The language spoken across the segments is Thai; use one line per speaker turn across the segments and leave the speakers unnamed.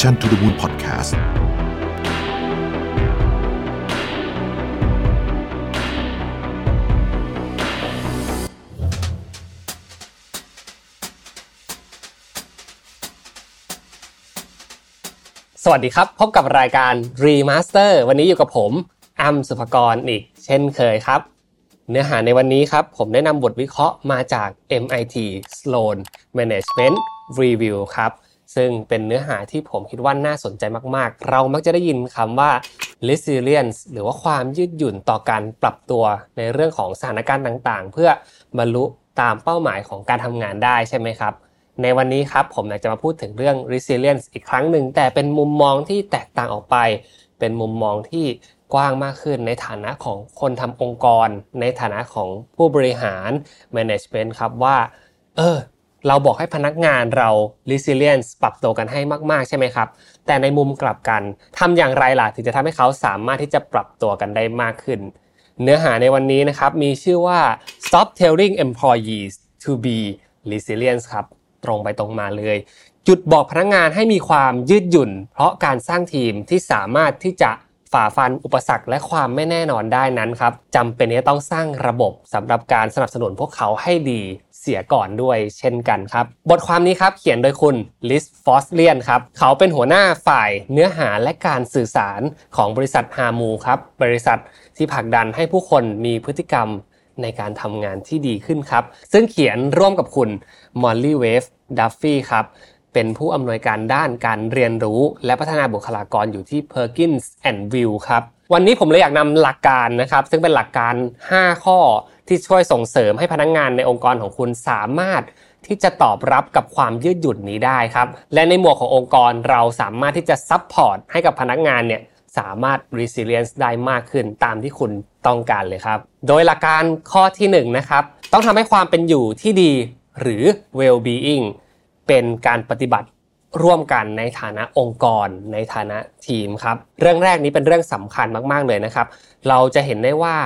Mission to the Moon Podcast
สวัสดีครับ พบกับรายการ Remaster วันนี้อยู่กับผมอัมสุภกรอีก เช่นเคยครับ เนื้อหาในวันนี้ครับ ผมได้นำบทวิเคราะห์มาจาก MIT Sloan Management Review ครับ ซึ่งเป็นเนื้อหาที่ผมคิดว่าน่าสนใจมากๆ เรามักจะได้ยินคำว่า resilience หรือว่าความยืดหยุ่นต่อการปรับตัวในเรื่องของสถานการณ์ต่างๆ เพื่อบรรลุตามเป้าหมายของการทำงานได้ใช่ไหมครับ ในวันนี้ครับผมอยากจะมาพูดถึงเรื่อง resilience อีกครั้งหนึ่ง แต่เป็นมุมมองที่แตกต่างออกไป เป็นมุมมองที่กว้างมากขึ้นในฐานะของคนทำองค์กร ในฐานะของผู้บริหาร management ครับว่า เออ เราบอกให้พนักงานเรา resilience ปรับตัวกันให้มาก ๆ ใช่ไหมครับ แต่ในมุมกลับกันทำอย่างไรล่ะถึงจะทำให้เขาสามารถที่จะปรับตัวกันได้มากขึ้น เนื้อหาในวันนี้นะครับมีชื่อว่า stop telling employees to be resilient ครับ ตรงไปตรงมาเลย จุดบอกพนักงานให้มีความยืดหยุ่น เพราะการสร้างทีมที่สามารถที่จะฝ่าฟันอุปสรรคและความไม่แน่นอนได้นั้นครับจำเป็นที่จะต้องสร้างระบบสำหรับการสนับสนุนพวกเขาให้ดี เสียก่อนด้วยเช่นกันครับ บทความนี้ครับเขียนโดยคุณ Liz Fosslien ครับ เขาเป็นหัวหน้าฝ่ายเนื้อหาและการสื่อสารของบริษัท Humu ครับ บริษัทที่ผลักดันให้ผู้คนมีพฤติกรรมในการทำงานที่ดีขึ้นครับ ซึ่งเขียนร่วมกับคุณ Mollie West Duffy ครับเป็นผู้อำนวยการด้านการเรียนรู้ และพัฒนาบุคลากรอยู่ที่ Perkins and Will ครับ วันนี้ผมเลยอยากนำหลักการนะครับ ซึ่งเป็นหลักการ 5 ข้อ ที่ช่วยส่งเสริมให้พนักงานในองค์กรของคุณสามารถที่จะตอบรับกับความยืดหยุ่นนี้ได้ครับ และในมุมขององค์กรเราสามารถที่จะ support ให้กับพนักงานเนี่ยสามารถ resilience ได้มากขึ้นตามที่คุณต้องการเลยครับ โดยหลักการข้อที่1 นะครับ ต้องทำให้ความเป็นอยู่ที่ดีหรือ well being เป็นการปฏิบัติ ร่วมกันในฐานะองค์กร ในฐานะทีมครับ เรื่องแรกนี้เป็นเรื่องสำคัญมาก ๆ เลยนะครับ เราจะเห็นได้ว่า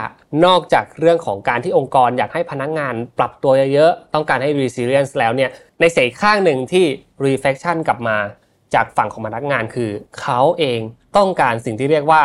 นอกจากเรื่องของการที่องค์กรอยากให้พนักงานปรับตัวเยอะๆ ต้องการให้ resilience แล้วเนี่ย ในเสกข้างหนึ่งที่ reflection กลับมาจากฝั่งของพนักงานคือ เขาเองต้องการสิ่งที่เรียกว่า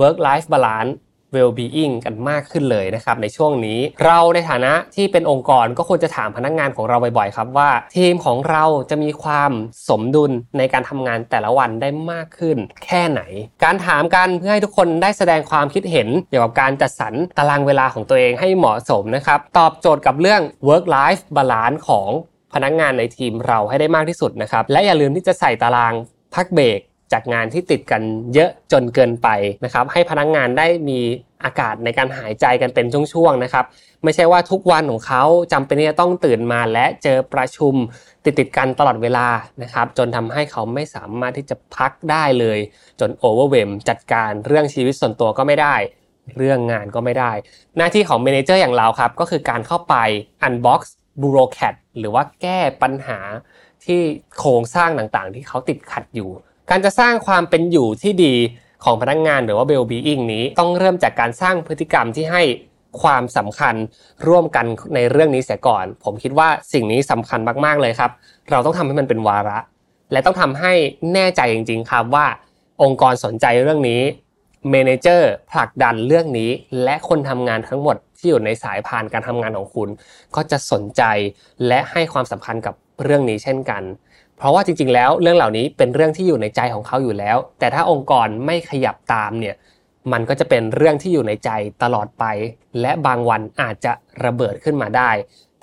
work life balance well-being กันมากขึ้นเลยนะครับในช่วงนี้ เราในฐานะที่เป็นองค์กรก็ควรจะถามพนักงานของเราบ่อยๆครับว่า ทีมของเราจะมีความสมดุลในการทำงานแต่ละวันได้มากขึ้น แค่ไหน การถามกันเพื่อให้ทุกคนได้แสดงความคิดเห็นเกี่ยวกับการจัดสรรตารางเวลาของตัวเองให้เหมาะสมนะครับตอบโจทย์กับเรื่อง work life balance ของพนักงานในทีมเราให้ได้มากที่สุดนะครับและอย่าลืมที่จะใส่ตารางพักเบรก จากงานที่ติดกันเยอะจนเกินไปนะครับ ให้พนักงานได้มีอากาศในการหายใจกันเป็นช่วงๆนะครับ ไม่ใช่ว่าทุกวันของเขาจำเป็นที่จะต้องตื่นมาและเจอประชุมติดติดกันตลอดเวลานะครับ จนทำให้เขาไม่สามารถที่จะพักได้เลย จน overwhelm จัดการเรื่องชีวิตส่วนตัวก็ไม่ได้ เรื่องงานก็ไม่ได้ หน้าที่ของ manager อย่างเราครับ ก็คือการเข้าไป unbox b u r o c a t หรือว่าแก้ปัญหาที่โครงสร้างต่างๆ ที่เขาติดขัดอยู่ การจะสร้างความเป็นอยู่ที่ดีของพนักงงานหรือว่า well-being นี้ต้องเริ่มจากการสร้างพฤติกรรมที่ให้ความสำคัญร่วมกันในเรื่องนี้เสียก่อน ผมคิดว่าสิ่งนี้สำคัญมากๆเลยครับ เราต้องทำให้มันเป็นวาระ และต้องทำให้แน่ใจจริง ๆ ครับว่า องค์กรสนใจเรื่องนี้เมนเจอร์ผลักดันเรื่องนี้ และคนทำงานทั้งหมดที่อยู่ในสายพานการทำงานของคุณ ก็จะสนใจและให้ความสำคัญกับเรื่องนี้เช่นกัน เพราะว่าจริง ๆ แล้วเรื่องเหล่านี้เป็นเรื่องที่อยู่ในใจของเขาอยู่แล้ว แต่ถ้าองค์กรไม่ขยับตามเนี่ยมันก็จะเป็นเรื่องที่อยู่ในใจตลอดไป และบางวันอาจจะระเบิดขึ้นมาได้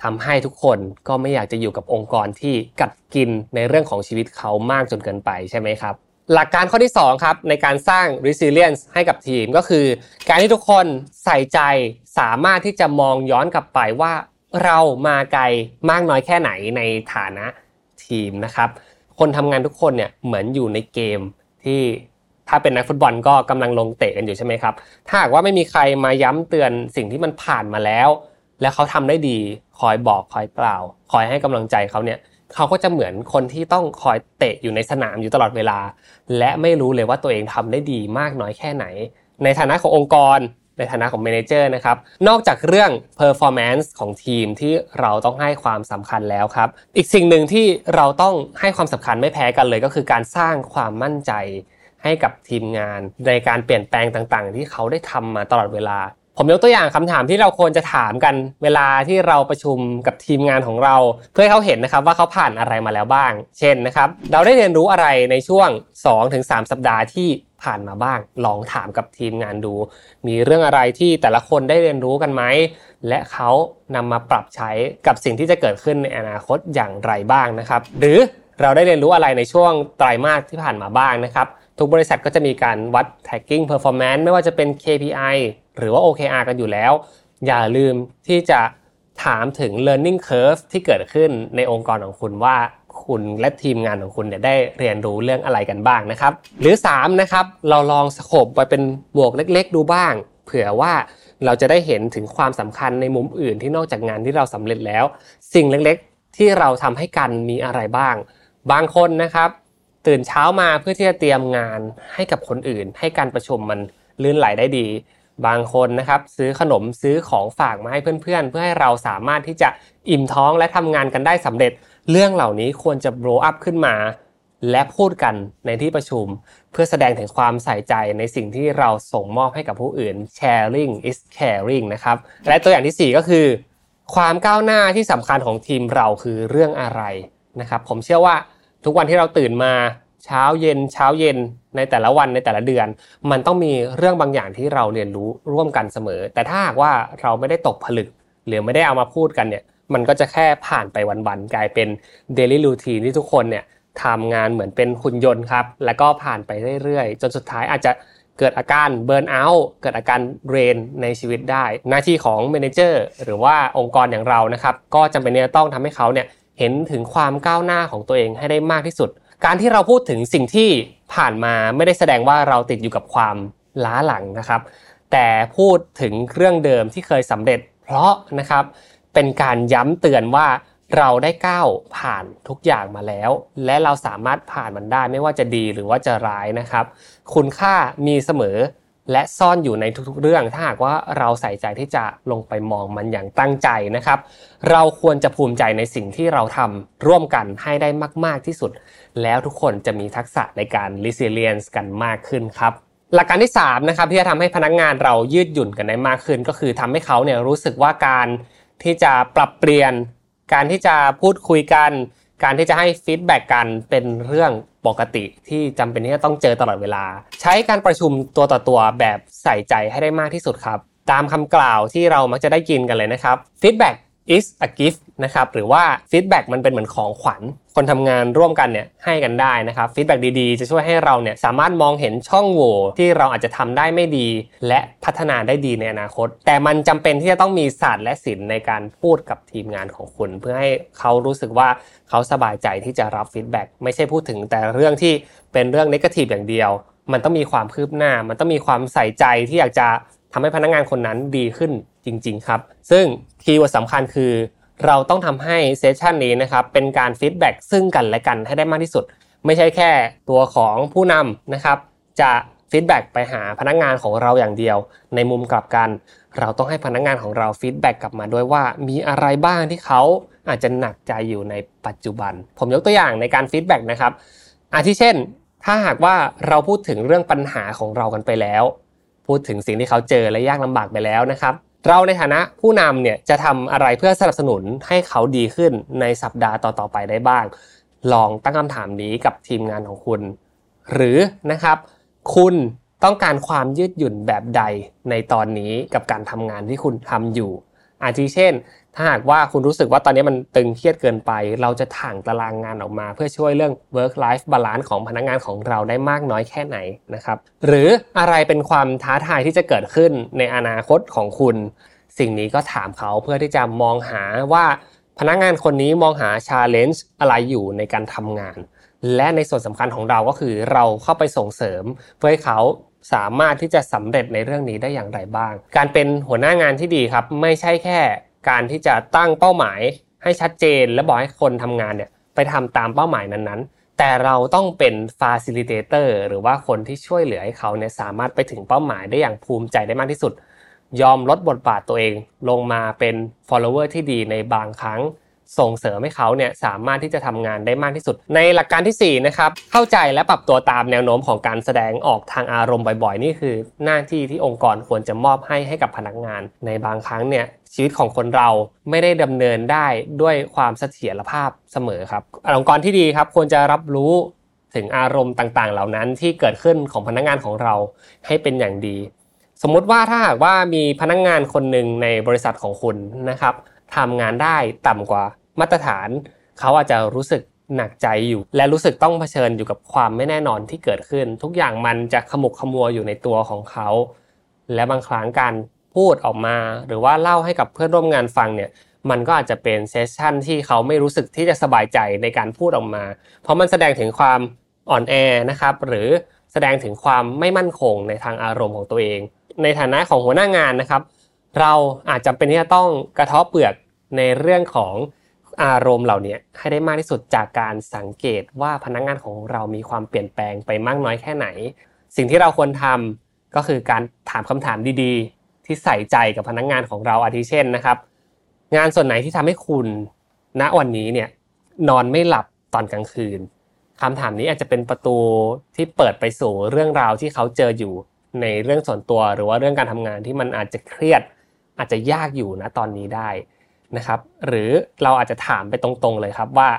ทำให้ทุกคนก็ไม่อยากจะอยู่กับองค์กรที่กัดกินในเรื่องของชีวิตเขามากจนเกินไปใช่ไหมครับ หลักการข้อที่2ครับในการสร้าง resilience ให้กับทีมก็คือ การที่ทุกคนใส่ใจสามารถที่จะมองย้อนกลับไปว่า เรามาไกลมากน้อยแค่ไหนในฐานะ ทีมนะครับคนทำงานทุกคนเนี่ยเหมือนอยู่ในเกมที่ถ้าเป็นนักฟุตบอลก็กำลังลงเตะกันอยู่ใช่ไหมครับ ถ้าหากว่าไม่มีใครมาย้ำเตือนสิ่งที่มันผ่านมาแล้ว และเขาทำได้ดีคอยบอกคอยกล่าว คอยให้กำลังใจเขาเนี่ยเขาก็จะเหมือนคนที่ต้องคอยเตะอยู่ในสนามอยู่ตลอดเวลา และไม่รู้เลยว่าตัวเองทำได้ดีมากน้อยแค่ไหน ในฐานะขององค์กร ในฐานะของเมนเจอร์นะครับ นอกจากเรื่อง performance ของทีมที่เราต้องให้ความสำคัญแล้วครับ อีกสิ่งหนึ่งที่เราต้องให้ความสำคัญไม่แพ้กันเลยก็คือการสร้างความมั่นใจให้กับทีมงานในการเปลี่ยนแปลงต่างๆ ที่เขาได้ทำมาตลอดเวลา ผมยกตัวอย่างคำถามที่เราควรจะถามกันเวลาที่เราประชุมกับทีมงานของเรา เพื่อให้เขาเห็นนะครับว่าเขาผ่านอะไรมาแล้วบ้าง เช่นนะครับ เราได้เรียนรู้อะไรในช่วง 2-3 สัปดาห์ที่ ผ่านมาบ้าง ลองถามกับทีมงานดู มีเรื่องอะไรที่แต่ละคนได้เรียนรู้กันไหม และเขานำมาปรับใช้กับสิ่งที่จะเกิดขึ้นในอนาคตอย่างไรบ้างนะครับ หรือเราได้เรียนรู้อะไรในช่วงไตรมาสที่ผ่านมาบ้างนะครับ ทุกบริษัทก็จะมีการวัด tagging performance ไม่ว่าจะเป็น KPI หรือว่า OKR กันอยู่แล้ว อย่าลืมที่จะถามถึง learning curve ที่เกิดขึ้นในองค์กรของคุณว่า คุณและทีมงานของคุณเนี่ยได้เรียนรู้เรื่องอะไรกันบ้างนะครับ หรือ3นะครับเราลองสโคบไปเป็นบวกเล็ก ๆ ดูบ้าง เผื่อว่าเราจะได้เห็นถึงความสำคัญในมุมอื่นที่นอกจากงานที่เราสำเร็จแล้ว สิ่งเล็กๆ ที่เราทำให้กันมีอะไรบ้าง บางคนนะครับ ตื่นเช้ามาเพื่อที่จะเตรียมงานให้กับคนอื่น ให้การประชุมมันลื่นไหลได้ดี บางคนนะครับซื้อขนมซื้อของฝากมาให้เพื่อนๆ เพื่อให้เราสามารถที่จะอิ่มท้องและทำงานกันได้สำเร็จ เรื่องเหล่านี้ควรจะ blow up ขึ้นมา และพูดกันในที่ประชุม เพื่อแสดงถึงความใส่ใจในสิ่งที่เราส่งมอบให้กับผู้อื่น sharing is caring นะครับ และตัวอย่างที่ 4 ก็คือ ความก้าวหน้าที่สำคัญของทีมเราคือเรื่องอะไรนะครับ ผมเชื่อว่าทุกวันที่เราตื่นมาเช้าเย็นเช้าเย็นในแต่ละวันในแต่ละเดือน มันต้องมีเรื่องบางอย่างที่เราเรียนรู้ร่วมกันเสมอ แต่ถ้าหากว่าเราไม่ได้ตกผลึก หรือไม่ได้เอามาพูดกันเนี่ย มันก็จะแค่ผ่านไปวันๆกลายเป็น daily routine ที่ทุกคนเนี่ยทำงานเหมือนเป็นหุ่นยนต์ครับ แล้วก็ผ่านไปเรื่อยๆ จนสุดท้ายอาจจะเกิดอาการเบิร์นเอาท์เกิดอาการเรนในชีวิตได้ หน้าที่ของเมนเจอร์หรือว่าองค์กรอย่างเรานะครับ ก็จำเป็นที่จะต้องทำให้เขาเนี่ยเห็นถึงความก้าวหน้าของตัวเองให้ได้มากที่สุด การที่เราพูดถึงสิ่งที่ผ่านมาไม่ได้แสดงว่าเราติดอยู่กับความล้าหลังนะครับ แต่พูดถึงเรื่องเดิมที่เคยสำเร็จ เพราะนะครับ เป็นการย้ำเตือนว่าเราได้ก้าวผ่านทุกอย่างมาแล้ว และเราสามารถผ่านมันได้ไม่ว่าจะดีหรือว่าจะร้ายนะครับ คุณค่ามีเสมอและซ่อนอยู่ในทุกๆเรื่อง ถ้าหากว่าเราใส่ใจที่จะลงไปมองมันอย่างตั้งใจนะครับ เราควรจะภูมิใจในสิ่งที่เราทำร่วมกันให้ได้มาก ๆที่สุด แล้วทุกคนจะมีทักษะในการ resilience กันมากขึ้นครับหลักการที่3นะครับที่จะทำให้พนักงานเรายืดหยุ่นกันได้มากขึ้น ก็คือทำให้เขาเนี่ยรู้สึกว่าการ ที่จะปรับเปลี่ยน การที่จะพูดคุยกัน การที่จะให้ฟีดแบ็กกันเป็นเรื่องปกติที่จำเป็นที่จะต้องเจอตลอดเวลา ใช้การประชุมตัวต่อตัวแบบใส่ใจให้ได้มากที่สุดครับ ตามคำกล่าวที่เรามักจะได้ยินกันเลยนะครับฟีดแบ็ก is a gift นะครับหรือว่า feedback มันเป็นเหมือนของขวัญ คนทำงานร่วมกันเนี่ยให้กันได้นะครับ feedback ดีๆ จะช่วยให้เราเนี่ยสามารถมองเห็นช่องโหว่ที่เราอาจจะทำได้ไม่ดี และพัฒนาได้ดีในอนาคต แต่มันจำเป็นที่จะต้องมีศาสตร์และศิลป์ในการพูดกับทีมงานของคุณ เพื่อให้เขารู้สึกว่าเขาสบายใจที่จะรับ feedback ไม่ใช่พูดถึงแต่เรื่องที่เป็นเรื่อง negative อย่างเดียว มันต้องมีความคืบหน้า มันต้องมีความใส่ใจที่อยากจะทำให้พนักงานคนนั้นดีขึ้น จริง ๆ ครับ ซึ่ง keyword สำคัญคือ เราต้องทำให้ session นี้นะครับเป็นการ feedback ซึ่งกันและกันให้ได้มากที่สุด ไม่ใช่แค่ตัวของผู้นำนะครับ จะ feedback ไปหาพนักงานของเราอย่างเดียว ในมุมกลับกัน เราต้องให้พนักงานของเรา feedback กลับมาด้วยว่ามีอะไรบ้างที่เขาอาจจะหนักใจอยู่ในปัจจุบัน ผมยกตัวอย่างในการฟีดแบ็กนะครับอาทิเช่น ถ้าหากว่าเราพูดถึงเรื่องปัญหาของเรากันไปแล้ว พูดถึงสิ่งที่เขาเจอและยากลำบากไปแล้วนะครับ เราในฐานะผู้นำเนี่ยจะทำอะไรเพื่อสนับสนุนให้เขาดีขึ้นในสัปดาห์ต่อๆไปได้บ้าง ลองตั้งคำถามนี้กับทีมงานของคุณ หรือนะครับ คุณต้องการความยืดหยุ่นแบบใดในตอนนี้กับการทำงานที่คุณทำอยู่ อาทิเช่น ถ้าหากว่าคุณรู้สึกว่าตอนนี้มันตึงเครียดเกินไป เราจะถ่างตารางงานออกมา เพื่อช่วยเรื่อง work life balance ของพนักงานของเราได้มากน้อยแค่ไหนนะครับ หรืออะไรเป็นความท้าทายที่จะเกิดขึ้นในอนาคตของคุณ สิ่งนี้ก็ถามเขาเพื่อที่จะมองหาว่าพนักงานคนนี้มองหา challenge อะไรอยู่ในการทำงานและในส่วนสำคัญของเราก็คือเราเข้าไปส่งเสริม เพื่อให้เขา สามารถที่จะสำเร็จในเรื่องนี้ได้อย่างไรบ้าง การเป็นหัวหน้างานที่ดีครับ ไม่ใช่แค่การที่จะตั้งเป้าหมายให้ชัดเจน และบอกให้คนทำงานเนี่ยไปทำตามเป้าหมายนั้นๆ แต่เราต้องเป็น facilitator หรือว่าคนที่ช่วยเหลือให้เขาเนี่ยสามารถไปถึงเป้าหมายได้อย่างภูมิใจได้มากที่สุด ยอมลดบทบาทตัวเอง ลงมาเป็น follower ที่ดีในบางครั้ง ส่งเสริมให้เขาเนี่ยสามารถที่จะทำงานได้มากที่สุด ในหลักการที่4นะครับเข้าใจและปรับตัวตามแนวโน้มของการแสดงออกทางอารมณ์บ่อยๆ นี่คือหน้าที่ที่องค์กรควรจะมอบให้ให้กับพนักงาน ในบางครั้งเนี่ยชีวิตของคนเราไม่ได้ดำเนินได้ด้วยความเสถียรภาพเสมอครับองค์กรที่ดีครับควรจะรับรู้ถึงอารมณ์ต่างๆ เหล่านั้นที่เกิดขึ้นของพนักงานของเราให้เป็นอย่างดี สมมุติว่าถ้าหากว่ามีพนักงานคนหนึ่งในบริษัทของคุณนะครับทำงานได้ต่ำกว่า มาตรฐาน เขาอาจจะรู้สึกหนักใจอยู่ และรู้สึกต้องเผชิญอยู่กับความไม่แน่นอนที่เกิดขึ้น ทุกอย่างมันจะขมุกขมัวอยู่ในตัวของเขา และบางครั้งการพูดออกมา หรือว่าเล่าให้กับเพื่อนร่วมงานฟังเนี่ยมันก็อาจจะเป็นเซสชั่นที่เขาไม่รู้สึกที่จะสบายใจในการพูดออกมา เพราะมันแสดงถึงความอ่อนแอนะครับ หรือแสดงถึงความไม่มั่นคงในทางอารมณ์ของตัวเอง ในฐานะของหัวหน้างานนะครับ เราอาจจำเป็นที่จะต้องกระทบเปลือกในเรื่องของ อารมณ์เหล่านี้ให้ได้มากที่สุดจากการสังเกตว่าพนักงานของเรามีความเปลี่ยนแปลงไปมากน้อยแค่ไหน สิ่งที่เราควรทำก็คือการถามคำถามดีๆ ที่ใส่ใจกับพนักงานของเราอาทิเช่นนะครับ งานส่วนไหนที่ทำให้คุณณวันนี้เนี่ยนอนไม่หลับตอนกลางคืนคำถามนี้อาจจะเป็นประตูที่เปิดไปสู่เรื่องราวที่เขาเจออยู่ในเรื่องส่วนตัวหรือว่าเรื่องการทำงานที่มันอาจจะเครียดอาจจะยากอยู่นะตอนนี้ได้ นะครับ หรือเราอาจจะถามไปตรงๆเลยครับว่า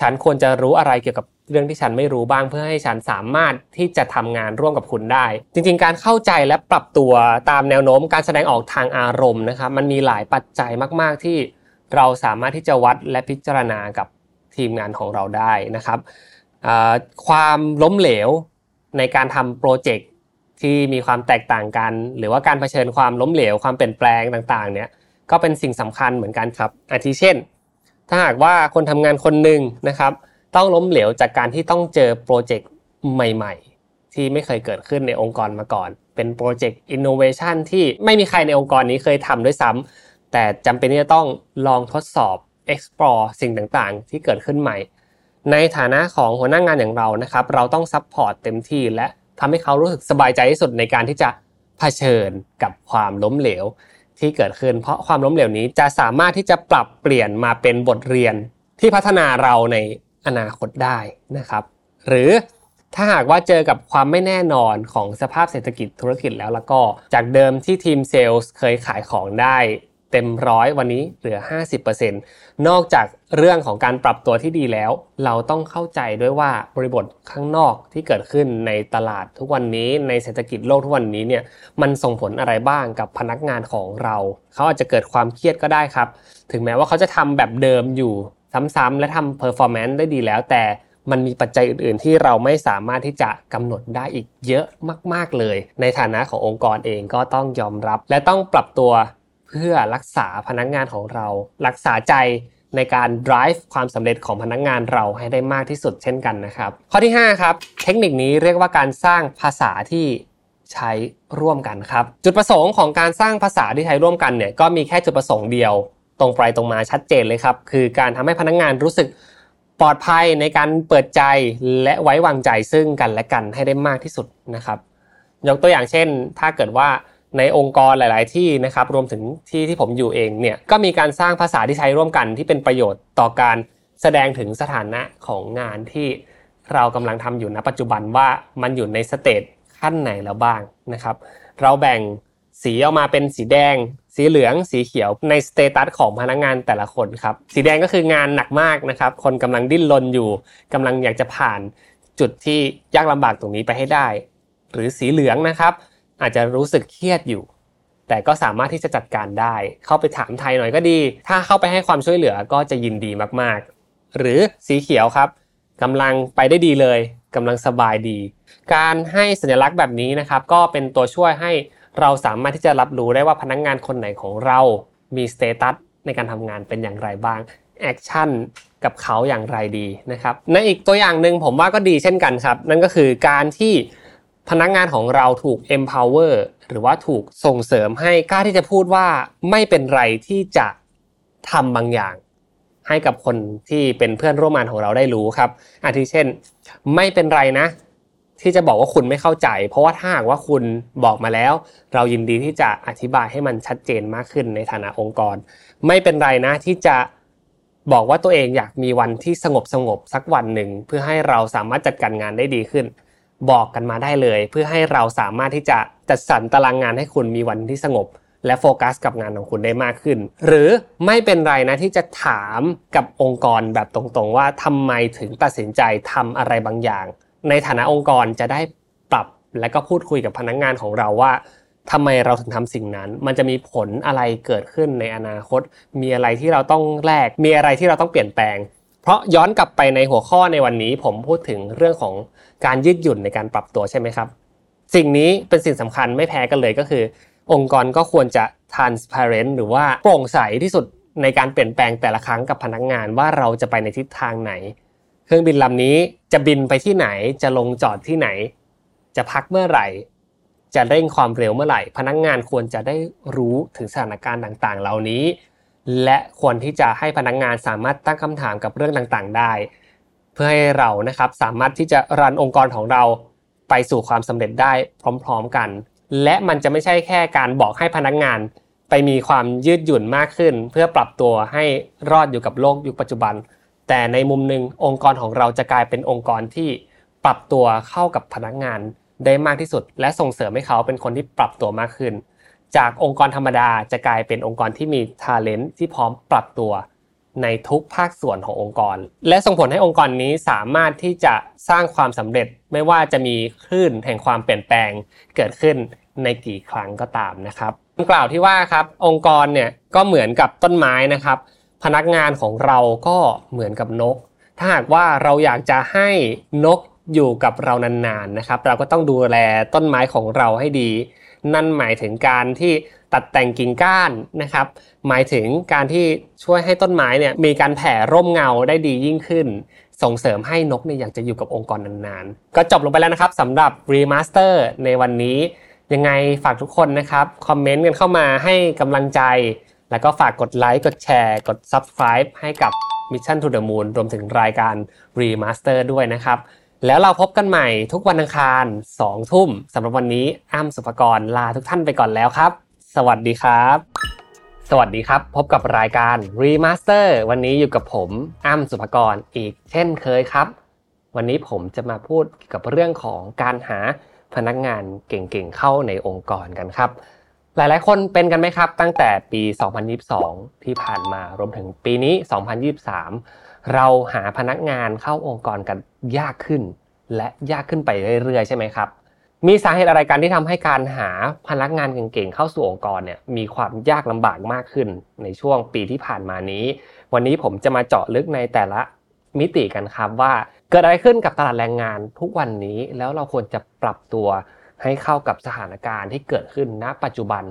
ฉันควรจะรู้อะไรเกี่ยวกับเรื่องที่ฉันไม่รู้บ้างเพื่อให้ฉันสามารถที่จะทำงานร่วมกับคุณได้ จริง ๆ การเข้าใจและปรับตัวตามแนวโน้มการแสดงออกทางอารมณ์นะครับ มันมีหลายปัจจัยมาก ๆ ที่เราสามารถที่จะวัดและพิจารณากับทีมงานของเราได้นะครับความล้มเหลวในการทำโปรเจกต์ที่มีความแตกต่างกัน หรือว่าการเผชิญความล้มเหลวความเปลี่ยนแปลงต่าง ๆ เนี่ย ก็เป็นสิ่งสำคัญเหมือนกันครับ อาทิเช่น ถ้าหากว่าคนทำงานคนหนึ่งนะครับ ต้องล้มเหลวจากการที่ต้องเจอโปรเจกต์ใหม่ ๆ ที่ไม่เคยเกิดขึ้นในองค์กรมาก่อน เป็นโปรเจกต์อินโนเวชันที่ไม่มีใครในองค์กรนี้เคยทำด้วยซ้ำแต่จำเป็นที่จะต้องลองทดสอบ explore สิ่งต่างๆ ที่เกิดขึ้นใหม่ ในฐานะของหัวหน้างานอย่างเรานะครับ เราต้อง support เต็มที่และทำให้เขารู้สึกสบายใจที่สุดในการที่จะเผชิญกับความล้มเหลว ที่เกิดขึ้น เพราะความล้มเหลวนี้จะสามารถที่จะปรับเปลี่ยนมาเป็นบทเรียนที่พัฒนาเราในอนาคตได้นะครับ หรือถ้าหากว่าเจอกับความไม่แน่นอนของสภาพเศรษฐกิจธุรกิจแล้วแล้วก็จากเดิมที่ทีมเซลล์เคยขายของได้ เต็มร้อยวันนี้เหลือ 50%นอกจากเรื่องของการปรับตัวที่ดีแล้ว เราต้องเข้าใจด้วยว่าบริบทข้างนอกที่เกิดขึ้นในตลาดทุกวันนี้ในเศรษฐกิจโลกทุกวันนี้เนี่ยมันส่งผลอะไรบ้างกับพนักงานของเรา เขาอาจจะเกิดความเครียดก็ได้ครับ ถึงแม้ว่าเขาจะทำแบบเดิมอยู่ซ้ำๆและทำ performance ได้ดีแล้วแต่มันมีปัจจัยอื่น ๆ ที่เราไม่สามารถที่จะกำหนดได้อีกเยอะมาก ๆ เลย ในฐานะขององค์กรเองก็ต้องยอมรับ และต้องปรับตัว เพื่อรักษาพนักงานของเรา รักษาใจในการ drive ความสำเร็จของพนักงานเราให้ได้มากที่สุดเช่นกันนะครับ ข้อที่ 5 ครับ เทคนิคนี้เรียกว่าการสร้างภาษาที่ใช้ร่วมกันครับ จุดประสงค์ของการสร้างภาษาที่ใช้ร่วมกันเนี่ยก็มีแค่จุดประสงค์เดียว ตรงไปตรงมาชัดเจนเลยครับ คือการทำให้พนักงานรู้สึกปลอดภัยในการเปิดใจและไว้วางใจซึ่งกันและกันให้ได้มากที่สุดนะครับ ยกตัวอย่างเช่น ถ้าเกิดว่า ในองค์กรหลาย ๆ ที่นะครับรวมถึงที่ที่ผมอยู่เองเนี่ยก็มีการสร้างภาษาที่ใช้ร่วมกันที่เป็นประโยชน์ต่อการแสดงถึงสถานะของงานที่เรากำลังทำอยู่ณปัจจุบันว่ามันอยู่ใน stage ขั้นไหนแล้วบ้างนะครับ เราแบ่งสีออกมาเป็นสีแดง สีเหลือง สีเขียวใน status ของพนักงานแต่ละคนครับ สีแดงก็คืองานหนักมากนะครับ คนกำลังดิ้นรนอยู่กำลังอยากจะผ่านจุดที่ยากลำบากตรงนี้ไปให้ได้ หรือสีเหลืองนะครับ อาจจะรู้สึกเครียดอยู่ แต่ก็สามารถที่จะจัดการได้ เข้าไปถามไถ่หน่อยก็ดี ถ้าเข้าไปให้ความช่วยเหลือก็จะยินดีมากๆ หรือสีเขียวครับกำลังไปได้ดีเลยกำลังสบายดี การให้สัญลักษณ์แบบนี้นะครับ ก็เป็นตัวช่วยให้เราสามารถที่จะรับรู้ได้ว่าพนักงานคนไหนของเรามี status ในการทำงานเป็นอย่างไรบ้าง action กับเขาอย่างไรดีนะครับในอีกตัวอย่างหนึ่งผมว่าก็ดีเช่นกันครับ นั่นก็คือการที่ พนักงานของเราถูก empower หรือว่าถูกส่งเสริมให้กล้าที่จะพูดว่าไม่เป็นไรที่จะทำบางอย่าง ให้กับคนที่เป็นเพื่อนร่วมงานของเราได้รู้ครับอาทิเช่น ไม่เป็นไรนะ ที่จะบอกว่าคุณไม่เข้าใจ เพราะว่าถ้าหากว่าคุณบอกมาแล้ว เรายินดีที่จะอธิบายให้มันชัดเจนมากขึ้นในฐานะองค์กร ไม่เป็นไรนะที่จะบอกว่าตัวเองอยากมีวันที่สงบสงบสักวันหนึ่งเพื่อให้เราสามารถจัดการงานได้ดีขึ้น บอกกันมาได้เลย เพื่อให้เราสามารถที่จะจัดสรรตารางงานให้คุณมีวันที่สงบ และโฟกัสกับงานของคุณได้มากขึ้น หรือไม่เป็นไรนะที่จะถามกับองค์กรแบบตรงๆ ว่าทำไมถึงตัดสินใจทำอะไรบางอย่าง ในฐานะองค์กรจะได้ปรับและก็พูดคุยกับพนักงงานของเราว่าทำไมเราถึงทำสิ่งนั้น มันจะมีผลอะไรเกิดขึ้นในอนาคต มีอะไรที่เราต้องแลก มีอะไรที่เราต้องเปลี่ยนแปลง เพราะย้อนกลับไปในหัวข้อในวันนี้ ผมพูดถึงเรื่องของการยืดหยุ่นในการปรับตัวใช่ไหมครับ สิ่งนี้เป็นสิ่งสำคัญไม่แพ้กันเลยก็คือ องค์กรก็ควรจะ transparent หรือว่าโปร่งใสที่สุดในการเปลี่ยนแปลงแต่ละครั้งกับพนักงงานว่าเราจะไปในทิศทางไหน เครื่องบินลำนี้จะบินไปที่ไหนจะลงจอดที่ไหน จะพักเมื่อไหร่ จะเร่งความเร็วเมื่อไหร่ พนักงงานควรจะได้รู้ถึงสถานการณ์ต่างๆ เหล่านี้ และควรที่จะให้พนักงงานสามารถตั้งคำถามกับเรื่องต่างๆ ได้ เพื่อให้เรานะครับสามารถที่จะรันองค์กรของเราไปสู่ความสำเร็จได้พร้อมๆกัน และมันจะไม่ใช่แค่การบอกให้พนักงงานไปมีความยืดหยุ่นมากขึ้น เพื่อปรับตัวให้รอดอยู่กับโลกยุคปัจจุบัน แต่ในมุมหนึ่งองค์กรของเราจะกลายเป็นองค์กรที่ปรับตัวเข้ากับพนักงานได้มากที่สุด และส่งเสริมให้เขาเป็นคนที่ปรับตัวมากขึ้น จากองค์กรธรรมดาจะกลายเป็นองค์กรที่มีทาเลนต์ที่พร้อมปรับตัวในทุกภาคส่วนขององค์กร และส่งผลให้องค์กรนี้สามารถที่จะสร้างความสำเร็จไม่ว่าจะมีคลื่นแห่งความเปลี่ยนแปลงเกิดขึ้นในกี่ครั้งก็ตามนะครับกล่าวที่ว่าครับองค์กรเนี่ยก็เหมือนกับต้นไม้นะครับ พนักงานของเราก็เหมือนกับนก ถ้าหากว่าเราอยากจะให้นกอยู่กับเรานานๆนะครับ เราก็ต้องดูแลต้นไม้ของเราให้ดี นั่นหมายถึงการที่ตัดแต่งกิ่งก้านนะครับ หมายถึงการที่ช่วยให้ต้นไม้เนี่ยมีการแผ่ร่มเงาได้ดียิ่งขึ้น ส่งเสริมให้นกเนี่ยอยากจะอยู่กับองค์กรนานๆ ก็จบลงไปแล้วนะครับสำหรับ Remaster ในวันนี้ยังไงฝากทุกคนนะครับคอมเมนต์กันเข้ามาให้กำลังใจ แล้วก็ฝากกดไลค์กดแชร์ กด Subscribe ให้กับ Mission to the Moon รวมถึงรายการ Remaster ด้วยนะครับ แล้วเราพบกันใหม่ทุกวันอังคาร2ทุ่มสำหรับวันนี้อ้ำสุภกรลาทุกท่านไปก่อนแล้วครับ สวัสดีครับ สวัสดีครับ พบกับรายการ Remaster วันนี้อยู่กับผมอ้ำสุภกรอีกเช่นเคยครับ วันนี้ผมจะมาพูดเกี่ยวกับเรื่องของการหาพนักงานเก่งๆเข้าในองค์กรกันครับ หลายๆ คนเป็นกันไหมครับ ตั้งแต่ปี 2022 ที่ผ่านมารวมถึงปีนี้ 2023 เราหาพนักงานเข้าองค์กรกันยากขึ้น และยากขึ้นไปเรื่อยๆ ใช่ไหมครับ มีสาเหตุอะไรกันที่ทำให้การหาพนักงานเก่งๆเข้าสู่องค์กรเนี่ยมีความยากลำบากมากขึ้น ในช่วงปีที่ผ่านมานี้ วันนี้ผมจะมาเจาะลึกในแต่ละมิติกันครับว่าเกิดอะไรขึ้นกับตลาดแรงงานทุกวันนี้แล้วเราควรจะปรับตัวให้เข้ากับสถานการณ์ที่เกิดขึ้นณ ปัจจุบัน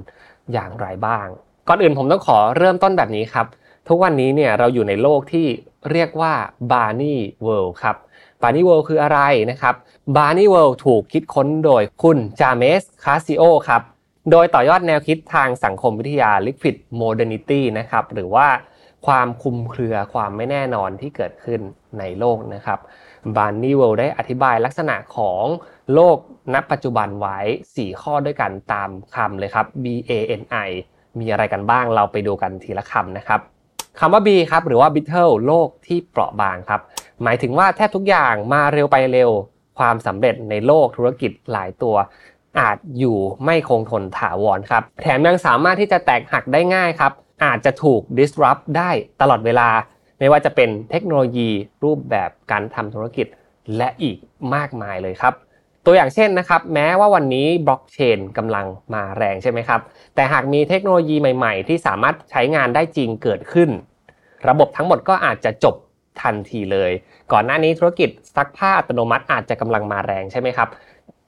อย่างไรบ้าง ก่อนอื่นผมต้องขอเริ่มต้นแบบนี้ครับ ทุกวันนี้เนี่ยเราอยู่ในโลกที่เรียกว่า Barney World ครับ Barney World คืออะไรนะครับ Barney World ถูกคิดค้นโดยคุณจาเมสคาซิโอครับโดยต่อยอดแนวคิดทางสังคมวิทยา Liquid Modernity นะครับหรือว่าความคุมเครือความไม่แน่นอนที่เกิดขึ้นในโลกนะครับ Barney World ได้อธิบายลักษณะของโลกณปัจจุบันไว้ 4 ข้อด้วยกันตามคำเลยครับ B A N I มีอะไรกันบ้างเราไปดูกันทีละคำนะครับ คำว่า B ครับหรือว่า Beetle โลกที่เปราะบางครับ หมายถึงว่าแทบทุกอย่างมาเร็วไปเร็ว ความสำเร็จในโลกธุรกิจหลายตัว อาจอยู่ไม่คงทนถาวรครับ แถมยังสามารถที่จะแตกหักได้ง่ายครับ อาจจะถูก disrupt ได้ตลอดเวลา ไม่ว่าจะเป็นเทคโนโลยีรูปแบบการทำธุรกิจและอีกมากมายเลยครับ ตัวอย่างเช่นนะครับแม้ว่าวันนี้บล็อกเชนกำลังมาแรงใช่ไหมครับแต่หากมีเทคโนโลยีใหม่ ๆ ที่สามารถใช้งานได้จริงเกิดขึ้น ระบบทั้งหมดก็อาจจะจบทันทีเลย ก่อนหน้านี้ธุรกิจซักผ้าอัตโนมัติอาจจะกำลังมาแรงใช่ไหมครับ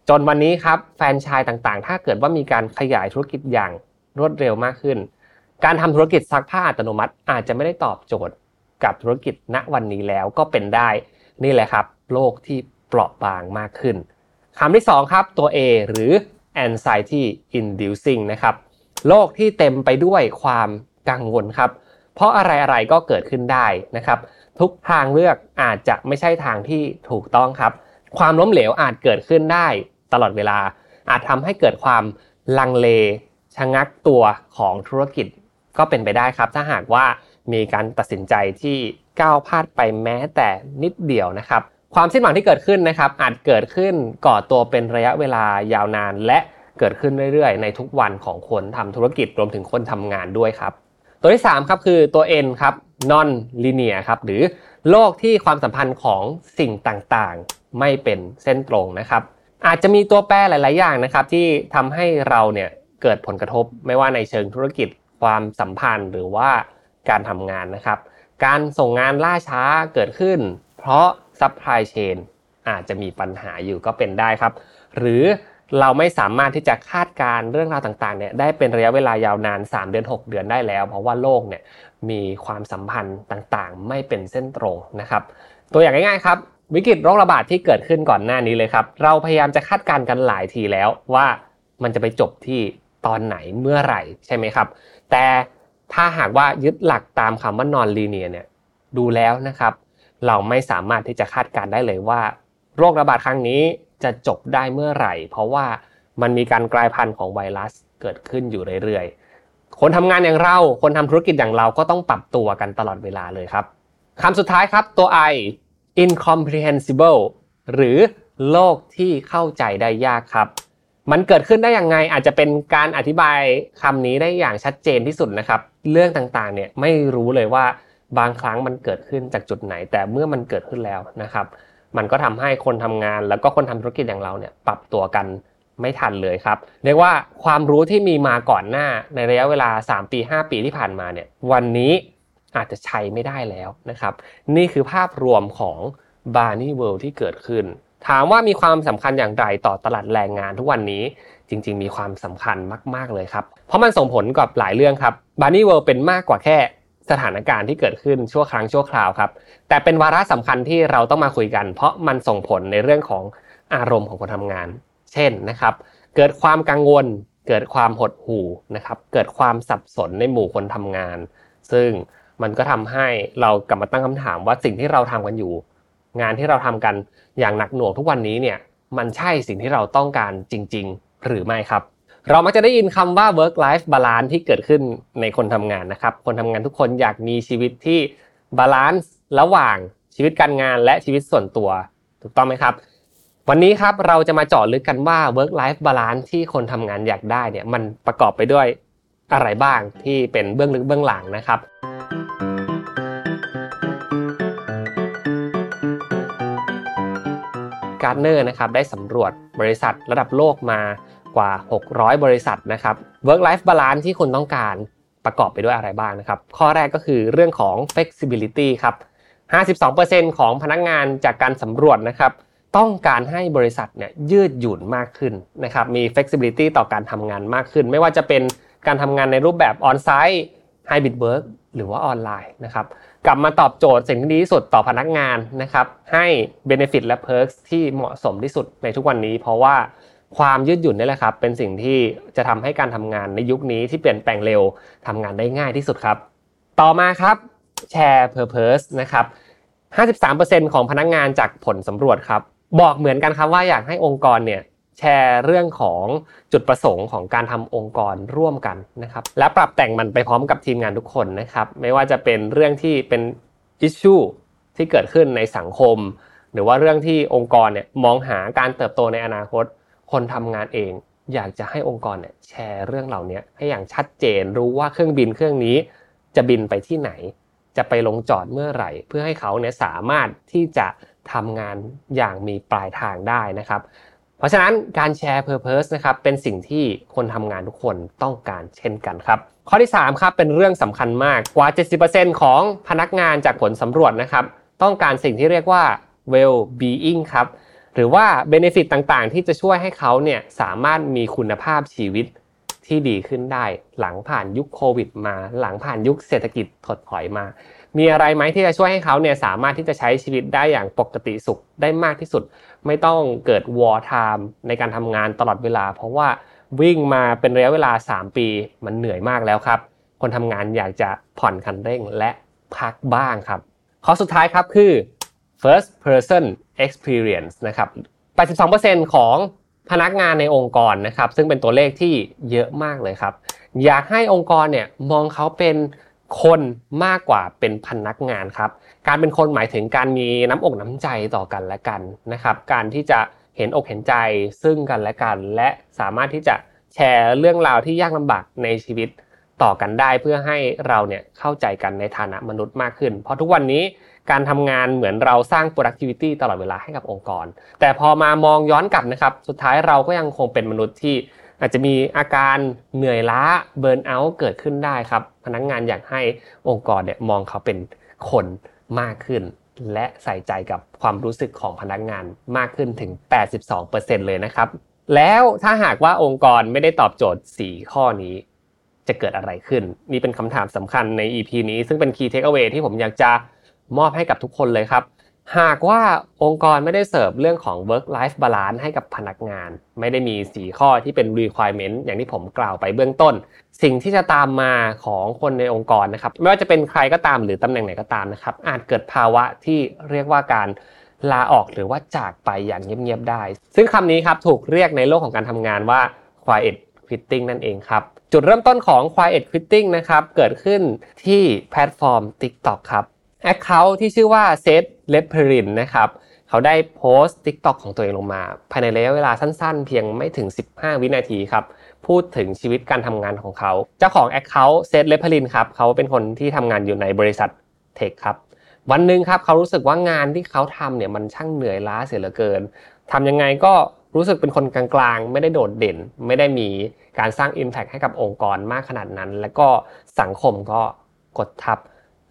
จนวันนี้ครับแฟนชายต่างๆ ถ้าเกิดว่ามีการขยายธุรกิจอย่างรวดเร็วมากขึ้น การทำธุรกิจซักผ้าอัตโนมัติอาจจะไม่ได้ตอบโจทย์กับธุรกิจณวันนี้แล้วก็เป็นได้ นี่แหละครับ โลกที่เปราะบางมากขึ้น คำที่ 2 ครับ ตัว A หรือ anxiety inducing นะครับโลกที่เต็มไปด้วยความกังวลครับ เพราะอะไรๆก็เกิดขึ้นได้นะครับ ทุกทางเลือกอาจจะไม่ใช่ทางที่ถูกต้องครับ ความล้มเหลวอาจเกิดขึ้นได้ตลอดเวลา อาจทำให้เกิดความลังเลชะงักตัวของธุรกิจก็เป็นไปได้ครับ ถ้าหากว่ามีการตัดสินใจที่ก้าวพลาดไปแม้แต่นิดเดียวนะครับ ความสิ้นหวังที่เกิดขึ้นนะครับ อาจเกิดขึ้นก่อตัวเป็นระยะเวลายาวนาน และเกิดขึ้นเรื่อยๆ ในทุกวันของคนทำธุรกิจรวมถึงคนทำงานด้วยครับ ตัวที่3ครับคือตัว N ครับ non linear ครับหรือโลกที่ความสัมพันธ์ของสิ่งต่างๆ ไม่เป็นเส้นตรงนะครับ อาจจะมีตัวแปรหลาย ๆ อย่างนะครับ ที่ทำให้เราเนี่ยเกิดผลกระทบไม่ว่าในเชิงธุรกิจความสัมพันธ์หรือว่าการทำงานนะครับ การส่งงานล่าช้าเกิดขึ้น เพราะ ซัพพลายเชนอาจจะมีปัญหาอยู่ก็เป็นได้ครับ หรือเราไม่สามารถที่จะคาดการเรื่องราวต่างๆเนี่ยได้เป็นระยะเวลายาวนาน 3 เดือน 6 เดือนได้แล้ว เพราะว่าโลกเนี่ยมีความสัมพันธ์ต่างๆ ไม่เป็นเส้นตรงนะครับ ตัวอย่างง่ายๆครับ วิกฤตโรคระบาดที่เกิดขึ้นก่อนหน้านี้เลยครับ เราพยายามจะคาดการณ์กันหลายทีแล้วว่ามันจะไปจบที่ตอนไหนเมื่อไหร่ใช่ไหมครับ แต่ถ้าหากว่ายึดหลักตามคำว่านอนลีเนียเนี่ยดูแล้วนะครับ เราไม่สามารถที่จะคาดการได้เลยว่า โรคระบาดครั้งนี้จะจบได้เมื่อไหร่ เพราะว่ามันมีการกลายพันธุ์ของไวรัสเกิดขึ้นอยู่เรื่อยๆ คนทำงานอย่างเรา คนทำธุรกิจอย่างเราก็ต้องปรับตัวกันตลอดเวลาเลยครับคำสุดท้ายครับตัว I incomprehensible หรือโลกที่เข้าใจได้ยากครับ มันเกิดขึ้นได้อย่างไงอาจจะเป็นการอธิบายคำนี้ได้อย่างชัดเจนที่สุดนะครับ เรื่องต่างๆเนี่ยไม่รู้เลยว่า บางครั้งมันเกิดขึ้นจากจุดไหน แต่เมื่อมันเกิดขึ้นแล้วนะครับ มันก็ทำให้คนทำงานแล้วก็คนทำธุรกิจอย่างเราเนี่ยปรับตัวกันไม่ทันเลยครับเรียกว่าความรู้ที่มีมาก่อนหน้าในระยะเวลา 3 ปี 5 ปีที่ผ่านมาเนี่ยวันนี้อาจจะใช้ไม่ได้แล้วนะครับ นี่คือภาพรวมของ BANI World ที่เกิดขึ้น ถามว่ามีความสำคัญอย่างไรต่อตลาดแรงงานทุกวันนี้จริง ๆ มีความสำคัญมาก ๆ เลยครับ เพราะมันส่งผลกับหลายเรื่องครับ BANI World เป็นมากกว่าแค่ สถานการณ์ที่เกิดขึ้นชั่วครั้งชั่วคราวครับ แต่เป็นวาระสำคัญที่เราต้องมาคุยกัน เพราะมันส่งผลในเรื่องของอารมณ์ของคนทำงาน เช่นนะครับ เกิดความกังวล เกิดความหดหู่นะครับ เกิดความสับสนในหมู่คนทำงาน ซึ่งมันก็ทำให้เรากลับมาตั้งคำถามว่าสิ่งที่เราทำกันอยู่ งานที่เราทำกันอย่างหนักหน่วงทุกวันนี้เนี่ยมันใช่สิ่งที่เราต้องการจริง ๆ หรือไม่ครับ เรามักจะได้ยินคำว่า work life balance ที่เกิดขึ้นในคนทำงานนะครับ คนทำงานทุกคนอยากมีชีวิตที่ balanceระหว่างชีวิตการงานและชีวิตส่วนตัว ถูกต้องไหมครับ วันนี้ครับเราจะมาเจาะลึกกันว่า work life balance ที่คนทำงานอยากได้เนี่ยมันประกอบไปด้วยอะไรบ้างที่เป็นเบื้องลึกเบื้องหลังนะครับการ์เนอร์นะครับได้สำรวจบริษัทระดับโลกมา กว่า 600 บริษัทนะครับ work life balance ที่คุณต้องการประกอบไปด้วยอะไรบ้างนะครับ ข้อแรกก็คือเรื่องของ flexibility ครับ 52%ของพนักงานจากการสำรวจนะครับ ต้องการให้บริษัทเนี่ยยืดหยุ่นมากขึ้นนะครับ มี flexibility ต่อการทำงานมากขึ้น ไม่ว่าจะเป็นการทำงานในรูปแบบ on-site hybrid work หรือว่าออนไลน์นะครับ กลับมาตอบโจทย์สิ่งที่ดีที่สุดต่อพนักงานนะครับ ให้ Benefit และ Perks ที่เหมาะสมที่สุดในทุกวันนี้ เพราะว่า ความยืดหยุ่นนี่แหละครับ เป็นสิ่งที่จะทำให้การทำงานในยุคนี้ที่เปลี่ยนแปลงเร็วทำงานได้ง่ายที่สุดครับ ต่อมาครับแชร์ Purpose นะครับ 53%ของพนักงานจากผลสำรวจครับ บอกเหมือนกันครับว่าอยากให้องค์กรเนี่ยแชร์เรื่องของจุดประสงค์ของการทำองค์กรร่วมกันนะครับ และปรับแต่งมันไปพร้อมกับทีมงานทุกคนนะครับ ไม่ว่าจะเป็นเรื่องที่เป็นอิชชูที่เกิดขึ้นในสังคม หรือว่าเรื่องที่องค์กรเนี่ยมองหาการเติบโตในอนาคต คนทำงานเอง อยากจะให้องค์กรเนี่ยแชร์เรื่องเหล่านี้ให้อย่างชัดเจนรู้ว่าเครื่องบินเครื่องนี้จะบินไปที่ไหน จะไปลงจอดเมื่อไหร่ เพื่อให้เขาเนี่ยสามารถที่จะทำงานอย่างมีปลายทางได้นะครับ เพราะฉะนั้นการแชร์ Purpose นะครับเป็นสิ่งที่คนทำงานทุกคนต้องการเช่นกันครับ ข้อที่3ครับเป็นเรื่องสำคัญมากกว่า 70%ของพนักงานจากผลสำรวจนะครับ ต้องการสิ่งที่เรียกว่า well being ครับ หรือว่า benefit ต่างๆ ที่จะช่วยให้เขาเนี่ยสามารถมีคุณภาพชีวิตที่ดีขึ้นได้ หลังผ่านยุคโควิดมา หลังผ่านยุคเศรษฐกิจถดถอยมา มีอะไรไหมที่จะช่วยให้เขาเนี่ยสามารถที่จะใช้ชีวิตได้อย่างปกติสุขได้มากที่สุด ไม่ต้องเกิด wartime ในการทำงานตลอดเวลา เพราะว่าวิ่งมาเป็นระยะเวลา 3 ปีมันเหนื่อยมากแล้วครับ คนทำงานอยากจะผ่อนคันเร่งและพักบ้างครับข้อสุดท้ายครับคือ first person experience นะครับ82%ของพนักงานในองค์กรนะครับ ซึ่งเป็นตัวเลขที่เยอะมากเลยครับ อยากให้องค์กรเนี่ยมองเขาเป็นคนมากกว่าเป็นพนักงานครับ การเป็นคนหมายถึงการมีน้ำอกน้ำใจต่อกันและกันนะครับ การที่จะเห็นอกเห็นใจซึ่งกันและกัน และสามารถที่จะแชร์เรื่องราวที่ยากลำบากในชีวิตต่อกันได้ เพื่อให้เราเนี่ยเข้าใจกันในฐานะมนุษย์มากขึ้น เพราะทุกวันนี้ การทำงานเหมือนเราสร้าง productivity ตลอดเวลาให้กับองค์กร แต่พอมามองย้อนกลับนะครับ สุดท้ายเราก็ยังคงเป็นมนุษย์ที่อาจจะมีอาการเหนื่อยล้าเบิร์นเอาท์เกิดขึ้นได้ครับ พนักงงานอยากให้องค์กรเนี่ยมองเขาเป็นคนมากขึ้น และใส่ใจกับความรู้สึกของพนักงานมากขึ้นถึง 82%เลยนะครับ แล้วถ้าหากว่าองค์กรไม่ได้ตอบโจทย์ 4 ข้อนี้ จะเกิดอะไรขึ้น นี่เป็นคำถามสำคัญใน EP นี้ ซึ่งเป็น Key Takeaway ที่ผมอยากจะ มอบให้กับทุกคนเลยครับ หากว่าองค์กรไม่ได้เสิร์ฟเรื่องของ work life balance ให้กับพนักงาน ไม่ได้มี 4 ข้อที่เป็น requirement อย่างที่ผมกล่าวไปเบื้องต้น สิ่งที่จะตามมาของคนในองค์กรนะครับ ไม่ว่าจะเป็นใครก็ตามหรือตำแหน่งไหนก็ตามนะครับ อาจเกิดภาวะที่เรียกว่าการลาออกหรือว่าจากไปอย่างเงียบๆได้ ซึ่งคำนี้ครับถูกเรียกในโลกของการทำงานว่า quiet quitting นั่นเองครับ จุดเริ่มต้นของ quiet quitting นะครับ เกิดขึ้นที่แพลตฟอร์ม TikTok ครับ Account ที่ชื่อว่า Zaid Leppelin นะครับเขาได้โพสต์ TikTok ของตัวเองลงมา ภายในระยะเวลาสั้นๆ เพียงไม่ถึง 15 วินาทีครับ พูดถึงชีวิตการทำงานของเขา เจ้าของ Account เซตเลปเพรินครับเขาเป็นคนที่ทำงานอยู่ในบริษัทเทคครับวันหนึ่งครับเขารู้สึกว่างานที่เขาทำเนี่ยมันช่างเหนื่อยล้าเสียเหลือเกินทำยังไงก็รู้สึกเป็นคนกลางๆ ไม่ได้โดดเด่น ไม่ได้มีการสร้าง Impact ให้กับองค์กรมากขนาดนั้น แล้วก็สังคมก็กดทับ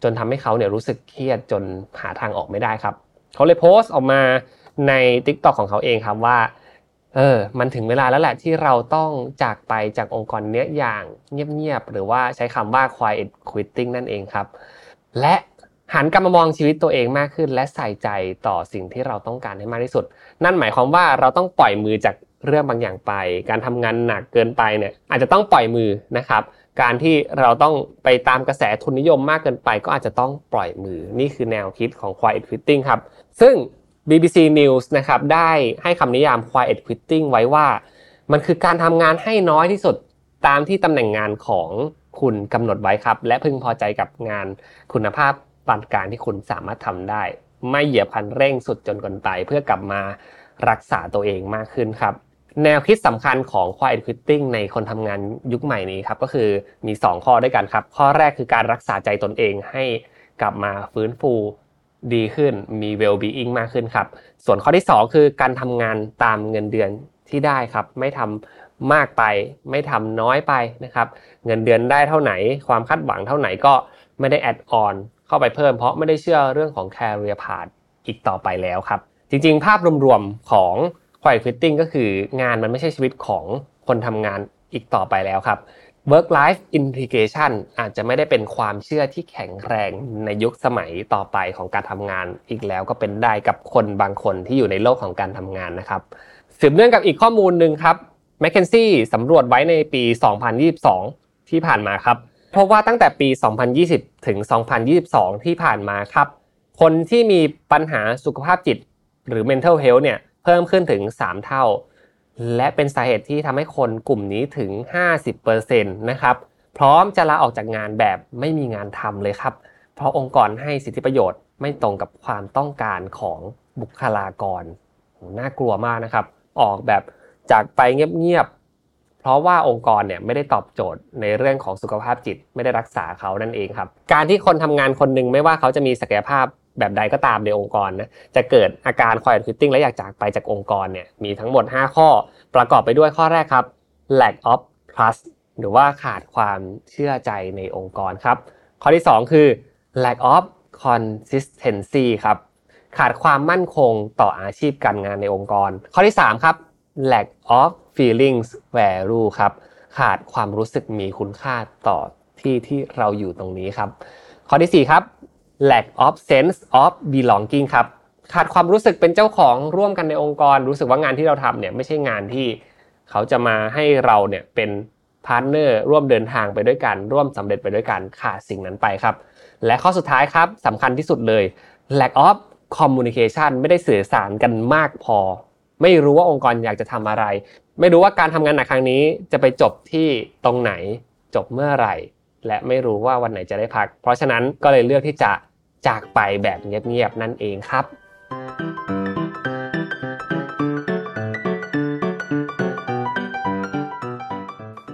จนทำให้เขาเนี่ยรู้สึกเครียดจนหาทางออกไม่ได้ครับ เขาเลยโพสต์ออกมาใน Tik t o อกของเขาเองครับว่าเออ มันถึงเวลาแล้วแหละที่เราต้องจากไปจากองค์กรเนี้ยอย่างเงียบๆ หรือว่าใช้คำว่า quiet quitting นั่นเองครับ และหันกลับมามองชีวิตตัวเองมากขึ้น และใส่ใจต่อสิ่งที่เราต้องการให้มากที่สุด นั่นหมายความว่าเราต้องปล่อยมือจากเรื่องบางอย่างไป การทำงานหนักเกินไปเนี่ยอาจจะต้องปล่อยมือนะครับ การที่เราต้องไปตามกระแสทุนนิยมมากเกินไปก็อาจจะต้องปล่อยมือ นี่คือแนวคิดของ quiet quitting ครับ ซึ่ง BBC News นะครับได้ให้คำนิยาม quiet quitting ไว้ว่า มันคือการทำงานให้น้อยที่สุดตามที่ตำแหน่งงานของคุณกำหนดไว้ครับ และพึงพอใจกับงานคุณภาพปานกลางที่คุณสามารถทำได้ ไม่เหยียบคันเร่งสุดจนเกินไปเพื่อกลับมารักษาตัวเองมากขึ้นครับ แนวคิดสำคัญของ quiet quitting ในคนทำงานยุคใหม่นี้ครับก็คือมี 2 ข้อด้วยกันครับ ข้อแรกคือการรักษาใจตนเองให้กลับมาฟื้นฟูดีขึ้นมี well being มากขึ้นครับ ส่วนข้อที่ 2 คือการทำงานตามเงินเดือนที่ได้ครับ ไม่ทำมากไป ไม่ทำน้อยไปนะครับ เงินเดือนได้เท่าไหน ความคาดหวังเท่าไหนก็ไม่ได้แอดออนเข้าไปเพิ่ม เพราะไม่ได้เชื่อเรื่องของ career path อีกต่อไปแล้วครับ จริงๆ ภาพรวมๆของ quiet quitting ก็คืองานมันไม่ใช่ชีวิตของคนทำงานอีกต่อไปแล้วครับ work life integration อาจจะไม่ได้เป็นความเชื่อที่แข็งแรงในยุคสมัยต่อไปของการทำงานอีกแล้วก็เป็นได้กับคนบางคนที่อยู่ในโลกของการทำงานนะครับสืบเนื่องกับอีกข้อมูลหนึ่งครับ m c k เคนซี่สำรวจไว้ในปี 2022 ที่ผ่านมาครับพบว่าตั้งแต่ปี 2020 ถึง 2022 ที่ผ่านมาครับ คนที่มีปัญหาสุขภาพจิตหรือ mental health เนี่ย เพิ่มขึ้นถึง 3 เท่า และเป็นสาเหตุที่ทำให้คนกลุ่มนี้ถึง 50%นะครับพร้อมจะลาออกจากงานแบบไม่มีงานทำเลยครับ เพราะองค์กรให้สิทธิประโยชน์ไม่ตรงกับความต้องการของบุคลากร น่ากลัวมากนะครับ ออกแบบจากไปเงียบๆ เพราะว่าองค์กรเนี่ยไม่ได้ตอบโจทย์ในเรื่องของสุขภาพจิต ไม่ได้รักษาเขานั่นเองครับ การที่คนทำงานคนหนึ่งไม่ว่าเขาจะมีศักยภาพ แบบใดก็ตามในองค์กรนะจะเกิดอาการ quiet quitting และอยากจากไปจากองค์กรเนี่ยมีทั้งหมด 5 ข้อประกอบไปด้วยข้อแรกครับ lack of trust หรือว่าขาดความเชื่อใจในองค์กรครับ ข้อที่ 2 คือ lack of consistency ครับขาดความมั่นคงต่ออาชีพการงานในองค์กร ข้อที่ 3 ครับ lack of feelings value ครับขาดความรู้สึกมีคุณค่าต่อที่ที่เราอยู่ตรงนี้ครับ ข้อที่ 4 ครับ lack of sense of belonging ครับขาดความรู้สึกเป็นเจ้าของร่วมกันในองค์กร รู้สึกว่างานที่เราทำเนี่ยไม่ใช่งานที่เขาจะมาให้เราเนี่ยเป็น partner ร่วมเดินทางไปด้วยกันร่วมสำเร็จไปด้วยกันขาดสิ่งนั้นไปครับ และข้อสุดท้ายครับสำคัญที่สุดเลย lack of คอมมูนิเคชันไม่ได้สื่อสารกันมากพอ ไม่รู้ว่าองค์กรอยากจะทำอะไร ไม่รู้ว่าการทำงานหนักครั้งนี้จะไปจบที่ตรงไหนจบเมื่อไหร่ และไม่รู้ว่าวันไหนจะได้พัก เพราะฉะนั้นก็เลยเลือกที่จะจากไปแบบเงียบๆนั่นเองครับ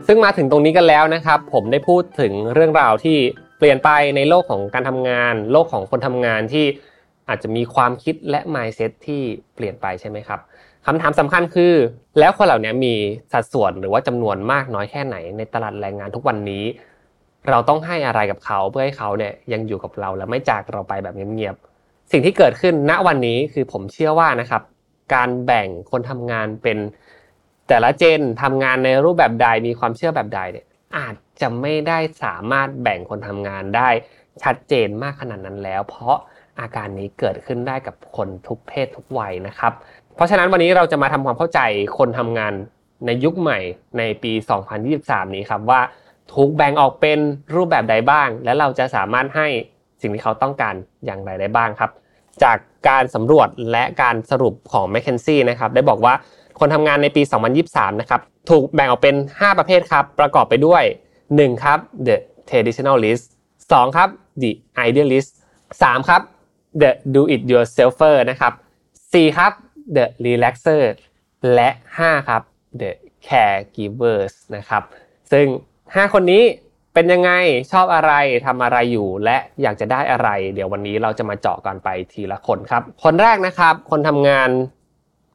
ซึ่งมาถึงตรงนี้กันแล้วนะครับ ผมได้พูดถึงเรื่องราวที่เปลี่ยนไปในโลกของการทำงาน โลกของคนทำงานที่อาจจะมีความคิดและ mindset ที่เปลี่ยนไปใช่ไหมครับคำถามสำคัญคือ แล้วคนเหล่านี้มีสัดส่วนหรือว่าจำนวนมากน้อยแค่ไหนในตลาดแรงงานทุกวันนี้ เราต้องให้อะไรกับเขาเพื่อให้เขาเนี่ยยังอยู่กับเราและไม่จากเราไปแบบเงียบๆสิ่งที่เกิดขึ้นณวันนี้คือผมเชื่อว่านะครับ การแบ่งคนทำงานเป็น แต่ละเจนทำงานในรูปแบบใดมีความเชื่อแบบใดเนี่ยอาจจะไม่ได้สามารถแบ่งคนทำงานได้ชัดเจนมากขนาดนั้นแล้ว เพราะอาการนี้เกิดขึ้นได้กับคนทุกเพศทุกวัยนะครับ เพราะฉะนั้นวันนี้เราจะมาทำความเข้าใจคนทำงานในยุคใหม่ในปี 2023 นี้ครับว่า ถูกแบ่งออกเป็นรูปแบบใดบ้าง และเราจะสามารถให้สิ่งที่เขาต้องการอย่างไรได้บ้างครับ จากการสำรวจและการสรุปของ m c k เคนซี่นะครับได้บอกว่าคนทำงานในปี 2023 นะครับถูกแบ่งออกเป็น 5 ประเภทครับประกอบไปด้วย 1 ครับ the traditionalist 2 ครับ the idealist 3 ครับ the do it yourselfer นะครับ4ครับ the relaxer และ 5 ครับ the caregivers นะครับซึ่ง 5 คนนี้เป็นยังไงชอบอะไรทำอะไรอยู่ และอยากจะได้อะไร เดี๋ยววันนี้เราจะมาเจาะกันไปทีละคนครับ คนแรกนะครับคนทำงาน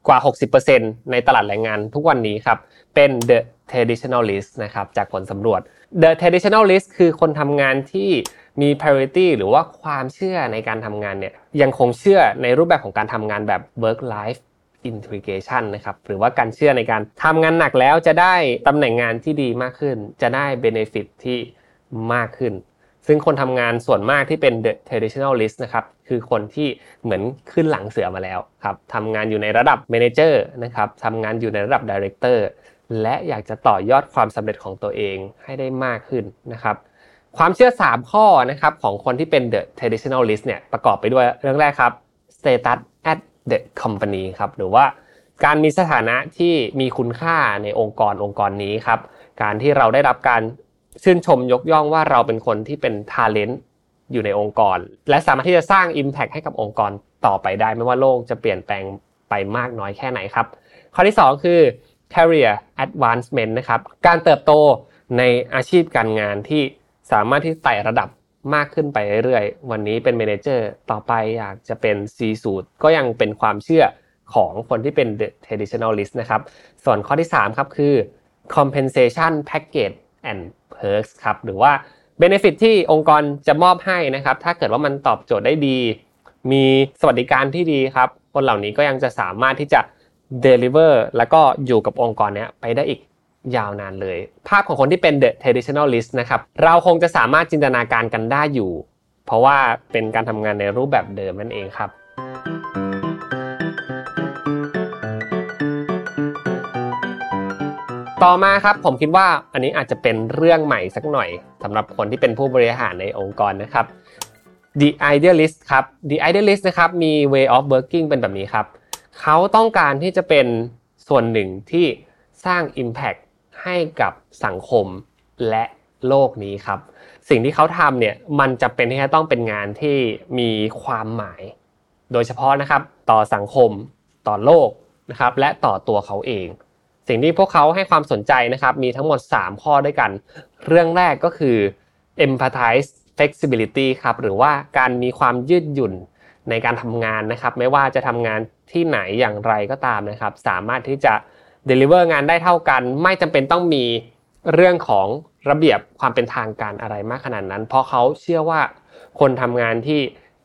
กว่า 60%ในตลาดแรงงานทุกวันนี้ครับเป็น the traditionalist นะครับจากผลสำรวจ the traditionalist คือคนทำงานที่มี priority หรือว่าความเชื่อในการทำงานเนี่ยยังคงเชื่อในรูปแบบของการทำงานแบบ work life integration นะครับหรือว่าการเชื่อในการทำงานหนักแล้วจะได้ตำแหน่งงานที่ดีมากขึ้น จะได้ benefit ที่มากขึ้น ซึ่งคนทำงานส่วนมากที่เป็น the traditionalist นะครับคือคนที่เหมือนขึ้นหลังเสือมาแล้วครับทำงานอยู่ในระดับ manager นะครับทำงานอยู่ในระดับ director และอยากจะต่อยอดความสำเร็จของตัวเองให้ได้มากขึ้นนะครับความเชื่อ 3 ข้อนะครับของคนที่เป็น the traditionalist เนี่ยประกอบไปด้วยเรื่องแรกครับ status the company ครับหรือว่าการมีสถานะที่มีคุณค่าในองค์กรองค์กรนี้ครับการที่เราได้รับการชื่นชมยกย่องว่าเราเป็นคนที่เป็นทาเลนต์อยู่ในองค์กร และสามารถที่จะสร้าง Impact ให้กับองค์กรต่อไปได้ ไม่ว่าโลกจะเปลี่ยนแปลงไปมากน้อยแค่ไหนครับข้อที่ 2 คือ career advancement นะครับการเติบโตในอาชีพการงานที่สามารถที่ไต่ระดับ มากขึ้นไปเรื่อยๆ วันนี้เป็นเมนเจอร์ต่อไปอยากจะเป็น C สูตรก็ยังเป็นความเชื่อของคนที่เป็น the traditionalist นะครับ ส่วนข้อที่ 3 ครับคือ compensation package and perks ครับ หรือว่า benefit ที่องค์กรจะมอบให้นะครับ ถ้าเกิดว่ามันตอบโจทย์ได้ดี มีสวัสดิการที่ดีครับ คนเหล่านี้ก็ยังจะสามารถที่จะ deliver แล้วก็อยู่กับองค์กรนี้ไปได้อีก ยาวนานเลย ภาพของคนที่เป็น the traditionalist นะครับ เราคงจะสามารถจินตนาการกันได้อยู่ เพราะว่าเป็นการทำงานในรูปแบบเดิมนั่นเองครับ ต่อมาครับผมคิดว่าอันนี้อาจจะเป็นเรื่องใหม่สักหน่อยสำหรับคนที่เป็นผู้บริหารในองค์กรนะครับ The Idealist ครับ The Idealist นะครับมี way of working เป็นแบบนี้ครับ เขาต้องการที่จะเป็นส่วนหนึ่งที่สร้าง Impact ให้กับสังคมและโลกนี้ครับ สิ่งที่เขาทำเนี่ยมันจะเป็นที่ต้องเป็นงานที่มีความหมาย โดยเฉพาะนะครับต่อสังคมต่อโลกนะครับและต่อตัวเขาเอง สิ่งที่พวกเขาให้ความสนใจนะครับมีทั้งหมด 3 ข้อด้วยกัน เรื่องแรกก็คือ empathize flexibility ครับหรือว่าการมีความยืดหยุ่นในการทำงานนะครับ ไม่ว่าจะทำงานที่ไหนอย่างไรก็ตามนะครับ สามารถที่จะ deliver งานได้เท่ากัน ไม่จำเป็นต้องมีเรื่องของระเบียบความเป็นทางการอะไรมากขนาดนั้น เพราะเขาเชื่อว่าคนทำงานที่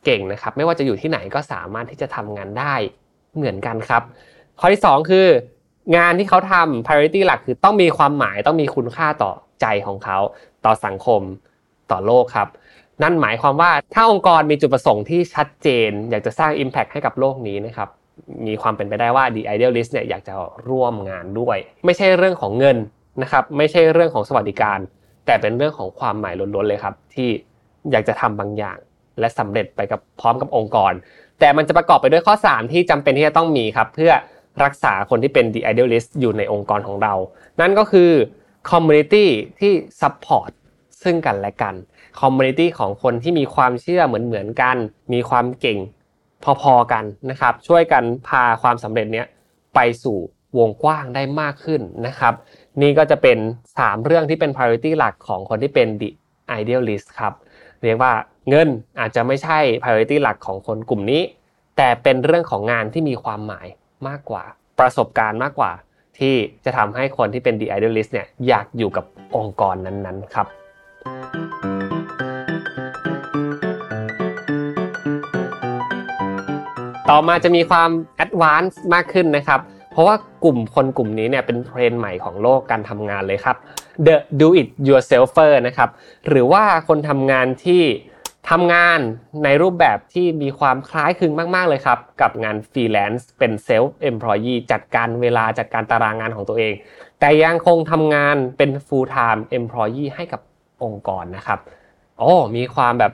เก่งนะครับ ไม่ว่าจะอยู่ที่ไหนก็สามารถที่จะทำงานได้เหมือนกันครับ ข้อที่ 2 คืองานที่เขาทำ priority หลักคือต้องมีความหมายต้องมีคุณค่าต่อใจของเขา ต่อสังคมต่อโลกครับ นั่นหมายความว่าถ้าองค์กรมีจุดประสงค์ที่ชัดเจน อยากจะสร้าง Impact ให้กับโลกนี้นะครับ มีความเป็นไปได้ว่า The Idealist เนี่ยอยากจะร่วมงานด้วย ไม่ใช่เรื่องของเงินนะครับไม่ใช่เรื่องของสวัสดิการ แต่เป็นเรื่องของความหมายล้วนๆเลยครับ ที่อยากจะทำบางอย่าง และสำเร็จไปกับพร้อมกับองค์กร แต่มันจะประกอบไปด้วยข้อ 3 ที่จำเป็นที่จะต้องมีครับ เพื่อรักษาคนที่เป็น the idealist อยู่ในองค์กรของเรา นั่นก็คือ community ที่ support ซึ่งกันและกัน community ของคนที่มีความเชื่อเหมือนเหมือนกัน มีความเก่ง พอๆกันนะครับ ช่วยกันพาความสำเร็จเนี้ยไปสู่วงกว้างได้มากขึ้นนะครับ นี่ก็จะเป็น 3 เรื่องที่เป็น priority หลักของคนที่เป็น the idealist ครับเรียกว่าเงินอาจจะไม่ใช่ priority หลักของคนกลุ่มนี้ แต่เป็นเรื่องของงานที่มีความหมายมากกว่า ประสบการณ์มากกว่า ที่จะทำให้คนที่เป็น the idealist เนี่ยอยากอยู่กับองค์กรนั้นๆครับ ต่อมาจะมีความ advanced มากขึ้นนะครับ เพราะว่ากลุ่มคนกลุ่มนี้เนี่ยเป็นเทรนด์ใหม่ของโลกการทำงานเลยครับ the do it yourselfer นะครับ หรือว่าคนทำงานที่ทำงานในรูปแบบที่มีความคล้ายคลึงมาก ๆ เลยครับ กับงานฟรีแลนซ์เป็น self employee จัดการเวลาจัดการตารางงานของตัวเอง แต่ยังคงทำงานเป็น full time employee ให้กับองค์กรนะครับ โอ้มีความแบบ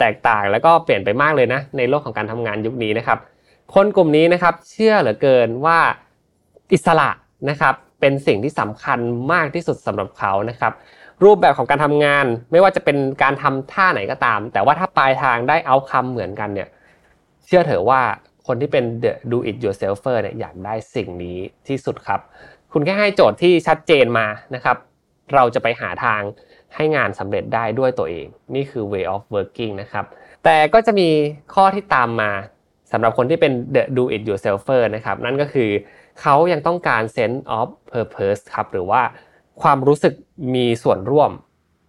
แตกต่างแล้วก็เปลี่ยนไปมากเลยนะในโลกของการทำงานยุคนี้นะครับ คนกลุ่มนี้นะครับเชื่อเหลือเกินว่าอิสระนะครับเป็นสิ่งที่สำคัญมากที่สุดสำหรับเขานะครับ รูปแบบของการทำงานไม่ว่าจะเป็นการทำท่าไหนก็ตาม แต่ว่าถ้าปลายทางได้เอาคำเหมือนกันเนี่ยเชื่อเถอะว่าคนที่เป็น the do it yourselfer เนี่ยอยากได้สิ่งนี้ที่สุดครับ คุณแค่ให้โจทย์ที่ชัดเจนมานะครับ เราจะไปหาทาง ให้งานสำเร็จได้ด้วยตัวเอง นี่คือ way of working นะครับ แต่ก็จะมีข้อที่ตามมาสำหรับคนที่เป็น the do it yourselfer นะครับ นั่นก็คือเขายังต้องการ sense of purpose ครับ หรือว่าความรู้สึกมีส่วนร่วม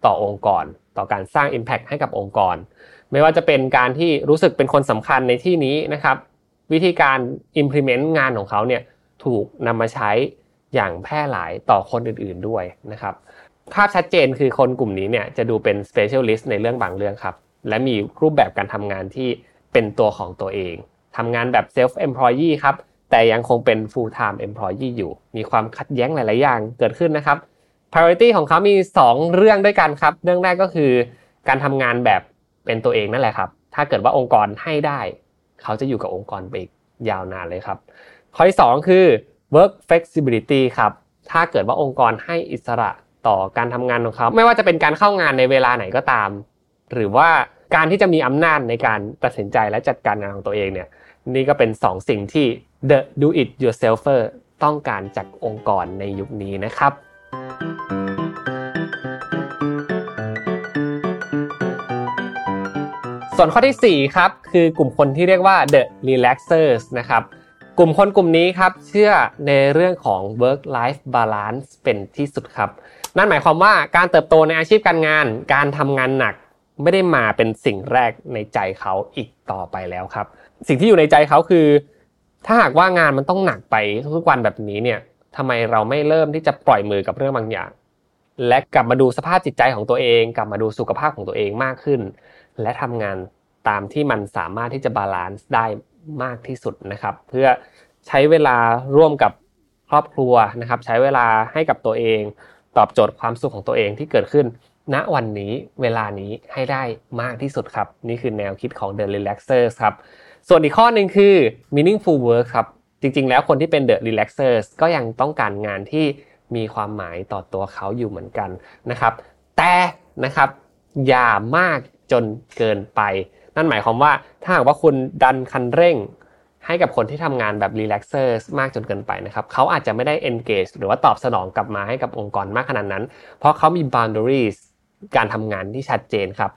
ต่อองค์กร ต่อการสร้าง impact ให้กับองค์กร ไม่ว่าจะเป็นการที่รู้สึกเป็นคนสำคัญในที่นี้นะครับ วิธีการ implement งานของเขาเนี่ยถูกนำมาใช้อย่างแพร่หลายต่อคนอื่นๆด้วยนะครับ ภาพชัดเจนคือคนกลุ่มนี้เนี่ยจะดูเป็น specialist ในเรื่องบางเรื่องครับ และมีรูปแบบการทำงานที่เป็นตัวของตัวเองทำงานแบบ self employee ครับ แต่ยังคงเป็น full time employee อยู่ มีความขัดแย้งหลาย ๆ อย่างเกิดขึ้นนะครับ priority ของเขามี 2 เรื่องด้วยกันครับ เรื่องแรกก็คือการทำงานแบบเป็นตัวเองนั่นแหละครับ ถ้าเกิดว่าองค์กรให้ได้ เขาจะอยู่กับองค์กรไปอีกยาวนานเลยครับ ข้อที่ 2 คือ work flexibility ครับ ถ้าเกิดว่าองค์กรให้อิสระ ต่อการทำงานของเขาไม่ว่าจะเป็นการเข้างานในเวลาไหนก็ตาม หรือว่าการที่จะมีอำนาจในการตัดสินใจและจัดการงานของตัวเองเนี่ยนี่ก็เป็น2สิ่งที่ the do it yourselfer ต้องการจากองค์กรในยุคนี้นะครับ ส่วนข้อที่ 4 ครับ คือกลุ่มคนที่เรียกว่า the relaxers นะครับกลุ่มคนกลุ่มนี้ครับ เชื่อในเรื่องของ work life balance เป็นที่สุดครับ นั่นหมายความว่าการเติบโตในอาชีพการงาน การทำงานหนักไม่ได้มาเป็นสิ่งแรกในใจเขาอีกต่อไปแล้วครับ สิ่งที่อยู่ในใจเขาคือ ถ้าหากว่างานมันต้องหนักไปทุกวันแบบนี้เนี่ยทำไมเราไม่เริ่มที่จะปล่อยมือกับเรื่องบางอย่าง และกลับมาดูสภาพจิตใจของตัวเอง กลับมาดูสุขภาพของตัวเองมากขึ้น และทำงานตามที่มันสามารถที่จะ balance ได้มากที่สุดนะครับ เพื่อใช้เวลาร่วมกับครอบครัวนะครับ ใช้เวลาให้กับตัวเอง ตอบโจทย์ความสุขของตัวเองที่เกิดขึ้น ณวันนี้เวลานี้ให้ได้มากที่สุดครับ นี่คือแนวคิดของ The Relaxers ครับ ส่วนอีกข้อหนึ่งคือ meaningful work ครับ จริง ๆ แล้วคนที่เป็น The Relaxers ก็ยังต้องการงานที่มีความหมายต่อตัวเขาอยู่เหมือนกันนะครับ แต่นะครับอย่ามากจนเกินไป นั่นหมายความว่าถ้าหากว่าคุณดันคันเร่ง ให้กับคนที่ทำงานแบบ relaxers มากจนเกินไปนะครับเขาอาจจะไม่ได้ engage หรือว่าตอบสนองกลับมาให้กับองค์กรมากขนาดนั้น เพราะเขามี boundaries การทำงานที่ชัดเจนครับ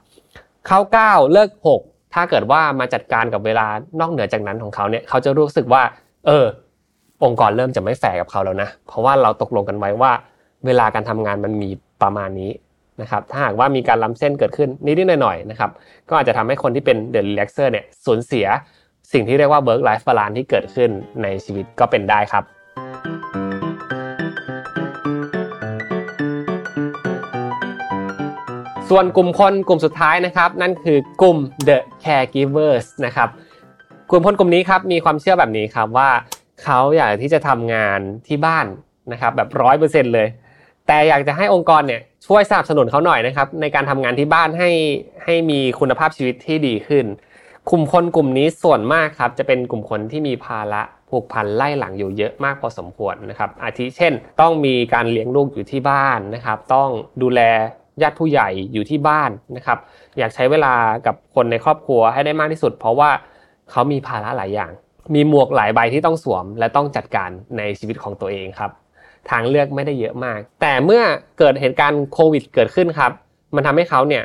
เข้า9เลิก 6 ถ้าเกิดว่ามาจัดการกับเวลานอกเหนือจากนั้นของเขาเนี่ยเขาจะรู้สึกว่า เออ องค์กรเริ่มจะไม่แฟร์กับเขาแล้วนะ เพราะว่าเราตกลงกันไว้ว่า เวลาการทำงานมันมีประมาณนี้นะครับถ้าหากว่ามีการล้ำเส้นเกิดขึ้นนิดๆหน่อยๆนะครับก็อาจจะทำให้คนที่เป็น the relaxer เนี่ยสูญเสีย สิ่งที่เรียกว่า work life balance ที่เกิดขึ้นในชีวิตก็เป็นได้ครับ ส่วนกลุ่มคนกลุ่มสุดท้ายนะครับ นั่นคือกลุ่ม the caregivers นะครับกลุ่มคนกลุ่มนี้ครับมีความเชื่อแบบนี้ครับว่าเขาอยากที่จะทำงานที่บ้านนะครับแบบร้อยเปอร์เซ็นเลย แต่อยากจะให้องค์กรเนี่ยช่วยสนับสนุนเขาหน่อยนะครับในการทำงานที่บ้านให้ให้มีคุณภาพชีวิตที่ดีขึ้น กลุ่มคนกลุ่มนี้ส่วนมากครับจะเป็นกลุ่มคนที่มีภาระผูกพันไล่หลังอยู่เยอะมากพอสมควรนะครับ อาทิเช่น ต้องมีการเลี้ยงลูกอยู่ที่บ้านนะครับ ต้องดูแลญาติผู้ใหญ่อยู่ที่บ้านนะครับ อยากใช้เวลากับคนในครอบครัวให้ได้มากที่สุด เพราะว่าเขามีภาระหลายอย่าง มีหมวกหลายใบที่ต้องสวม และต้องจัดการในชีวิตของตัวเองครับ ทางเลือกไม่ได้เยอะมาก แต่เมื่อเกิดเหตุการณ์โควิดเกิดขึ้นครับ มันทำให้เขาเนี่ย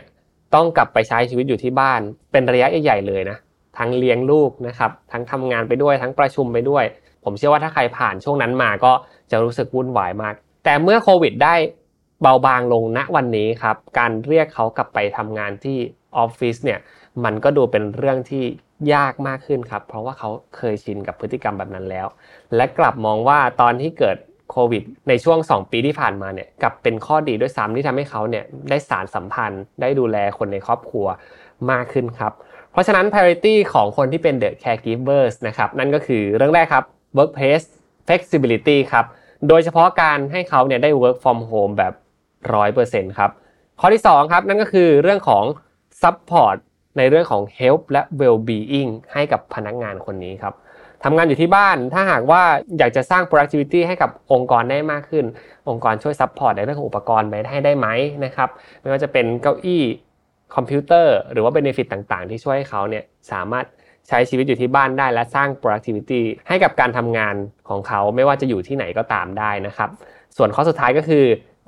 ต้องกลับไปใช้ชีวิตอยู่ที่บ้าน เป็นระยะใหญ่ๆเลยนะทั้งเลี้ยงลูกนะครับทั้งทำงานไปด้วยทั้งประชุมไปด้วย ผมเชื่อว่าถ้าใครผ่านช่วงนั้นมาก็จะรู้สึกวุ่นวายมาก แต่เมื่อโควิดได้เบาบางลงณวันนี้ครับ การเรียกเขากลับไปทำงานที่ออฟฟิศเนี่ย มันก็ดูเป็นเรื่องที่ยากมากขึ้นครับ เพราะว่าเขาเคยชินกับพฤติกรรมแบบนั้นแล้ว และกลับมองว่าตอนที่เกิด โควิด ในช่วง 2 ปีที่ผ่านมาเนี่ยกับเป็นข้อดีด้วยซ้ำที่ทำให้เขาเนี่ยได้สารสัมพันธ์ได้ดูแลคนในครอบครัวมากขึ้นครับ เพราะฉะนั้น priority ของคนที่เป็น the caregivers นะครับนั่นก็คือเรื่องแรกครับ workplace flexibility ครับโดยเฉพาะการให้เขาเนี่ยได้ work from home แบบ 100%ครับข้อที่2ครับนั่นก็คือเรื่องของ support ในเรื่องของ health และ well-being ให้กับพนักงานคนนี้ครับ ทำงานอยู่ที่บ้าน ถ้าหากว่าอยากจะสร้าง productivity ให้กับองค์กรได้มากขึ้น องค์กรช่วย support ในเรื่องของอุปกรณ์ไปให้ได้ไหมนะครับ ไม่ว่าจะเป็นเก้าอี้คอมพิวเตอร์ หรือว่า benefit ต่างๆ ที่ช่วยให้เขาเนี่ยสามารถใช้ชีวิตอยู่ที่บ้านได้และสร้าง productivity ให้กับการทำงานของเขาไม่ว่าจะอยู่ที่ไหนก็ตามได้นะครับ ส่วนข้อสุดท้ายก็คือ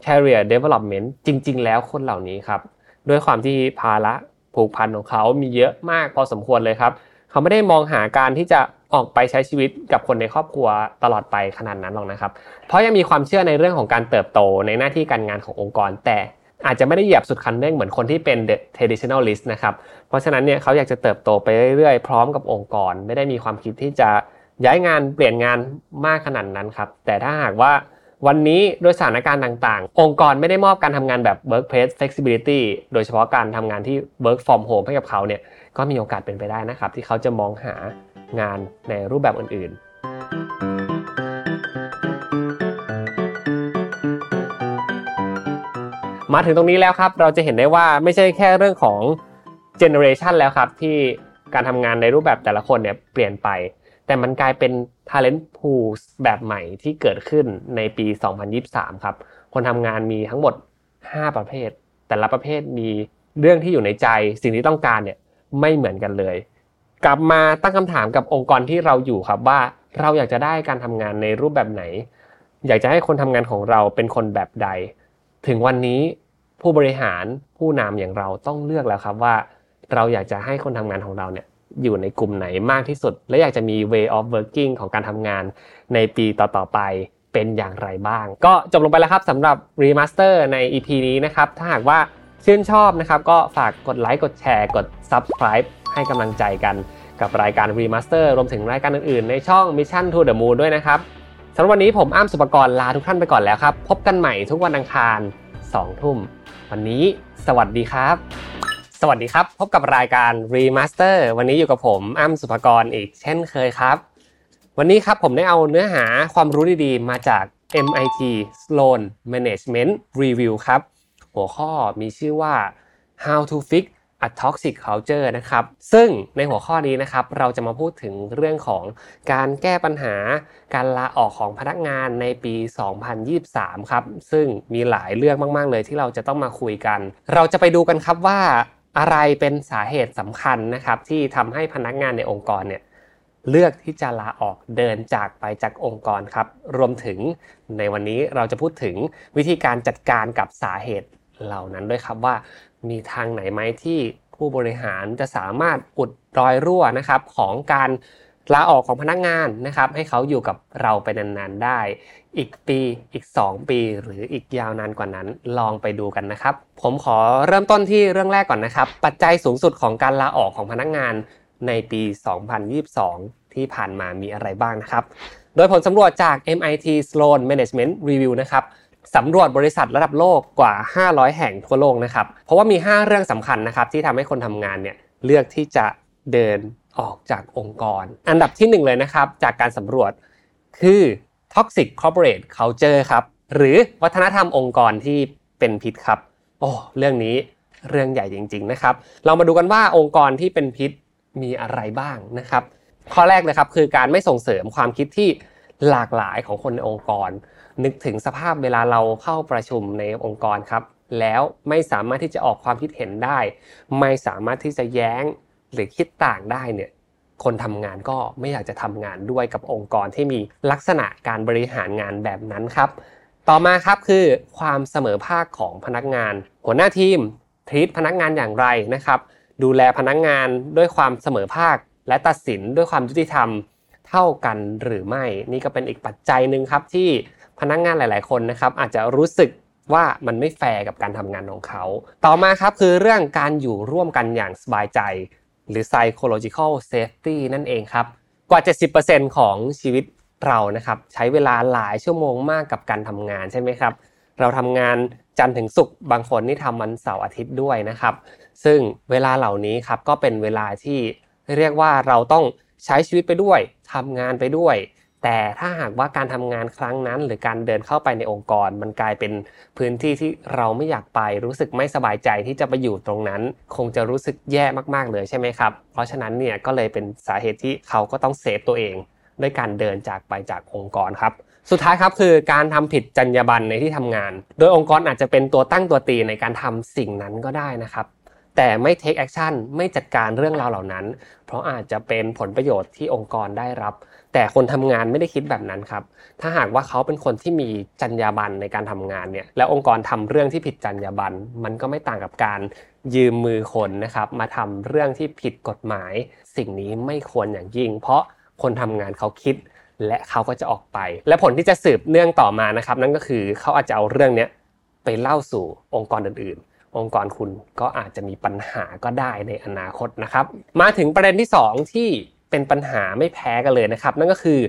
career development จริง ๆ แล้วคนเหล่านี้ครับ ด้วยความที่ภาระผูกพันของเขามีเยอะมากพอสมควรเลยครับ เขาไม่ได้มองหาการที่จะ ออกไปใช้ชีวิตกับคนในครอบครัวตลอดไปขนาดนั้นหรอกนะครับ เพราะยังมีความเชื่อในเรื่องของการเติบโตในหน้าที่การงานขององค์กร แต่อาจจะไม่ได้เหยียบสุดคันเร่งเหมือนคนที่เป็น the traditionalist นะครับ เพราะฉะนั้นเนี่ยเขาอยากจะเติบโตไปเรื่อยๆ พร้อมกับองค์กร ไม่ได้มีความคิดที่จะย้ายงานเปลี่ยนงานมากขนาดนั้นครับ แต่ถ้าหากว่าวันนี้ด้วยสถานการณ์ต่างๆ องค์กรไม่ได้มอบการทำงานแบบ workplace flexibility โดยเฉพาะการทำงานที่ work from home ให้กับเขาเนี่ย ก็มีโอกาสเป็นไปได้นะครับ ที่เขาจะมองหา งานในรูปแบบอื่น ๆ มาถึงตรงนี้แล้วครับ เราจะเห็นได้ว่าไม่ใช่แค่เรื่องของ generation แล้วครับ ที่การทำงานในรูปแบบแต่ละคนเนี่ยเปลี่ยนไป แต่มันกลายเป็น Talent Pool แบบใหม่ที่เกิดขึ้นในปี 2023 ครับ คนทำงานมีทั้งหมด 5 ประเภท แต่ละประเภทมีเรื่องที่อยู่ในใจสิ่งที่ต้องการเนี่ยไม่เหมือนกันเลย กลับมาตั้งคำถามกับองค์กรที่เราอยู่ครับว่าเราอยากจะได้การทำงานในรูปแบบไหน อยากจะให้คนทำงานของเราเป็นคนแบบใด ถึงวันนี้ผู้บริหารผู้นำอย่างเราต้องเลือกแล้วครับว่า เราอยากจะให้คนทำงานของเราเนี่ยอยู่ในกลุ่มไหนมากที่สุด และอยากจะมี way of working ของการทำงานในปีต่อๆไปเป็นอย่างไรบ้าง ก็จบลงไปแล้วครับสำหรับ remaster ใน EP นี้นะครับ ถ้าหากว่าชื่นชอบนะครับ ก็ฝากกดไลค์กดแชร์กด subscribe ให้กำลังใจกันกับรายการ remaster รวมถึงรายการอื่นๆ ในช่อง Mission to the Moon ด้วยนะครับสำหรับวันนี้ผมอ้ำสุปกรณ์ลาทุกท่านไปก่อนแล้วครับ พบกันใหม่ทุกวันอังคาร 2 ทุ่ม วันนี้สวัสดีครับ สวัสดีครับ พบกับรายการ Remaster วันนี้อยู่กับผมอ้ำสุภกรอีกเช่นเคยครับ วันนี้ครับผมได้เอาเนื้อหาความรู้ดีๆ มาจาก MIT Sloan Management Review ครับ หัวข้อมีชื่อว่า How to Fix a Toxic Culture นะครับ ซึ่งในหัวข้อนี้นะครับ เราจะมาพูดถึงเรื่องของการแก้ปัญหาการลาออกของพนักงานในปี 2023 ครับ ซึ่งมีหลายเรื่องมาก ๆ เลยที่เราจะต้องมาคุยกัน เราจะไปดูกันครับว่าอะไรเป็นสาเหตุสำคัญนะครับ ที่ทำให้พนักงานในองค์กรเนี่ยเลือกที่จะลาออกเดินจากไปจากองค์กรครับ รวมถึงในวันนี้เราจะพูดถึงวิธีการจัดการกับสาเหตุเหล่านั้นด้วยครับว่า มีทางไหนไหมที่ผู้บริหารจะสามารถอุดรอยรั่วนะครับของการลาออกของพนักงานนะครับ ให้เขาอยู่กับเราไปนานๆได้ อีกปีอีก 2 ปี หรืออีกยาวนานกว่านั้นลองไปดูกันนะครับ ผมขอเริ่มต้นที่เรื่องแรกก่อนนะครับ ปัจจัยสูงสุดของการลาออกของพนักงานในปี 2022 ที่ผ่านมามีอะไรบ้างนะครับ โดยผลสำรวจจาก MIT Sloan Management Review นะครับ สำรวจบริษัทระดับโลกกว่า 500 แห่งทั่วโลกนะครับ เพราะว่ามี 5 เรื่องสำคัญนะครับที่ทำให้คนทำงานเนี่ยเลือกที่จะเดินออกจากองค์กร อันดับที่ 1 เลยนะครับ จากการสำรวจคือ toxic corporate culture ครับหรือวัฒนธรรมองค์กรที่เป็นพิษครับ โอ้เรื่องนี้เรื่องใหญ่จริง ๆนะครับ เรามาดูกันว่าองค์กรที่เป็นพิษมีอะไรบ้างนะครับ ข้อแรกเลยครับคือการไม่ส่งเสริมความคิดที่หลากหลายของคนในองค์กร นึกถึงสภาพเวลาเราเข้าประชุมในองค์กรครับ แล้วไม่สามารถที่จะออกความคิดเห็นได้ ไม่สามารถที่จะแย้งหรือคิดต่างได้เนี่ยคนทำงานก็ไม่อยากจะทำงานด้วยกับองค์กรที่มีลักษณะการบริหารงานแบบนั้นครับ ต่อมาครับคือความเสมอภาคของพนักงาน หัวหน้าทีมทีตพนักงานอย่างไรนะครับ ดูแลพนักงานด้วยความเสมอภาค และตัดสินด้วยความยุติธรรมเท่ากันหรือไม่ นี่ก็เป็นอีกปัจจัยหนึ่งครับที่ พนักงานหลาย ๆ คนนะครับอาจจะรู้สึกว่ามันไม่แฟร์กับการทำงานของเขา ต่อมาครับคือเรื่องการอยู่ร่วมกันอย่างสบายใจ หรือ psychological safety นั่นเองครับ กว่า 70%ของชีวิตเรานะครับใช้เวลาหลายชั่วโมงมากกับการทำงานใช่ไหมครับ เราทำงานจันทร์ถึงศุกร์บางคนนี่ทำวันเสาร์อาทิตย์ด้วยนะครับ ซึ่งเวลาเหล่านี้ครับก็เป็นเวลาที่เรียกว่าเราต้องใช้ชีวิตไปด้วยทำงานไปด้วย แต่ถ้าหากว่าการทำงานครั้งนั้น หรือการเดินเข้าไปในองค์กร มันกลายเป็นพื้นที่ที่เราไม่อยากไปรู้สึกไม่สบายใจที่จะไปอยู่ตรงนั้น คงจะรู้สึกแย่มากๆเลยใช่ไหมครับ เพราะฉะนั้นเนี่ยก็เลยเป็นสาเหตุที่เขาก็ต้องเซฟตัวเองด้วยการเดินจากไปจากองค์กรครับสุดท้ายครับคือการทำผิดจรรยาบรรณในที่ทำงาน โดยองค์กรอาจจะเป็นตัวตั้งตัวตีในการทำสิ่งนั้นก็ได้นะครับ แต่ไม่ take action ไม่จัดการเรื่องราวเหล่านั้น เพราะอาจจะเป็นผลประโยชน์ที่องค์กรได้รับ แต่คนทำงานไม่ได้คิดแบบนั้นครับ ถ้าหากว่าเขาเป็นคนที่มีจรรยาบรรณในการทำงานเนี่ย แล้วองค์กรทำเรื่องที่ผิดจรรยาบรรณมันก็ไม่ต่างกับการยืมมือคนนะครับ มาทำเรื่องที่ผิดกฎหมาย สิ่งนี้ไม่ควรอย่างยิ่ง เพราะคนทำงานเขาคิด และเขาก็จะออกไป และผลที่จะสืบเนื่องต่อมานะครับ นั่นก็คือเขาอาจจะเอาเรื่องนี้ไปเล่าสู่องค์กรอื่นๆองค์กรคุณก็อาจจะมีปัญหาก็ได้ในอนาคตนะครับ มาถึงประเด็นที่ 2 ที่ เป็นปัญหาไม่แพ้กันเลยนะครับ นั่นก็คือ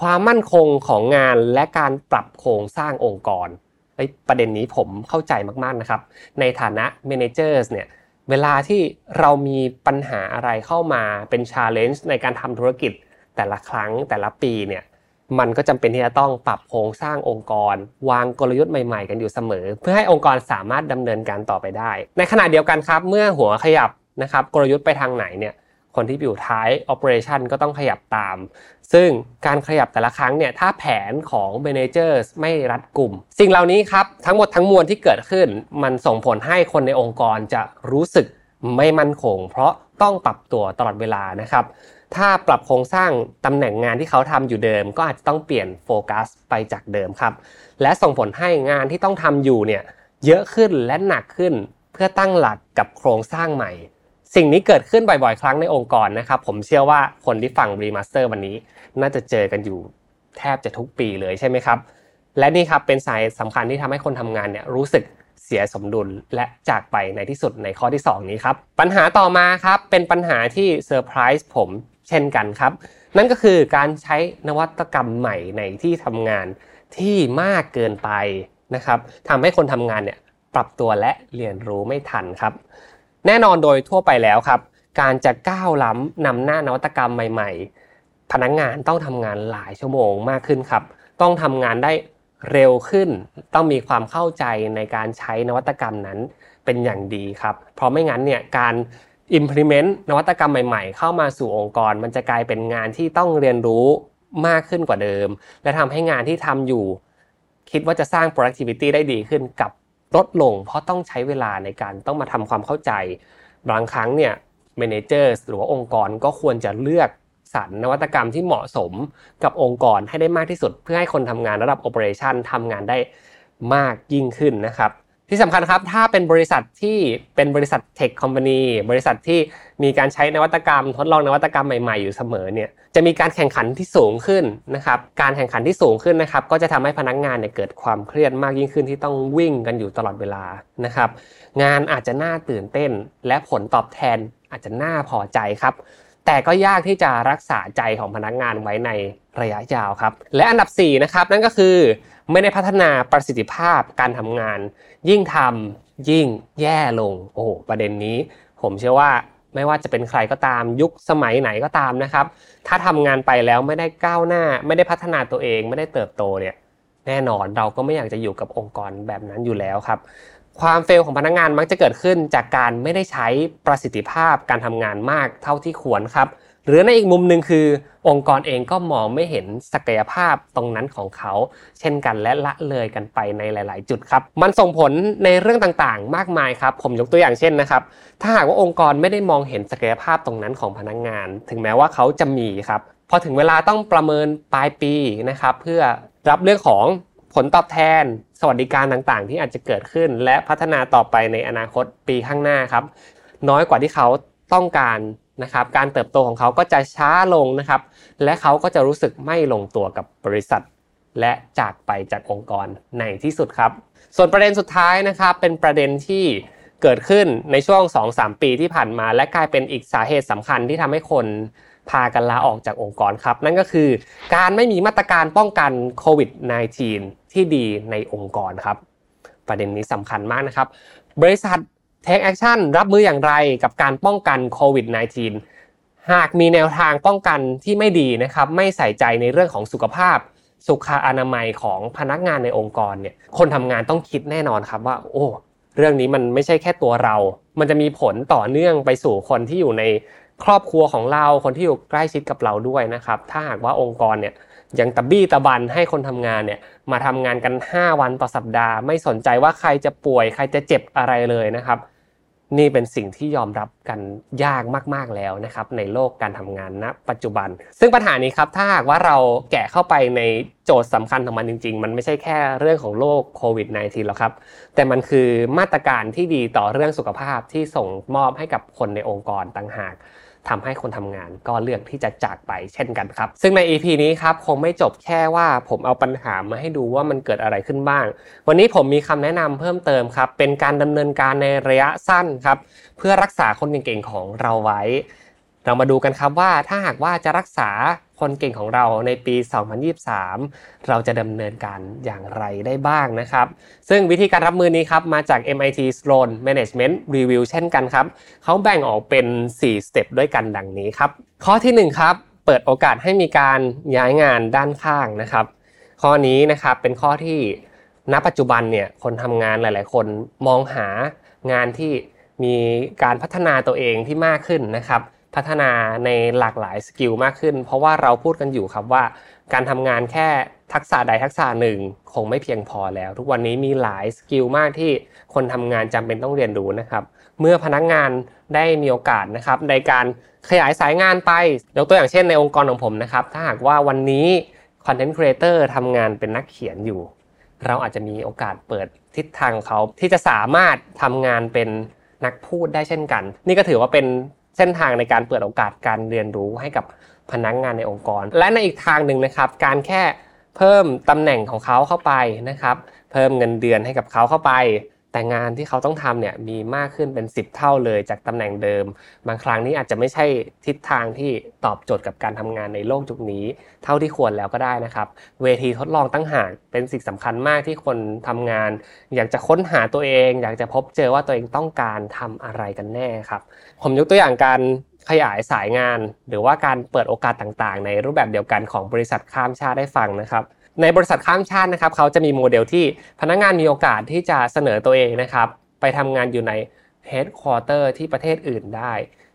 ความมั่นคงของงานและการปรับโครงสร้างองค์กรประเด็นนี้ผมเข้าใจมากๆนะครับ ในฐานะ managers เนี่ยเวลาที่เรามีปัญหาอะไรเข้ามาเป็น challenge ในการทำธุรกิจแต่ละครั้งแต่ละปีเนี่ยมันก็จำเป็นที่จะต้องปรับโครงสร้างองค์กร วางกลยุทธ์ใหม่ๆ กันอยู่เสมอ เพื่อให้องค์กรสามารถดำเนินการต่อไปได้ ในขณะเดียวกันครับ เมื่อหัวขยับนะครับกลยุทธ์ไปทางไหนเนี่ย คนที่อยู่ท้าย operation ก็ต้องขยับตาม ซึ่งการขยับแต่ละครั้งเนี่ยถ้าแผนของเ managers ไม่รัดกลุ่ม สิ่งเหล่านี้ครับทั้งหมดทั้งมวลที่เกิดขึ้น มันส่งผลให้คนในองค์กรจะรู้สึกไม่มั่นคง เพราะต้องปรับตัวตลอดเวลานะครับถ้าปรับโครงสร้างตำแหน่งงานที่เขาทำอยู่เดิม ก็อาจจะต้องเปลี่ยนโฟกัสไปจากเดิมครับ และส่งผลให้งานที่ต้องทำอยู่เนี่ยเยอะขึ้นและหนักขึ้น เพื่อตั้งหลักกับโครงสร้างใหม่ สิ่งนี้เกิดขึ้นบ่อยๆ ครั้งในองค์กรนะครับผมเชื่อว่าคนที่ฟัง Remaster วันนี้ น่าจะเจอกันอยู่แทบจะทุกปีเลยใช่ไหมครับ และนี่ครับเป็นสายสำคัญที่ทำให้คนทำงานเนี่ยรู้สึกเสียสมดุลและจากไปในที่สุดในข้อที่ 2 นี้ครับ ปัญหาต่อมาครับเป็นปัญหาที่เซอร์ไพรส์ผมเช่นกันครับ นั่นก็คือการใช้นวัตกรรมใหม่ในที่ทำงานที่มากเกินไปนะครับทำให้คนทำงานเนี่ยปรับตัวและเรียนรู้ไม่ทันครับ แน่นอนโดยทั่วไปแล้วครับ การจะก้าวล้ำนำหน้านวัตกรรมใหม่ ๆ พนักงงานต้องทำงานหลายชั่วโมงมากขึ้นครับ ต้องทำงานได้เร็วขึ้น ต้องมีความเข้าใจในการใช้นวัตกรรมนั้นเป็นอย่างดีครับ เพราะไม่งั้นเนี่ยการ implement นวัตกรรมใหม่ ๆ เข้ามาสู่องค์กร มันจะกลายเป็นงานที่ต้องเรียนรู้มากขึ้นกว่าเดิม และทำให้งานที่ทำอยู่ คิดว่าจะสร้าง productivity ได้ดีขึ้นกับ ลดลง เพราะต้องใช้เวลาในการต้องมาทำความเข้าใจ บางครั้งเนี่ยเมนเจอร์หรือว่าองค์กรก็ควรจะเลือกสรรนวัตกรรมที่เหมาะสมกับองค์กรให้ได้มากที่สุด เพื่อให้คนทำงานระดับโอเปอเรชันทำงานได้มากยิ่งขึ้นนะครับ ที่สำคัญครับถ้าเป็นบริษัทที่เป็นบริษัทเทคคอมพานีบริษัทที่ มีการใช้นวัตกรรม ทดลองนวัตกรรมใหม่ๆอยู่เสมอเนี่ยจะมีการแข่งขันที่สูงขึ้นนะครับการแข่งขันที่สูงขึ้นนะครับก็จะทำให้พนักงานเนี่ยเกิดความเครียดมากยิ่งขึ้นที่ต้องวิ่งกันอยู่ตลอดเวลานะครับงานอาจจะน่าตื่นเต้น และผลตอบแทนอาจจะน่าพอใจครับแต่ก็ยากที่จะรักษาใจของพนักงานไว้ในระยะยาวครับ และอันดับ4นะครับนั่นก็คือ ไม่ได้พัฒนาประสิทธิภาพการทำงาน ยิ่งทำยิ่งแย่ลง โอ้ประเด็นนี้ ผมเชื่อว่า ไม่ว่าจะเป็นใครก็ตามยุคสมัยไหนก็ตามนะครับ ถ้าทำงานไปแล้วไม่ได้ก้าวหน้า ไม่ได้พัฒนาตัวเอง ไม่ได้เติบโตเนี่ยแน่นอนเราก็ไม่อยากจะอยู่กับองค์กรแบบนั้นอยู่แล้วครับ ความเฟลของพนักงานมักจะเกิดขึ้นจากการไม่ได้ใช้ประสิทธิภาพการทำงานมากเท่าที่ควรครับ หรือในอีกมุมหนึ่งคือ องค์กรเองก็มองไม่เห็นศักยภาพตรงนั้นของเขา เช่นกันและละเลยกันไปในหลาย ๆ จุดครับ มันส่งผลในเรื่องต่างๆ มากมายครับ ผมยกตัวอย่างเช่นนะครับ ถ้าหากว่าองค์กรไม่ได้มองเห็นศักยภาพตรงนั้นของพนักงาน ถึงแม้ว่าเขาจะมีครับพอถึงเวลาต้องประเมินปลายปีนะครับ เพื่อรับเรื่องของผลตอบแทน สวัสดิการต่างๆ ที่อาจจะเกิดขึ้น และพัฒนาต่อไปในอนาคตปีข้างหน้าครับ น้อยกว่าที่เขาต้องการ นะครับการเติบโตของเขาก็จะช้าลงนะครับ และเขาก็จะรู้สึกไม่ลงตัวกับบริษัท และจากไปจากองค์กรในที่สุดครับ ส่วนประเด็นสุดท้ายนะครับ เป็นประเด็นที่เกิดขึ้นในช่วง 2-3 ปีที่ผ่านมา และกลายเป็นอีกสาเหตุสำคัญที่ทำให้คนพากันลาออกจากองค์กรครับ นั่นก็คือการไม่มีมาตรการป้องกันโควิด -19 ที่ดีในองค์กรครับ ประเด็นนี้สำคัญมากนะครับ บริษัท Take Action รับมืออย่างไรกับการป้องกันโควิด -19 หากมีแนวทางป้องกันที่ไม่ดีนะครับ ไม่ใส่ใจในเรื่องของสุขภาพ สุขอนามัยของพนักงานในองค์กรเนี่ย คนทำงานต้องคิดแน่นอนครับว่า โอ้ เรื่องนี้มันไม่ใช่แค่ตัวเรา มันจะมีผลต่อเนื่องไปสู่คนที่อยู่ในครอบครัวของเรา คนที่อยู่ใกล้ชิดกับเราด้วยนะครับ ถ้าหากว่าองค์กรเนี่ย ยังตะบี้ตะบันให้คนทำงานเนี่ยมาทำงานกัน 5 วันต่อสัปดาห์ ไม่สนใจว่าใครจะป่วย ใครจะเจ็บอะไรเลยนะครับ นี่เป็นสิ่งที่ยอมรับกันยากมากๆแล้วนะครับ ในโลกการทำงานณปัจจุบัน ซึ่งปัญหานี้ครับถ้าหากว่าเราแกะเข้าไปในโจทย์สำคัญของมันจริง ๆ มันไม่ใช่แค่เรื่องของโรคโควิด -19 หรอกครับ แต่มันคือมาตรการที่ดีต่อเรื่องสุขภาพที่ส่งมอบให้กับคนในองค์กรต่างหาก ทำให้คนทำงานก็เลือกที่จะจากไปเช่นกันครับ ซึ่งใน EP นี้ครับคงไม่จบแค่ว่าผมเอาปัญหามาให้ดูว่ามันเกิดอะไรขึ้นบ้าง วันนี้ผมมีคำแนะนำเพิ่มเติมครับ เป็นการดำเนินการในระยะสั้นครับ เพื่อรักษาคนเก่งๆของเราไว้ เรามาดูกันครับว่าถ้าหากว่าจะรักษาคนเก่งของเราในปี 2023 เราจะดำเนินการอย่างไรได้บ้างนะครับ ซึ่งวิธีการรับมือนี้ครับมาจาก MIT Sloan Management Review เช่นกันครับเขาแบ่งออกเป็น 4 สเต็ปด้วยกันดังนี้ครับ ข้อที่ 1 ครับ เปิดโอกาสให้มีการย้ายงานด้านข้างนะครับ ข้อนี้นะครับเป็นข้อที่ณปัจจุบันเนี่ยคนทำงานหลาย ๆ คนมองหางานที่มีการพัฒนาตัวเองที่มากขึ้นนะครับ พัฒนาในหลากหลาย skill มากขึ้น เพราะว่าเราพูดกันอยู่ครับว่า การทำงานแค่ทักษะใดทักษะหนึ่งคงไม่เพียงพอแล้ว ทุกวันนี้มีหลาย skill มากที่คนทำงานจำเป็นต้องเรียนรู้นะครับ เมื่อพนักงานได้มีโอกาสนะครับในการขยายสายงานไปยกตัวอย่างเช่นในองค์กรของผมนะครับ ถ้าหากว่าวันนี้ content creator ทำงานเป็นนักเขียนอยู่ เราอาจจะมีโอกาสเปิดทิศทางเขาที่จะสามารถทำงานเป็นนักพูดได้เช่นกัน นี่ก็ถือว่าเป็น เส้นทางในการเปิดโอกาสการเรียนรู้ให้กับพนักงงานในองค์กร และในอีกทางหนึ่งนะครับ การแค่เพิ่มตำแหน่งของเขาเข้าไปนะครับ เพิ่มเงินเดือนให้กับเขาเข้าไป แต่งานที่เขาต้องทำเนี่ยมีมากขึ้นเป็น 10 เท่าเลยจากตำแหน่งเดิม บางครั้งนี้อาจจะไม่ใช่ทิศทางที่ตอบโจทย์กับการทำงานในโลกจุกนี้ เท่าที่ควรแล้วก็ได้นะครับ เวทีทดลองตั้งหากเป็นสิ่งสำคัญมากที่คนทำงาน อยากจะค้นหาตัวเอง อยากจะพบเจอว่าตัวเองต้องการทำอะไรกันแน่ครับ ผมยกตัวอย่างการขยายสายงาน หรือว่าการเปิดโอกาสต่างๆ ในรูปแบบเดียวกันของบริษัทข้ามชาติได้ฟังนะครับ ในบริษัทข้ามชาตินะครับเขาจะมีโมเดลที่พนักงานมีโอกาสที่จะเสนอตัวเองนะครับไปทำงานอยู่ใน headquarter ที่ประเทศอื่นได้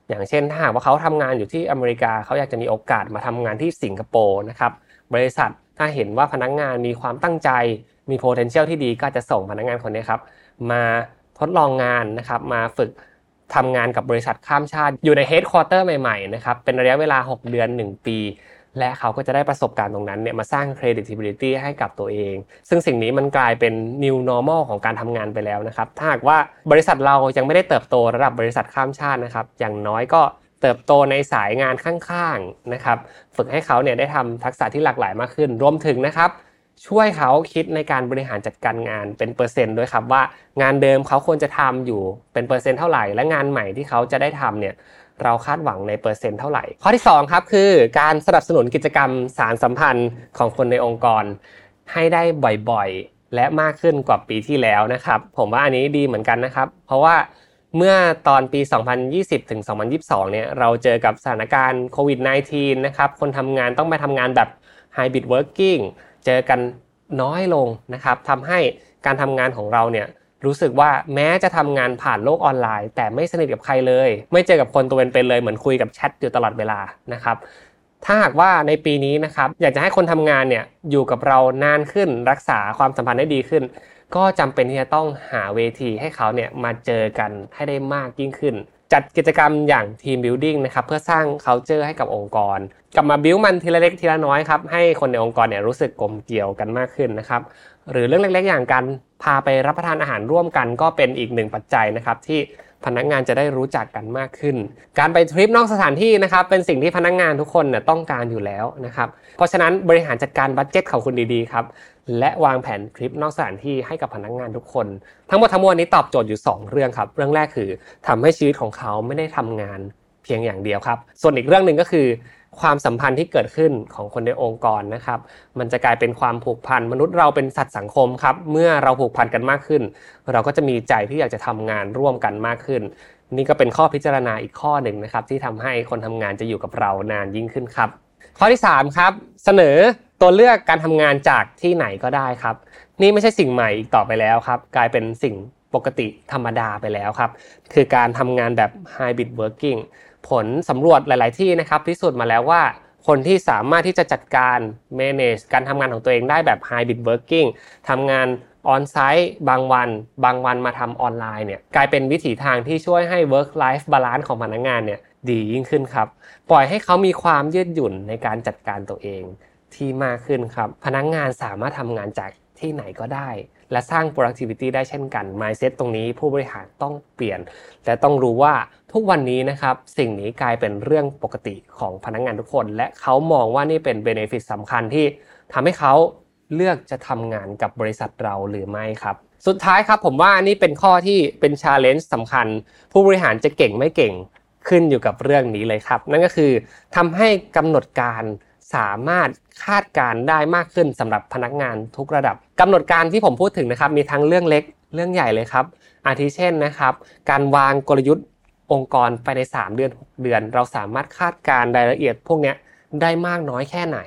อย่างเช่นถ้าหากว่าเขาทำงานอยู่ที่อเมริกาเขาอยากจะมีโอกาสมาทำงานที่สิงคโปร์นะครับบริษัทถ้าเห็นว่าพนักงานมีความตั้งใจมี potential ที่ดีก็จะส่งพนักงานคนนี้ครับมาทดลองงานนะครับมาฝึกทำงานกับบริษัทข้ามชาติ อยู่ใน headquarter ใหม่ๆนะครับเป็นระยะเวลา 6 เดือน 1 ปี และเขาก็จะได้ประสบการณ์ตรงนั้นเนี่ยมาสร้าง credibility ให้กับตัวเอง ซึ่งสิ่งนี้มันกลายเป็น new normal ของการทำงานไปแล้วนะครับ ถ้าหากว่าบริษัทเรายังไม่ได้เติบโตระดับบริษัทข้ามชาตินะครับ อย่างน้อยก็เติบโตในสายงานข้างๆนะครับ ฝึกให้เขาเนี่ยได้ทำทักษะที่หลากหลายมากขึ้น รวมถึงนะครับช่วยเขาคิดในการบริหารจัดการงานเป็นเปอร์เซ็นต์ด้วยครับว่างานเดิมเขาควรจะทำอยู่เป็นเปอร์เซ็นต์เท่าไหร่ และงานใหม่ที่เขาจะได้ทำเนี่ย เราคาดหวังในเปอร์เซ็นต์เท่าไหร่ ข้อที่ 2 ครับคือการสนับสนุนกิจกรรมสารสัมพันธ์ของคนในองค์กร ให้ได้บ่อยๆ และมากขึ้นกว่าปีที่แล้วนะครับ ผมว่าอันนี้ดีเหมือนกันนะครับ เพราะว่าเมื่อตอนปี 2020 ถึง 2022 เนี่ย เราเจอกับสถานการณ์โควิด -19 นะครับ คนทำงานต้องไปทำงานแบบ hybrid working เจอกันน้อยลงนะครับ ทำให้การทำงานของเราเนี่ย รู้สึกว่าแม้จะทำงานผ่านโลกออนไลน์ แต่ไม่สนิทกับใครเลย ไม่เจอกับคนตัวเป็นๆเลยเหมือนคุยกับแชทอยู่ตลอดเวลานะครับถ้าหากว่าในปีนี้นะครับอยากจะให้คนทำงานเนี่ยอยู่กับเรานานขึ้นรักษาความสัมพันธ์ได้ดีขึ้น ก็จำเป็นที่จะต้องหาเวทีให้เขาเนี่ยมาเจอกันให้ได้มากยิ่งขึ้น จัดกิจกรรมอย่างทีมบิวดิ้งนะครับเพื่อสร้าง culture ให้กับองค์กร กลับมาบิวมันทีละเล็กทีละน้อยครับให้คนในองค์กรเนี่ยรู้สึกกลมเกลียวกันมากขึ้นนะครับหรือเรื่องเล็กๆอย่างการ พาไปรับประทานอาหารร่วมกันก็เป็นอีกหนึ่งปัจจัยนะครับที่พนักงานจะได้รู้จักกันมากขึ้น การไปทริปนอกสถานที่นะครับเป็นสิ่งที่พนักงานทุกคนเนี่ยต้องการอยู่แล้วนะครับ เพราะฉะนั้นบริหารจัดการบัตเจ็ตของคุณดีๆครับและวางแผนทริปนอกสถานที่ให้กับพนักงานทุกคน ทั้งหมดทั้งมวลนี้ตอบโจทย์อยู่ 2 เรื่องครับ เรื่องแรกคือทำให้ชีวิตของเขาไม่ได้ทำงานเพียงอย่างเดียวครับ ส่วนอีกเรื่องหนึ่งก็คือ ความสัมพันธ์ที่เกิดขึ้นของคนในองค์กรนะครับ มันจะกลายเป็นความผูกพันมนุษย์เราเป็นสัตว์สังคมครับ เมื่อเราผูกพันกันมากขึ้น เราก็จะมีใจที่อยากจะทำงานร่วมกันมากขึ้น นี่ก็เป็นข้อพิจารณาอีกข้อหนึ่งนะครับ ที่ทำให้คนทำงานจะอยู่กับเรานานยิ่งขึ้นครับ ข้อที่3ครับเสนอตัวเลือกการทำงานจากที่ไหนก็ได้ครับ นี่ไม่ใช่สิ่งใหม่อีกต่อไปแล้วครับ กลายเป็นสิ่งปกติธรรมดาไปแล้วครับ คือการทำงานแบบ hybrid working ผลสำรวจหลาย ๆ ที่นะครับพิสูจน์มาแล้วว่าคนที่สามารถที่จะจัดการ manage การทำงานของตัวเองได้แบบ hybrid working ทำงานออนไซต์บางวัน บางวันมาทำออนไลน์เนี่ยกลายเป็นวิถีทางที่ช่วยให้ work life balance ของพนักงานเนี่ยดียิ่งขึ้นครับ ปล่อยให้เขามีความยืดหยุ่นในการจัดการตัวเองที่มากขึ้นครับ พนักงานสามารถทำงานจากที่ไหนก็ได้ และสร้าง productivity ได้เช่นกัน mindset ตรงนี้ผู้บริหารต้องเปลี่ยน และต้องรู้ว่า ทุกวันนี้นะครับสิ่งนี้กลายเป็นเรื่องปกติของพนักงานทุกคน และเขามองว่านี่เป็น benefit สำคัญที่ทำให้เขาเลือกจะทำงานกับบริษัทเราหรือไม่ครับ สุดท้ายครับผมว่านี่เป็นข้อที่เป็น challenge สำคัญ ผู้บริหารจะเก่งไม่เก่งขึ้นอยู่กับเรื่องนี้เลยครับ นั่นก็คือทำให้กำหนดการสามารถคาดการได้มากขึ้นสำหรับพนักงานทุกระดับกำหนดการที่ผมพูดถึงนะครับ มีทั้งเรื่องเล็กเรื่องใหญ่เลยครับ อาทิเช่นนะครับ การวางกลยุทธ์ องค์กรไปใน 3 เดือน 6 เดือน เราสามารถคาดการรายละเอียดพวกนี้ได้มากน้อยแค่ไหน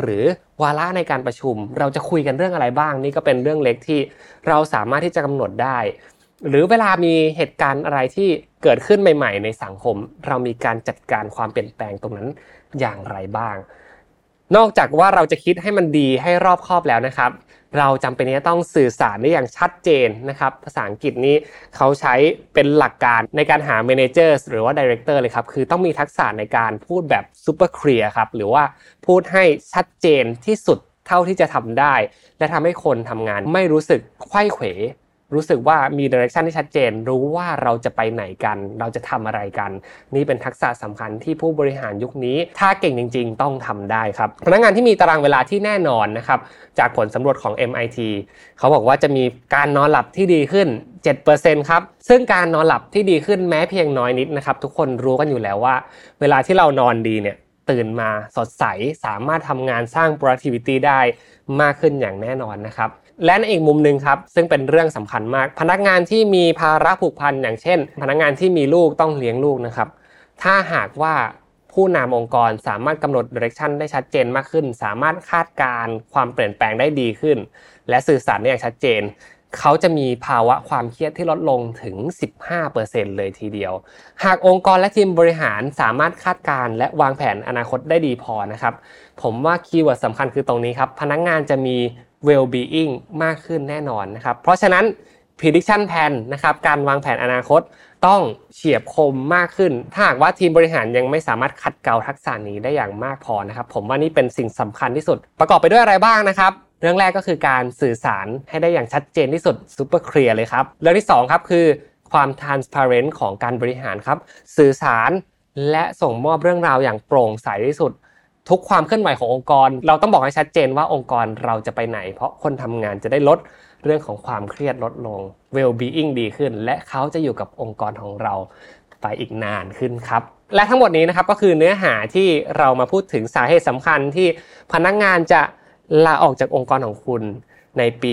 หรือวาระในการประชุม เราจะคุยกันเรื่องอะไรบ้างนี่ก็เป็นเรื่องเล็กที่เราสามารถที่จะกำหนดได้ หรือเวลามีเหตุการณ์อะไรที่เกิดขึ้นใหม่ ๆ ในสังคม เรามีการจัดการความเปลี่ยนแปลงตรงนั้นอย่างไรบ้าง นอกจากว่าเราจะคิดให้มันดีให้รอบคอบแล้วนะครับ เราจำเป็นที่จะต้องสื่อสารได้อย่างชัดเจนนะครับ ภาษาอังกฤษนี้เขาใช้เป็นหลักการในการหา manager หรือว่า director เลยครับ คือต้องมีทักษะในการพูดแบบ super clear ครับ หรือว่าพูดให้ชัดเจนที่สุดเท่าที่จะทำได้ และทำให้คนทำงานไม่รู้สึกไข้เขว รู้สึกว่ามีดิเรกชันที่ชัดเจน รู้ว่าเราจะไปไหนกัน เราจะทำอะไรกัน นี่เป็นทักษะสำคัญที่ผู้บริหารยุคนี้ ถ้าเก่งจริง ๆ ต้องทำได้ครับ พนักงานที่มีตารางเวลาที่แน่นอนนะครับ จากผลสำรวจของ MIT เขาบอกว่าจะมีการนอนหลับที่ดีขึ้น 7%ครับ ซึ่งการนอนหลับที่ดีขึ้นแม้เพียงน้อยนิดนะครับ ทุกคนรู้กันอยู่แล้วว่า เวลาที่เรานอนดีเนี่ยตื่นมาสดใสสามารถทำงานสร้าง productivity ได้มากขึ้นอย่างแน่นอนนะครับ และในอีกมุมหนึ่งครับซึ่งเป็นเรื่องสำคัญมาก พนักงานที่มีภาระผูกพันอย่างเช่น พนักงานที่มีลูกต้องเลี้ยงลูกนะครับถ้าหากว่าผู้นำองค์กรสามารถกำหนดดิเรกชันได้ชัดเจนมากขึ้น สามารถคาดการความเปลี่ยนแปลงได้ดีขึ้น และสื่อสารได้อย่างชัดเจน เขาจะมีภาวะความเครียดที่ลดลงถึง 15%เลยทีเดียว หากองค์กรและทีมบริหารสามารถคาดการและวางแผนอนาคตได้ดีพอนะครับ ผมว่าคีย์เวิร์ดสำคัญคือตรงนี้ครับ พนักงานจะมี well-being มากขึ้นแน่นอนนะครับ เพราะฉะนั้น prediction plan นะครับ การวางแผนอนาคตต้องเฉียบคมมากขึ้น ถ้าหากว่าทีมบริหารยังไม่สามารถขัดเกลาทักษะนี้ได้อย่างมากพอนะครับ ผมว่านี่เป็นสิ่งสำคัญที่สุด ประกอบไปด้วยอะไรบ้างนะครับ เรื่องแรกก็คือการสื่อสารให้ได้อย่างชัดเจนที่สุด super clear เลยครับ เรื่องที่2ครับคือความ transparent ของการบริหารครับ สื่อสารและส่งมอบเรื่องราวอย่างโปร่งใสที่สุด ทุกความเคลื่อนไหวขององค์กร เราต้องบอกให้ชัดเจนว่าองค์กรเราจะไปไหน เพราะคนทำงานจะได้ลดเรื่องของความเครียดลดลง well-being ดีขึ้น และเขาจะอยู่กับองค์กรของเราไปอีกนานขึ้นครับ และทั้งหมดนี้นะครับก็คือเนื้อหาที่เรามาพูดถึงสาเหตุสำคัญที่พนักงงานจะลาออกจากองค์กรของคุณในปี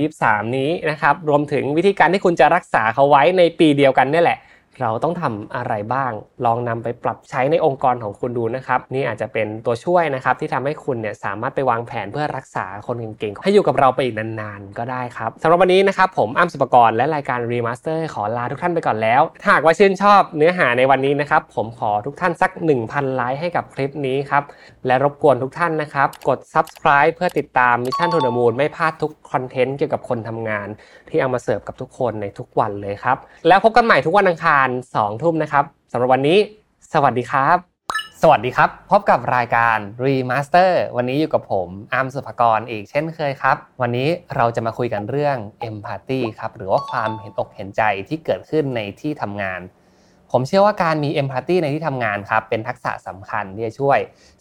2023 นี้นะครับ รวมถึงวิธีการที่คุณจะรักษาเขาไว้ในปีเดียวกันนี่แหละ เราต้องทำอะไรบ้าง ลองนำไปปรับใช้ในองค์กรของคุณดูนะครับ นี่อาจจะเป็นตัวช่วยนะครับที่ทำให้คุณเนี่ยสามารถไปวางแผนเพื่อรักษาคนเก่งๆ ให้อยู่กับเราไปอีกนานๆ ก็ได้ครับสำหรับวันนี้นะครับผมอ้ำสุปกรณ์และรายการ Remaster ขอลาทุกท่านไปก่อนแล้ว หากว่าชื่นชอบเนื้อหาในวันนี้นะครับผมขอทุกท่านสัก 1,000 ไลค์ให้กับคลิปนี้ครับและรบกวนทุกท่านนะครับกด subscribe เพื่อติดตาม Mission to the Moon ไม่พลาดทุกคอนเทนต์เกี่ยวกับคนทำงาน ที่เอามาเสิร์ฟกับทุกคนในทุกวันเลยครับแล้วพบกันใหม่ทุกวันอังคาร2ทุ่มนะครับสำหรับวันนี้ สวัสดีครับ สวัสดีครับ พบกับรายการ Remaster วันนี้อยู่กับผมอาร์มสุภกรอีกเช่นเคยครับ วันนี้เราจะมาคุยกันเรื่อง Empathy ครับหรือว่าความเห็นอกเห็นใจที่เกิดขึ้นในที่ทำงาน ผมเชื่อว่าการมี Empathy ในที่ทำงานครับเป็นทักษะสำคัญที่จะช่วย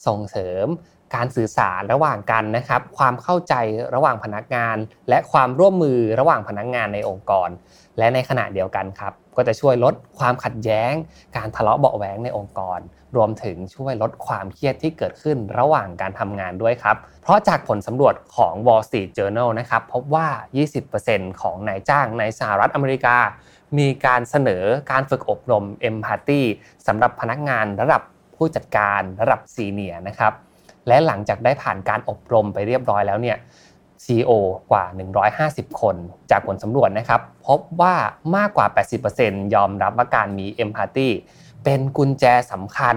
ส่งเสริมการสื่อสารระหว่างกันนะครับ ความเข้าใจระหว่างพนักงาน และความร่วมมือระหว่างพนักงานในองค์กร และในขณะเดียวกันครับ ก็จะช่วยลดความขัดแย้ง การทะเลาะเบาแหวงในองค์กร รวมถึงช่วยลดความเครียดที่เกิดขึ้นระหว่างการทำงานด้วยครับ เพราะจากผลสำรวจของ Wall Street Journal นะครับพบว่า 20%ของนายจ้างในสหรัฐอเมริกา มีการเสนอการฝึกอบรม Empathy สำหรับพนักงานระดับผู้จัดการระดับซีเนียนะครับและหลังจากได้ผ่านการอบรมไปเรียบร้อยแล้วเนี่ย CEO กว่า 150 คน จากผลสำรวจนะครับ พบว่ามากกว่า 80%ยอมรับว่าการมี Empathy เป็นกุญแจสำคัญ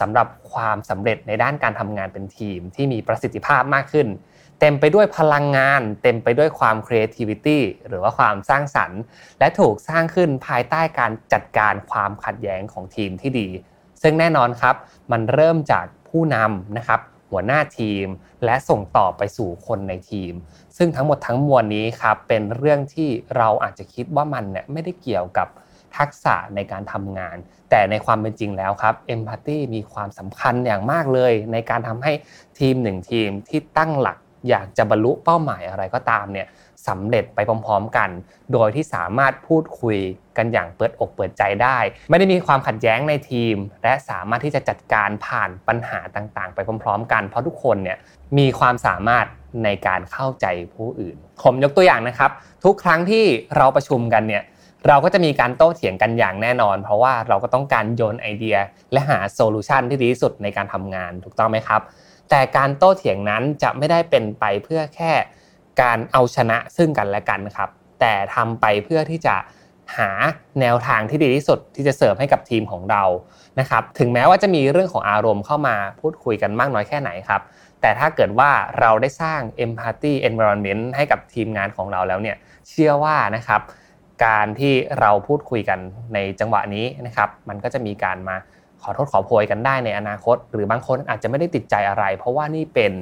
สำหรับความสำเร็จในด้านการทำงานเป็นทีม ที่มีประสิทธิภาพมากขึ้น เต็มไปด้วยพลังงาน เต็มไปด้วยความ creativity หรือว่าความสร้างสรรค์ และถูกสร้างขึ้นภายใต้การจัดการความขัดแย้งของทีมที่ดี ซึ่งแน่นอนครับ มันเริ่มจากผู้นำนะครับ หัวหน้าทีม และส่งต่อไปสู่คนในทีม ซึ่งทั้งหมดทั้งมวลนี้ครับเป็นเรื่องที่เราอาจจะคิดว่ามันเนี่ยไม่ได้เกี่ยวกับทักษะในการทำงาน แต่ในความเป็นจริงแล้วครับเอมพัตตีมีความสำคัญอย่างมากเลย ในการทำให้ทีมหนึ่งทีมที่ตั้งหลักอยากจะบรรลุเป้าหมายอะไรก็ตามเนี่ย สำเร็จไปพร้อมๆกัน โดยที่สามารถพูดคุยกันอย่างเปิดอกเปิดใจได้ ไม่ได้มีความขัดแย้งในทีม และสามารถที่จะจัดการผ่านปัญหาต่างๆ ไปพร้อมๆ กัน เพราะทุกคนเนี่ยมีความสามารถในการเข้าใจผู้อื่น ผมยกตัวอย่างนะครับ ทุกครั้งที่เราประชุมกันเนี่ยเราก็จะมีการโต้เถียงกันอย่างแน่นอน เพราะว่าเราก็ต้องการโยนไอเดีย และหา solution ที่ดีที่สุดในการทำงานถูกต้องไหมครับ แต่การโต้เถียงนั้นจะไม่ได้เป็นไปเพื่อแค่ การเอาชนะซึ่งกันและกันครับ แต่ทำไปเพื่อที่จะหาแนวทางที่ดีที่สุดที่จะเสร์ฟให้กับทีมของเรานะครับถึงแม้ว่าจะมีเรื่องของอารมณ์เข้ามาพูดคุยกันมากน้อยแค่ไหนครับ แต่ถ้าเกิดว่าเราได้สร้าง empathy environment ให้กับทีมงานของเราแล้วเนี่ยเชื่อว่านะครับการที่เราพูดคุยกันในจังหวะนี้นะครับ มันก็จะมีการมาขอโทษขอโพยกันได้ในอนาคต หรือบางคนอาจจะไม่ได้ติดใจอะไร เพราะว่านี่เป็น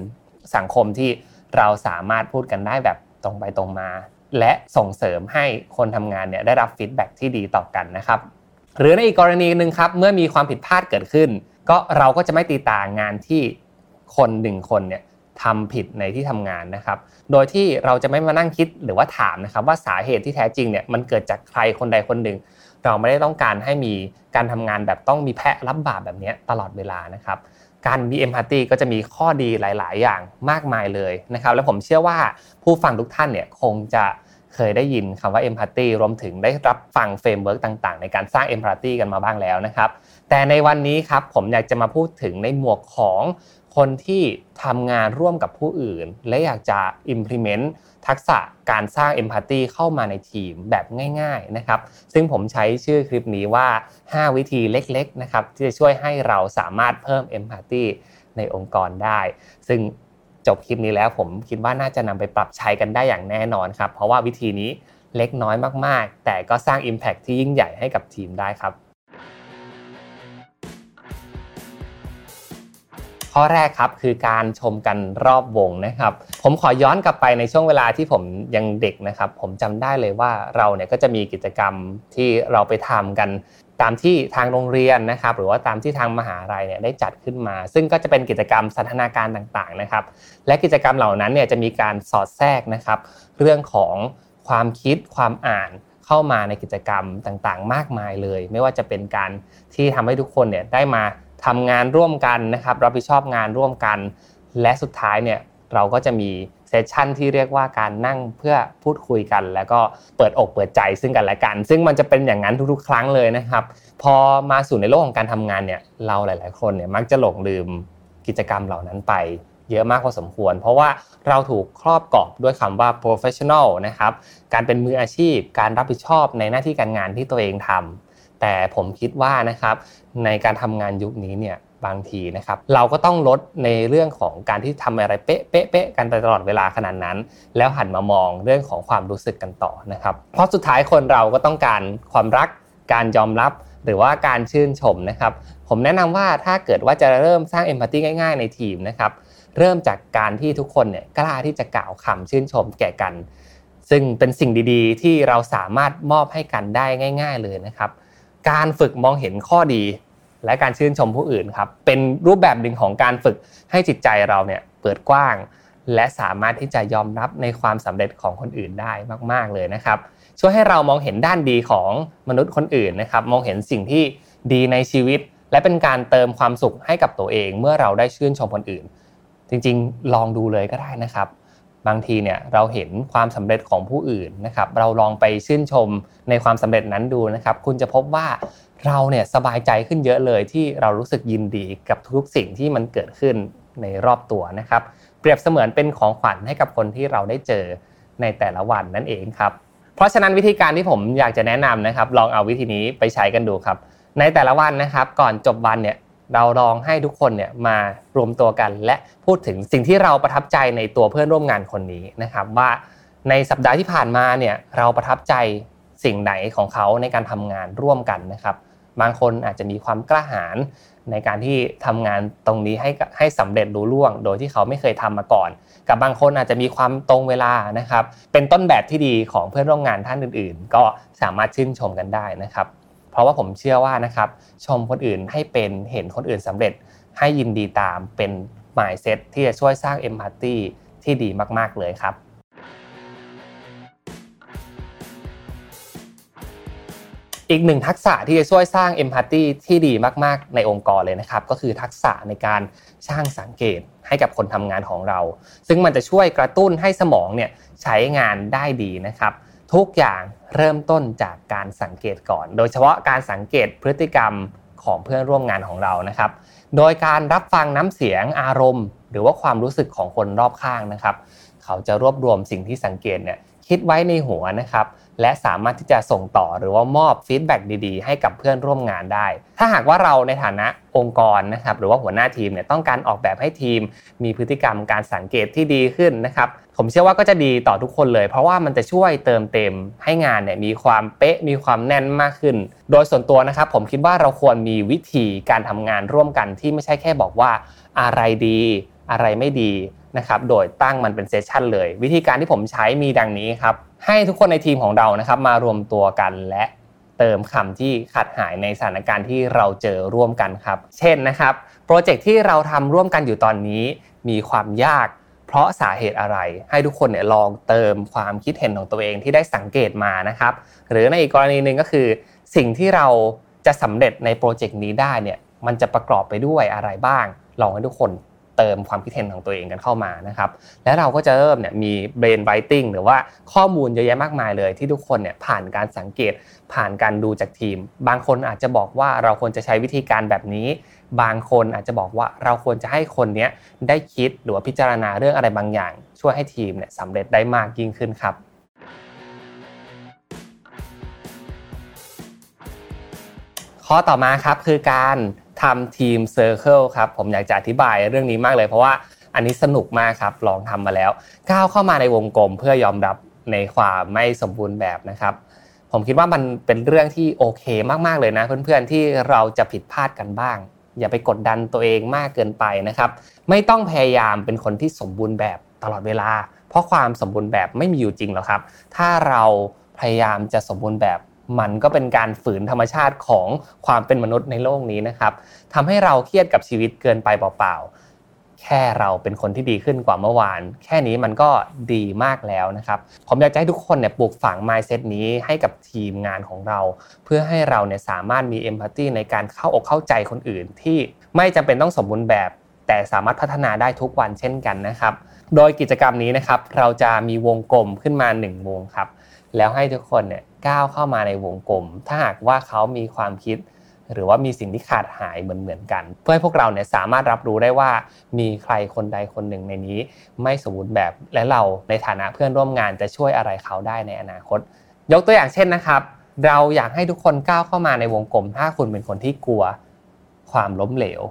สังคมที่ เราสามารถพูดกันได้แบบตรงไปตรงมา และส่งเสริมให้คนทำงานเนี่ยได้รับฟีดแบ็ที่ดีต่อกันนะครับหรือในอีกกรณีหนึ่งครับเมื่อมีความผิดพลาดเกิดขึ้น ก็เราก็จะไม่ตีตางานที่คนหนึ่งคนเนี่ยทำผิดในที่ทำงานนะครับ โดยที่เราจะไม่มานั่งคิดหรือว่าถามนะครับ ว่าสาเหตุที่แท้จริงเนี่ยมันเกิดจากใครคนใดคนหนึ่ง เราไม่ได้ต้องการให้มีการทำงานแบบต้องมีแพะรับบาปแบบนี้ตลอดเวลานะครับ การมี empathy ก็จะมีข้อดีหลาย ๆ อย่างมากมายเลยนะครับและผมเชื่อว่าผู้ฟังทุกท่านเนี่ยคงจะเคยได้ยินคำว่า empathy รวมถึงได้รับฟัง framework ต่าง ๆ ในการสร้าง empathy กันมาบ้างแล้วนะครับแต่ในวันนี้ครับผมอยากจะมาพูดถึงในหมวกของคนที่ทำงานร่วมกับผู้อื่น และอยากจะ implement ทักษะการสร้าง empathy เข้ามาในทีมแบบง่ายๆนะครับซึ่งผมใช้ชื่อคลิปนี้ว่า 5 วิธีเล็กๆนะครับที่จะช่วยให้เราสามารถเพิ่ม empathy ในองค์กรได้ ซึ่งจบคลิปนี้แล้วผมคิดว่าน่าจะนำไปปรับใช้กันได้อย่างแน่นอนครับเพราะว่าวิธีนี้เล็กน้อยมาก ๆ แต่ก็สร้าง Impact ที่ยิ่งใหญ่ให้กับทีมได้ครับ ข้อแรกครับคือการชมกันรอบวงนะครับ ผมขอย้อนกลับไปในช่วงเวลาที่ผมยังเด็กนะครับ ผมจำได้เลยว่าเราเนี่ยก็จะมีกิจกรรมที่เราไปทำกันตามที่ทางโรงเรียนนะครับ หรือว่าตามที่ทางมหาลัยเนี่ยได้จัดขึ้นมา ซึ่งก็จะเป็นกิจกรรมสันทนาการต่างๆนะครับ และกิจกรรมเหล่านั้นเนี่ยจะมีการสอดแทรกนะครับ เรื่องของความคิดความอ่านเข้ามาในกิจกรรมต่างๆ มากมายเลย ไม่ว่าจะเป็นการที่ทำให้ทุกคนเนี่ยได้มา ทำงานร่วมกันนะครับรับผิดชอบงานร่วมกัน และสุดท้ายเนี่ยเราก็จะมีเซสชันที่เรียกว่าการนั่งเพื่อพูดคุยกัน แล้วก็เปิดอกเปิดใจซึ่งกันและกัน ซึ่งมันจะเป็นอย่างนั้นทุกๆ ครั้งเลยนะครับ พอมาสู่ในโลกของการทำงานเนี่ยเราหลาย ๆ คนเนี่ยมักจะหลงลืมกิจกรรมเหล่านั้นไป เยอะมากพอสมควร เพราะว่าเราถูกครอบกรอบด้วยคำว่า professional นะครับการเป็นมืออาชีพ การรับผิดชอบในหน้าที่การงานที่ตัวเองทำ แต่ผมคิดว่านะครับในการทำงานยุคนี้เนี่ยบางทีนะครับเราก็ต้องลดในเรื่องของการที่ทำอะไรเป๊ะเป๊ะเป๊ะกันตลอดเวลาขนาดนั้น แล้วหันมามองเรื่องของความรู้สึกกันต่อนะครับ เพราะสุดท้ายคนเราก็ต้องการความรักการยอมรับหรือว่าการชื่นชมนะครับ ผมแนะนำว่าถ้าเกิดว่าจะเริ่มสร้างเอมพัตตีง่าย ๆ ในทีมนะครับเริ่มจากการที่ทุกคนเนี่ยกล้าที่จะกล่าวคำชื่นชมแก่กัน ซึ่งเป็นสิ่งดีๆ ที่เราสามารถมอบให้กันได้ง่าย ๆ เลยนะครับ การฝึกมองเห็นข้อดี และการชื่นชมผู้อื่นครับ เป็นรูปแบบหนึ่งของการฝึกให้จิตใจเราเนี่ยเปิดกว้าง และสามารถที่จะยอมรับในความสำเร็จของคนอื่นได้มาก ๆเลยนะครับ ช่วยให้เรามองเห็นด้านดีของมนุษย์คนอื่นนะครับ มองเห็นสิ่งที่ดีในชีวิต และเป็นการเติมความสุขให้กับตัวเอง เมื่อเราได้ชื่นชมคนอื่น จริงๆ ลองดูเลยก็ได้นะครับ บางทีเนี่ยเราเห็นความสำเร็จของผู้อื่นนะครับเราลองไปชื่นชมในความสำเร็จนั้นดูนะครับ คุณจะพบว่าเราเนี่ยสบายใจขึ้นเยอะเลยที่เรารู้สึกยินดีกับทุกสิ่งที่มันเกิดขึ้นในรอบตัวนะครับ เปรียบเสมือนเป็นของขวัญให้กับคนที่เราได้เจอในแต่ละวันนั่นเองครับเพราะฉะนั้นวิธีการที่ผมอยากจะแนะนำนะครับ ลองเอาวิธีนี้ไปใช้กันดูครับ ในแต่ละวันนะครับ ก่อนจบวันเนี่ย เราลองให้ทุกคนเนี่ยมารวมตัวกัน และพูดถึงสิ่งที่เราประทับใจในตัวเพื่อนร่วมงานคนนี้นะครับ ว่าในสัปดาห์ที่ผ่านมาเนี่ยเราประทับใจสิ่งไหนของเขาในการทำงานร่วมกันนะครับ บางคนอาจจะมีความกล้าหาญในการที่ทำงานตรงนี้ให้ให้สำเร็จรู้ล่วง โดยที่เขาไม่เคยทำมาก่อน กับบางคนอาจจะมีความตรงเวลานะครับ เป็นต้นแบบที่ดีของเพื่อนร่วมงานท่านอื่น ๆ ก็สามารถชื่นชมกันได้นะครับ เพราะว่าผมเชื่อว่านะครับชมคนอื่นให้เป็นเห็นคนอื่นสำเร็จ ให้ยินดีตามเป็นหมายเซตที่จะช่วยสร้างเอมพัตตีที่ดีมากๆเลยครับอีกหนึ่งทักษะที่จะช่วยสร้างเอมพัตตีที่ดีมาก ๆ ในองค์กรเลยนะครับ ก็คือทักษะในการช่างสังเกตให้กับคนทำงานของเรา ซึ่งมันจะช่วยกระตุ้นให้สมองเนี่ยใช้งานได้ดีนะครับ ทุกอย่างเริ่มต้นจากการสังเกตก่อน โดยเฉพาะการสังเกตพฤติกรรมของเพื่อนร่วมงานของเรานะครับ โดยการรับฟังน้ำเสียงอารมณ์ หรือว่าความรู้สึกของคนรอบข้างนะครับ เขาจะรวบรวมสิ่งที่สังเกตเนี่ย คิดไว้ในหัวนะครับและสามารถที่จะส่งต่อหรือว่ามอบ feedback ดีๆ ให้กับเพื่อนร่วมงานได้ ถ้าหากว่าเราในฐานะองค์กรนะครับหรือว่าหัวหน้าทีมเนี่ยต้องการออกแบบให้ทีม มีพฤติกรรมการสังเกตที่ดีขึ้นนะครับผมเชื่อว่าก็จะดีต่อทุกคนเลย เพราะว่ามันจะช่วยเติมเต็มให้งานเนี่ยมีความเป๊ะมีความแน่นมากขึ้น โดยส่วนตัวนะครับผมคิดว่าเราควรมีวิธีการทำงานร่วมกันที่ไม่ใช่แค่บอกว่าอะไรดี อะไรไม่ดี นะครับโดยตั้งมันเป็นเซสชันเลย วิธีการที่ผมใช้มีดังนี้ครับ ให้ทุกคนในทีมของเรานะครับมารวมตัวกันและเติมคำที่ขาดหายในสถานการณ์ที่เราเจอร่วมกันครับ เช่นนะครับproject ที่เราทำร่วมกันอยู่ตอนนี้ มีความยากเพราะสาเหตุอะไร ให้ทุกคนเนี่ยลองเติมความคิดเห็นของตัวเองที่ได้สังเกตมานะครับ หรือในอีกกรณีหนึ่งก็คือ สิ่งที่เราจะสำเร็จใน project นี้ได้เนี่ยมันจะประกอบไปด้วยอะไรบ้าง ลองให้ทุกคน เติมความคิดเห็นของตัวเองกันเข้ามานะครับและเราก็จะเริ่มเนี่ยมี brainwriting หรือว่าข้อมูลเยอะแยะมากมายเลยที่ทุกคนเนี่ยผ่านการสังเกตผ่านการดูจากทีม บางคนอาจจะบอกว่าเราควรจะใช้วิธีการแบบนี้ บางคนอาจจะบอกว่าเราควรจะให้คนนี้ได้คิดหรือว่าพิจารณาเรื่องอะไรบางอย่าง ช่วยให้ทีมเนี่ยสำเร็จได้มากยิ่งขึ้นครับข้อต่อมาครับคือการ ทำ team circle ครับผมอยากจะอธิบายเรื่องนี้มากเลย เพราะว่าอันนี้สนุกมากครับลองทำมาแล้วก้าวเข้ามาในวงกลมเพื่อยอมรับในความไม่สมบูรณ์แบบนะครับ ผมคิดว่ามันเป็นเรื่องที่โอเคมาก ๆ เลยนะ เพื่อนๆที่เราจะผิดพลาดกันบ้าง อย่าไปกดดันตัวเองมากเกินไปนะครับ ไม่ต้องพยายามเป็นคนที่สมบูรณ์แบบตลอดเวลา เพราะความสมบูรณ์แบบไม่มีอยู่จริงหรอกครับ ถ้าเราพยายามจะสมบูรณ์แบบ มันก็เป็นการฝืนธรรมชาติของความเป็นมนุษย์ในโลกนี้นะครับทำให้เราเครียดกับชีวิตเกินไปเปล่าๆ แค่เราเป็นคนที่ดีขึ้นกว่าเมื่อวาน แค่นี้มันก็ดีมากแล้วนะครับ ผมอยากจะให้ทุกคนเนี่ยปลูกฝัง mindset นี้ให้กับทีมงานของเรา เพื่อให้เราเนี่ยสามารถมี empathy ในการเข้าอกเข้าใจคนอื่น ที่ไม่จำเป็นต้องสมบูรณ์แบบ แต่สามารถพัฒนาได้ทุกวันเช่นกันนะครับ โดยกิจกรรมนี้นะครับเราจะมีวงกลมขึ้นมา 1 วงครับ แล้วให้ทุกคนเนี่ยก้าวเข้ามาในวงกลม ถ้าหากว่าเขามีความคิด หรือว่ามีสิ่งที่ขาดหายเหมือนเหมือนกัน เพื่อให้พวกเราเนี่ยสามารถรับรู้ได้ว่ามีใครคนใดคนหนึ่งในนี้ ไม่สมบูรณ์แบบและเราในฐานะเพื่อนร่วมงานจะช่วยอะไรเขาได้ในอนาคต ยกตัวอย่างเช่นนะครับ เราอยากให้ทุกคนก้าวเข้ามาในวงกลม ถ้าคุณเป็นคนที่กลัวความล้มเหลว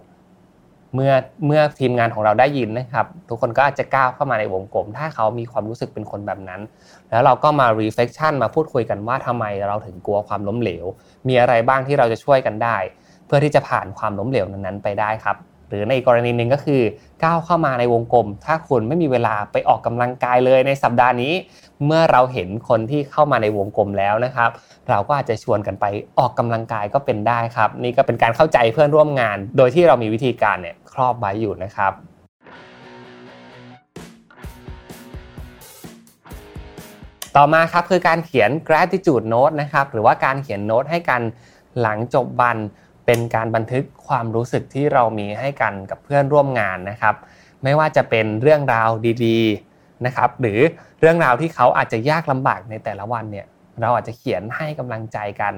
เมื่อเมื่อทีมงานของเราได้ยินนะครับ ทุกคนก็อาจจะก้าวเข้ามาในวงกลม ถ้าเขามีความรู้สึกเป็นคนแบบนั้น แล้วเราก็มา reflection มาพูดคุยกันว่าทำไมเราถึงกลัวความล้มเหลว มีอะไรบ้างที่เราจะช่วยกันได้ เพื่อที่จะผ่านความล้มเหลวนั้นๆไปได้ครับ หรือในกรณีหนึ่งก็คือก้าวเข้ามาในวงกลม ถ้าคุณไม่มีเวลาไปออกกำลังกายเลยในสัปดาห์นี้ เมื่อเราเห็นคนที่เข้ามาในวงกลมแล้วนะครับ เราก็อาจจะชวนกันไปออกกำลังกายก็เป็นได้ครับ นี่ก็เป็นการเข้าใจเพื่อนร่วมงาน โดยที่เรามีวิธีการเนี่ยครอบไว้อยู่นะครับ ต่อมาครับคือการเขียน gratitude note นะครับหรือว่าการเขียนโน้ตให้กันหลังจบวันเป็นการบันทึกความรู้สึกที่เรามีให้กันกับเพื่อนร่วมงานนะครับ ไม่ว่าจะเป็นเรื่องราวดีๆนะครับหรือเรื่องราวที่เขาอาจจะยากลำบากในแต่ละวันเนี่ยเราอาจจะเขียนให้กำลังใจกัน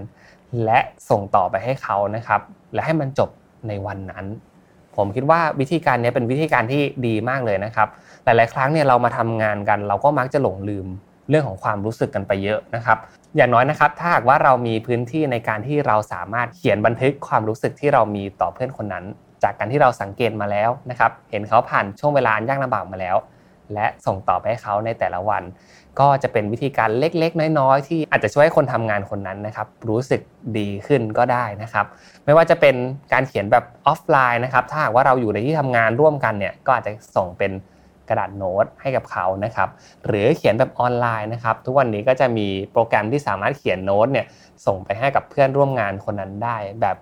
และส่งต่อไปให้เขานะครับ และให้มันจบในวันนั้น ผมคิดว่าวิธีการนี้เป็นวิธีการที่ดีมากเลยนะครับ หลายๆ ครั้งเนี่ยเรามาทำงานกัน เราก็มักจะหลงลืม เรื่องของความรู้สึกกันไปเยอะนะครับ อย่างน้อยนะครับ ถ้าหากว่าเรามีพื้นที่ในการที่เราสามารถเขียนบันทึกความรู้สึกที่เรามีต่อเพื่อนคนนั้น จากการที่เราสังเกตมาแล้วนะครับ เห็นเขาผ่านช่วงเวลาอันยากลำบากมาแล้ว และส่งต่อไปให้เขาในแต่ละวัน ก็จะเป็นวิธีการเล็กๆ น้อยๆ ที่อาจจะช่วยให้คนทำงานคนนั้นนะครับ รู้สึกดีขึ้นก็ได้นะครับ ไม่ว่าจะเป็นการเขียนแบบออฟไลน์นะครับ ถ้าหากว่าเราอยู่ในที่ทำงานร่วมกันเนี่ย ก็อาจจะส่งเป็น กระดาษโน้ตให้กับเขานะครับหรือเขียนแบบออนไลน์นะครับทุกวันนี้ก็จะมีโปรแกรมที่สามารถเขียนโน้ตเนี่ยส่งไปให้กับเพื่อนร่วมงานคนนั้นได้แบบ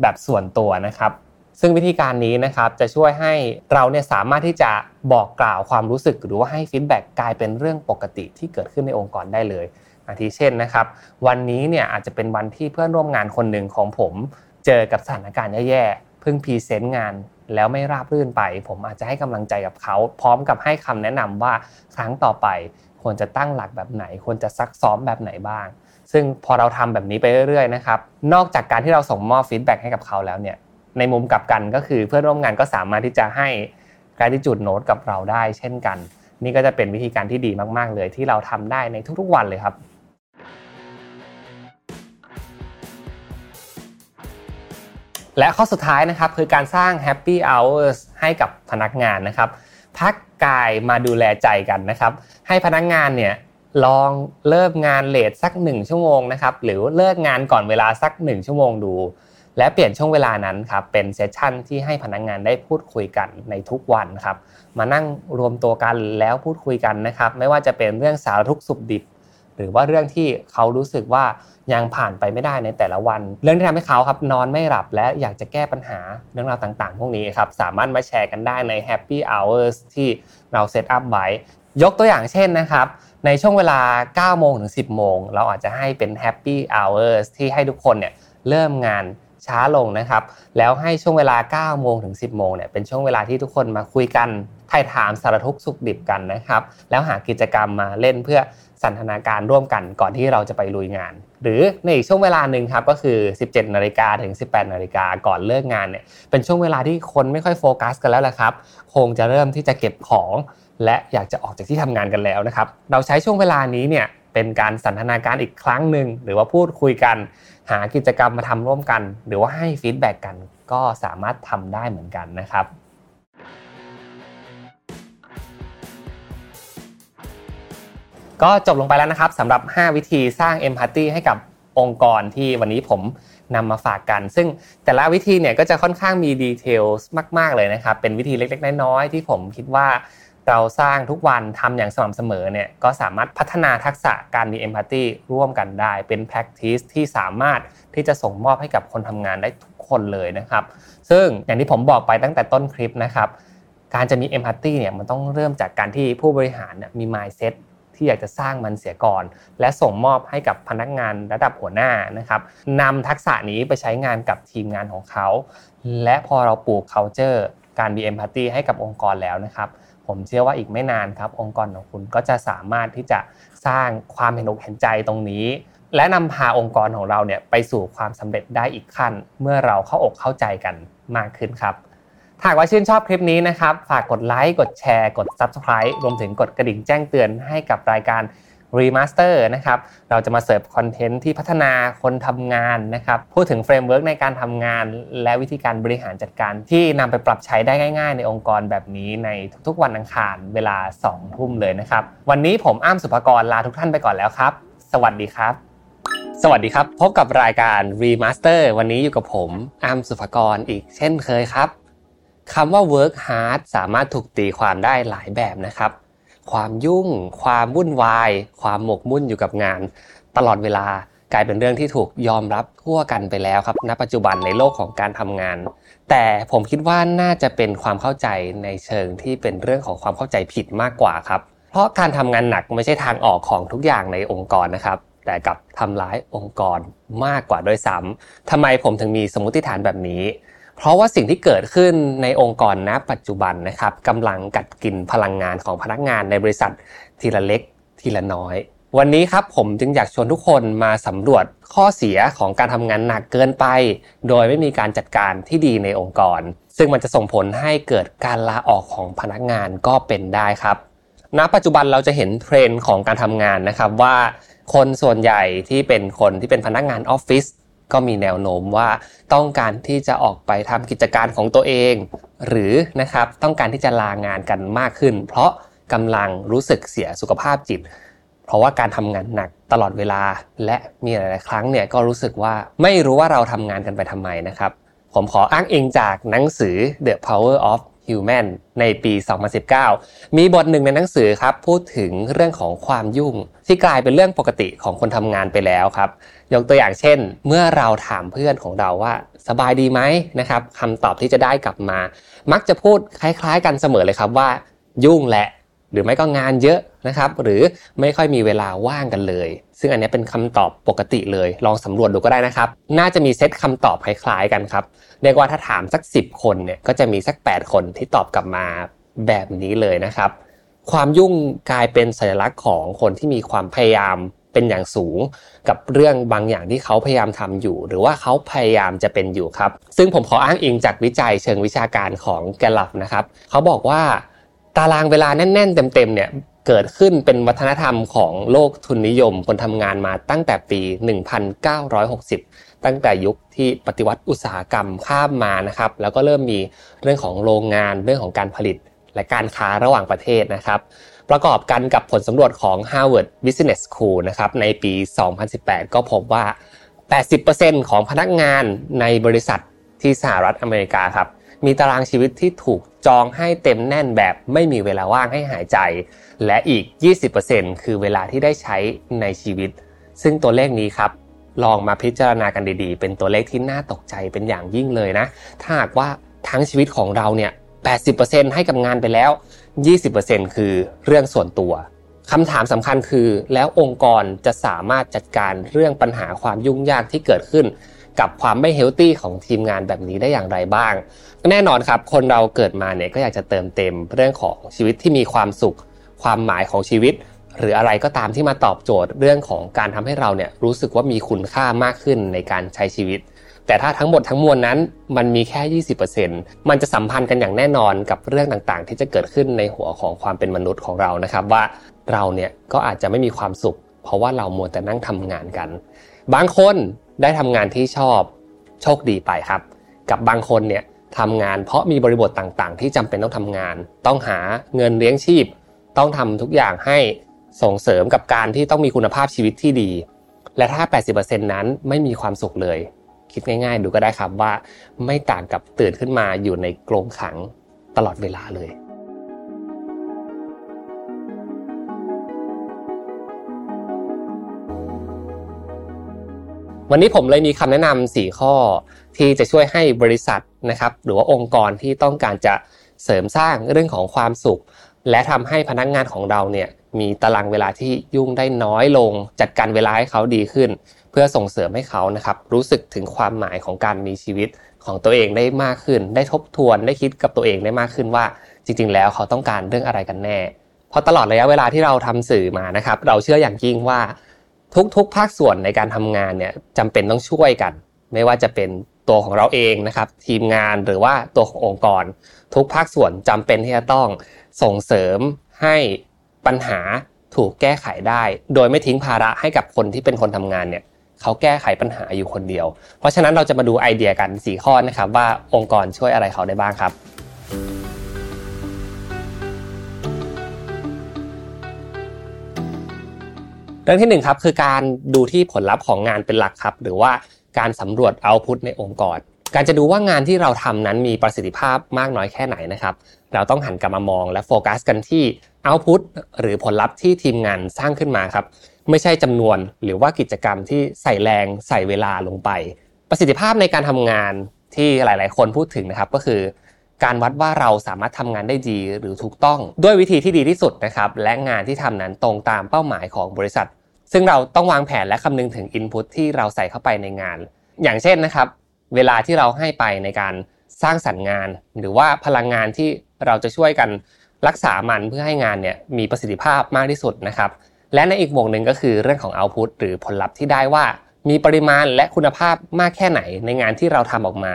แบบส่วนตัวนะครับ ซึ่งวิธีการนี้นะครับจะช่วยให้เราเนี่ยสามารถที่จะบอกกล่าวความรู้สึกหรือว่าให้ feedback กลายเป็นเรื่องปกติที่เกิดขึ้นในองค์กรได้เลยอาทิเช่นนะครับวันนี้เนี่ยอาจจะเป็นวันที่เพื่อนร่วมงานคนหนึ่งของผม เจอกับสถานการณ์แย่ๆเพิ่ง present งาน แล้วไม่ราบรื่นไป ผมอาจจะให้กำลังใจกับเขา พร้อมกับให้คำแนะนำว่าครั้งต่อไปควรจะตั้งหลักแบบไหน ควรจะซักซ้อมแบบไหนบ้าง ซึ่งพอเราทำแบบนี้ไปเรื่อยๆนะครับนอกจากการที่เราส่งมอบฟีดแบ็กให้กับเขาแล้วเนี่ยในมุมกลับกันก็คือเพื่อนร่วมงานก็สามารถที่จะให้การที่จุดโน้ตกับเราได้ เช่นกัน นี่ก็จะเป็นวิธีการที่ดีมาก ๆ เลยที่เราทำได้ในทุกๆวันเลยครับ และข้อสุดท้ายนะครับคือการสร้าง Happy Hours ให้กับพนักงานนะครับ พักกายมาดูแลใจกันนะครับ ให้พนักงานเนี่ยลองเลิกงานเลทสัก 1 ชั่วโมงนะครับหรือเลิกงานก่อนเวลาสัก 1 ชั่วโมงดู และเปลี่ยนช่วงเวลานั้นครับเป็นเซสชั่นที่ให้พนักงานได้พูดคุยกันในทุกวันครับมานั่งรวมตัวกันแล้วพูดคุยกันนะครับ ไม่ว่าจะเป็นเรื่องสารทุกสุขดิบ หรือว่าเรื่องที่เขารู้สึกว่ายังผ่านไปไม่ได้ในแต่ละวัน เรื่องที่ทำให้เขาครับนอนไม่หลับและอยากจะแก้ปัญหาเรื่องราวต่างๆ พวกนี้ครับสามารถมาแชร์กันได้ใน Happy Hours ที่เราเซตอัพไว้ยกตัวอย่างเช่นนะครับในช่วงเวลา 9 โมงถึง 10 โมง เราอาจจะให้เป็น Happy Hours ที่ให้ทุกคนเนี่ยเริ่มงานช้าลงนะครับ แล้วให้ช่วงเวลา 9 โมงถึง 10 โมงเนี่ยเป็นช่วงเวลาที่ทุกคนมาคุยกัน ถ่ายถามสารทุกสุขดิบกันนะครับ แล้วหากิจกรรมมาเล่นเพื่อสันทนาการร่วมกันก่อนที่เราจะไปลุยงาน หรือในอีกช่วงเวลาหนึ่งครับก็คือ 17นาฬิกาถึง 18นาฬิกาก่อนเลิกงานเนี่ยเป็นช่วงเวลาที่คนไม่ค่อยโฟกัสกันแล้วละครับ คงจะเริ่มที่จะเก็บของและอยากจะออกจากที่ทำงานกันแล้วนะครับ เราใช้ช่วงเวลานี้เนี่ยเป็นการสันทนาการอีกครั้งหนึ่งหรือว่าพูดคุยกัน หากิจกรรมมาทำร่วมกัน หรือว่าให้ feedback กันก็สามารถทำได้เหมือนกันนะครับ ก็จบลงไปแล้วนะครับสำหรับ 5 วิธีสร้างเอมพัตตีให้กับองค์กรที่วันนี้ผมนำมาฝากกัน ซึ่งแต่ละวิธีเนี่ยก็จะค่อนข้างมีดีเทลมาก ๆ เลยนะครับ เป็นวิธีเล็ก ๆ น้อย ๆ ที่ผมคิดว่าเราสร้างทุกวันทำอย่างสม่ำเสมอเนี่ยก็สามารถพัฒนาทักษะการมีเอมพัตตีร่วมกันได้ เป็น practice ที่สามารถที่จะส่งมอบให้กับคนทำงานได้ทุกคนเลยนะครับ ซึ่งอย่างที่ผมบอกไปตั้งแต่ต้นคลิปนะครับ การจะมีเอมพัตตีเนี่ยมันต้องเริ่มจากการที่ผู้บริหารมี mindset ที่อยากจะสร้างมันเสียก่อน และส่งมอบให้กับพนักงานระดับหัวหน้านะครับนำทักษะนี้ไปใช้งานกับทีมงานของเขา และพอเราปลูก culture การมี empathy ให้กับองค์กรแล้วนะครับผมเชื่อว่าอีกไม่นานครับ องค์กรของคุณก็จะสามารถที่จะสร้างความเห็นอกเห็นใจตรงนี้ และนำพาองค์กรของเราเนี่ยไปสู่ความสำเร็จได้อีกขั้น เมื่อเราเข้าอกเข้าใจกันมากขึ้นครับ หากว่าชื่นชอบคลิปนี้นะครับ ฝากกดไลค์ กดแชร์ กด Subscribe รวมถึงกดกระดิ่งแจ้งเตือนให้กับรายการ Remaster นะครับ เราจะมาเสิร์ฟคอนเทนต์ที่พัฒนาคนทำงานนะครับ พูดถึง framework ในการทำงาน และวิธีการบริหารจัดการที่นำไปปรับใช้ได้ง่าย ๆ ในองค์กรแบบนี้ในทุกๆวันอังคารเวลา 2 ทุ่มเลยนะครับ วันนี้ผมอ้ามสุภกรลาทุกท่านไปก่อนแล้วครับ สวัสดีครับ สวัสดีครับ พบกับรายการ Remaster วันนี้อยู่กับผมอ้ามสุภกรอีกเช่นเคยครับ คำว่า work hard สามารถถูกตีความได้หลายแบบนะครับ ความยุ่ง ความวุ่นวาย ความหมกมุ่นอยู่กับงาน ตลอดเวลากลายเป็นเรื่องที่ถูกยอมรับทั่วกันไปแล้วครับ ณ ปัจจุบันในโลกของการทำงาน แต่ผมคิดว่าน่าจะเป็นความเข้าใจในเชิงที่เป็นเรื่องของความเข้าใจผิดมากกว่าครับ เพราะการทำงานหนักไม่ใช่ทางออกของทุกอย่างในองค์กรนะครับ แต่กับทำร้ายองค์กรมากกว่าด้วยซ้ำทำไมผมถึงมีสมมติฐานแบบนี้ เพราะว่าสิ่งที่เกิดขึ้นในองค์กรณปัจจุบันนะครับกำลังกัดกินพลังงานของพนักงานในบริษัททีละเล็กทีละน้อย วันนี้ครับผมจึงอยากชวนทุกคนมาสำรวจข้อเสียของการทำงานหนักเกินไป โดยไม่มีการจัดการที่ดีในองค์กร ซึ่งมันจะส่งผลให้เกิดการลาออกของพนักงานก็เป็นได้ครับณปัจจุบันเราจะเห็นเทรนด์ของการทำงานนะครับว่าคนส่วนใหญ่ที่เป็นคนที่เป็นพนักงานออฟฟิศ ก็มีแนวโน้มว่าต้องการที่จะออกไปทำกิจการของตัวเอง หรือนะครับต้องการที่จะลางานกันมากขึ้น เพราะกำลังรู้สึกเสียสุขภาพจิต เพราะว่าการทำงานหนักตลอดเวลา และมีหลาย ๆ ครั้งเนี่ยก็รู้สึกว่าไม่รู้ว่าเราทำงานกันไปทำไมนะครับ ผมขออ้างอิงจากหนังสือ The Power of Human ในปี 2019 มีบทหนึ่งในหนังสือครับพูดถึงเรื่องของความยุ่ง ที่กลายเป็นเรื่องปกติของคนทำงานไปแล้วครับ ยกตัวอย่างเช่น เมื่อเราถามเพื่อนของเราว่า สบายดีไหมนะครับคำตอบที่จะได้กลับมา มักจะพูดคล้ายๆ กันเสมอเลยครับว่า ยุ่งแหละหรือไม่ก็งานเยอะนะครับ หรือไม่ค่อยมีเวลาว่างกันเลย ซึ่งอันนี้เป็นคำตอบปกติเลย ลองสำรวจดูก็ได้นะครับ น่าจะมีเซตคำตอบคล้ายๆกันครับเรียกว่าถ้าถามสัก 10 คนเนี่ยก็จะมีสัก 8 คนที่ตอบกลับมาแบบนี้เลยนะครับ ความยุ่งกลายเป็นสัญลักษณ์ของคนที่มีความพยายาม เป็นอย่างสูง กับเรื่องบางอย่างที่เขาพยายามทำอยู่ หรือว่าเขาพยายามจะเป็นอยู่ครับ ซึ่งผมขออ้างอิงจากวิจัยเชิงวิชาการของแกลลับนะครับเขาบอกว่าตารางเวลาแน่น ๆ เต็มๆเนี่ยเกิดขึ้นเป็นวัฒนธรรมของโลกทุนนิยมคนทำงานมาตั้งแต่ปี 1960 ตั้งแต่ยุคที่ปฏิวัติอุตสาหกรรมข้ามมานะครับ แล้วก็เริ่มมีเรื่องของโรงงานเรื่องของการผลิตและการค้าระหว่างประเทศนะครับ ประกอบกันกับผลสำรวจของ Harvard Business School นะครับในปี 2018 ก็พบว่า 80%ของพนักงานในบริษัทที่สหรัฐอเมริกาครับมีตารางชีวิตที่ถูกจองให้เต็มแน่นแบบไม่มีเวลาว่างให้หายใจ และอีก 20%คือเวลาที่ได้ใช้ในชีวิต ซึ่งตัวเลขนี้ครับลองมาพิจารณากันดีๆ เป็นตัวเลขที่น่าตกใจเป็นอย่างยิ่งเลยนะ ถ้าหากว่าทั้งชีวิตของเราเนี่ย 80%ให้กับงานไปแล้ว 20%คือเรื่องส่วนตัวคำถามสำคัญคือ แล้วองค์กรจะสามารถจัดการเรื่องปัญหาความยุ่งยากที่เกิดขึ้น กับความไม่เฮลตี้ของทีมงานแบบนี้ได้อย่างไรบ้าง แน่นอนครับ คนเราเกิดมาเนี่ยก็อยากจะเติมเต็มเรื่องของชีวิตที่มีความสุข ความหมายของชีวิต หรืออะไรก็ตามที่มาตอบโจทย์เรื่องของการทำให้เราเนี่ยรู้สึกว่ามีคุณค่ามากขึ้นในการใช้ชีวิต แต่ถ้าทั้งหมดทั้งมวลนั้นมันมีแค่ 20%มันจะสัมพันธ์กันอย่างแน่นอนกับเรื่องต่างๆ ที่จะเกิดขึ้นในหัวของความเป็นมนุษย์ของเรานะครับ ว่าเราเนี่ยก็อาจจะไม่มีความสุข เพราะว่าเรามัวแต่นั่งทำงานกัน บางคนได้ทำงานที่ชอบโชคดีไปครับ กับบางคนเนี่ยทำงานเพราะมีบริบทต่างๆ ที่จำเป็นต้องทำงาน ต้องหาเงินเลี้ยงชีพ ต้องทำทุกอย่างให้ส่งเสริมกับการที่ต้องมีคุณภาพชีวิตที่ดี และถ้า 80%นั้นไม่มีความสุขเลย คิดง่ายๆ ดูก็ได้ครับว่าไม่ต่างกับตื่นขึ้นมาอยู่ในกรงขังตลอดเวลาเลย วันนี้ผมเลยมีคำแนะนำ4ข้อที่จะช่วยให้บริษัทนะครับ หรือว่าองค์กรที่ต้องการจะเสริมสร้างเรื่องของความสุข และทำให้พนักงานของเราเนี่ยมีตารางเวลาที่ยุ่งได้น้อยลง จัดการเวลาให้เขาดีขึ้น พื่อส่งเสริมให้เขานะครับรู้สึกถึงความหมายของการมีชีวิตของตัวเองได้มากขึ้น ได้ทบทวนได้คิดกับตัวเองได้มากขึ้นว่า จริง ๆ แล้วเขาต้องการเรื่องอะไรกันแน่เพราะตลอดระยะเวลาที่เราทำสื่อมานะครับเราเชื่ออย่างยิ่งว่าทุกๆ ภาคส่วนในการทำงานเนี่ยจำเป็นต้องช่วยกัน ไม่ว่าจะเป็นตัวของเราเองนะครับทีมงานหรือว่าตัวขององค์กร ทุกภาคส่วนจำเป็นที่จะต้องส่งเสริมให้ปัญหาถูกแก้ไขได้ โดยไม่ทิ้งภาระให้กับคนที่เป็นคนทำงานเนี่ย เขาแก้ไขปัญหาอยู่คนเดียว เพราะฉะนั้นเราจะมาดูไอเดียกัน 4 ข้อนะครับว่าองค์กรช่วยอะไรเขาได้บ้างครับ เรื่องที่ 1 ครับคือการดูที่ผลลัพธ์ของงานเป็นหลักครับ หรือว่าการสำรวจเอาพุตในองค์กร การจะดูว่างานที่เราทำนั้นมีประสิทธิภาพมากน้อยแค่ไหนนะครับ เราต้องหันกลับมามองและโฟกัสกันที่เอาพุตหรือผลลัพธ์ที่ทีมงานสร้างขึ้นมาครับ ไม่ใช่จำนวนหรือว่ากิจกรรมที่ใส่แรงใส่เวลาลงไป ประสิทธิภาพในการทำงานที่หลาย ๆ คนพูดถึงนะครับก็คือ การวัดว่าเราสามารถทำงานได้ดีหรือถูกต้อง ด้วยวิธีที่ดีที่สุดนะครับและงานที่ทำนั้นตรงตามเป้าหมายของบริษัท ซึ่งเราต้องวางแผนและคำนึงถึงอินพุตที่เราใส่เข้าไปในงาน อย่างเช่นนะครับเวลาที่เราให้ไปในการสร้างสรรค์งาน หรือว่าพลังงานที่เราจะช่วยกันรักษามันเพื่อให้งานเนี่ยมีประสิทธิภาพมากที่สุดนะครับ และในอีกวงหนึ่งก็คือเรื่องของ output หรือผลลัพธ์ที่ได้ว่ามีปริมาณและคุณภาพมากแค่ไหนในงานที่เราทำออกมา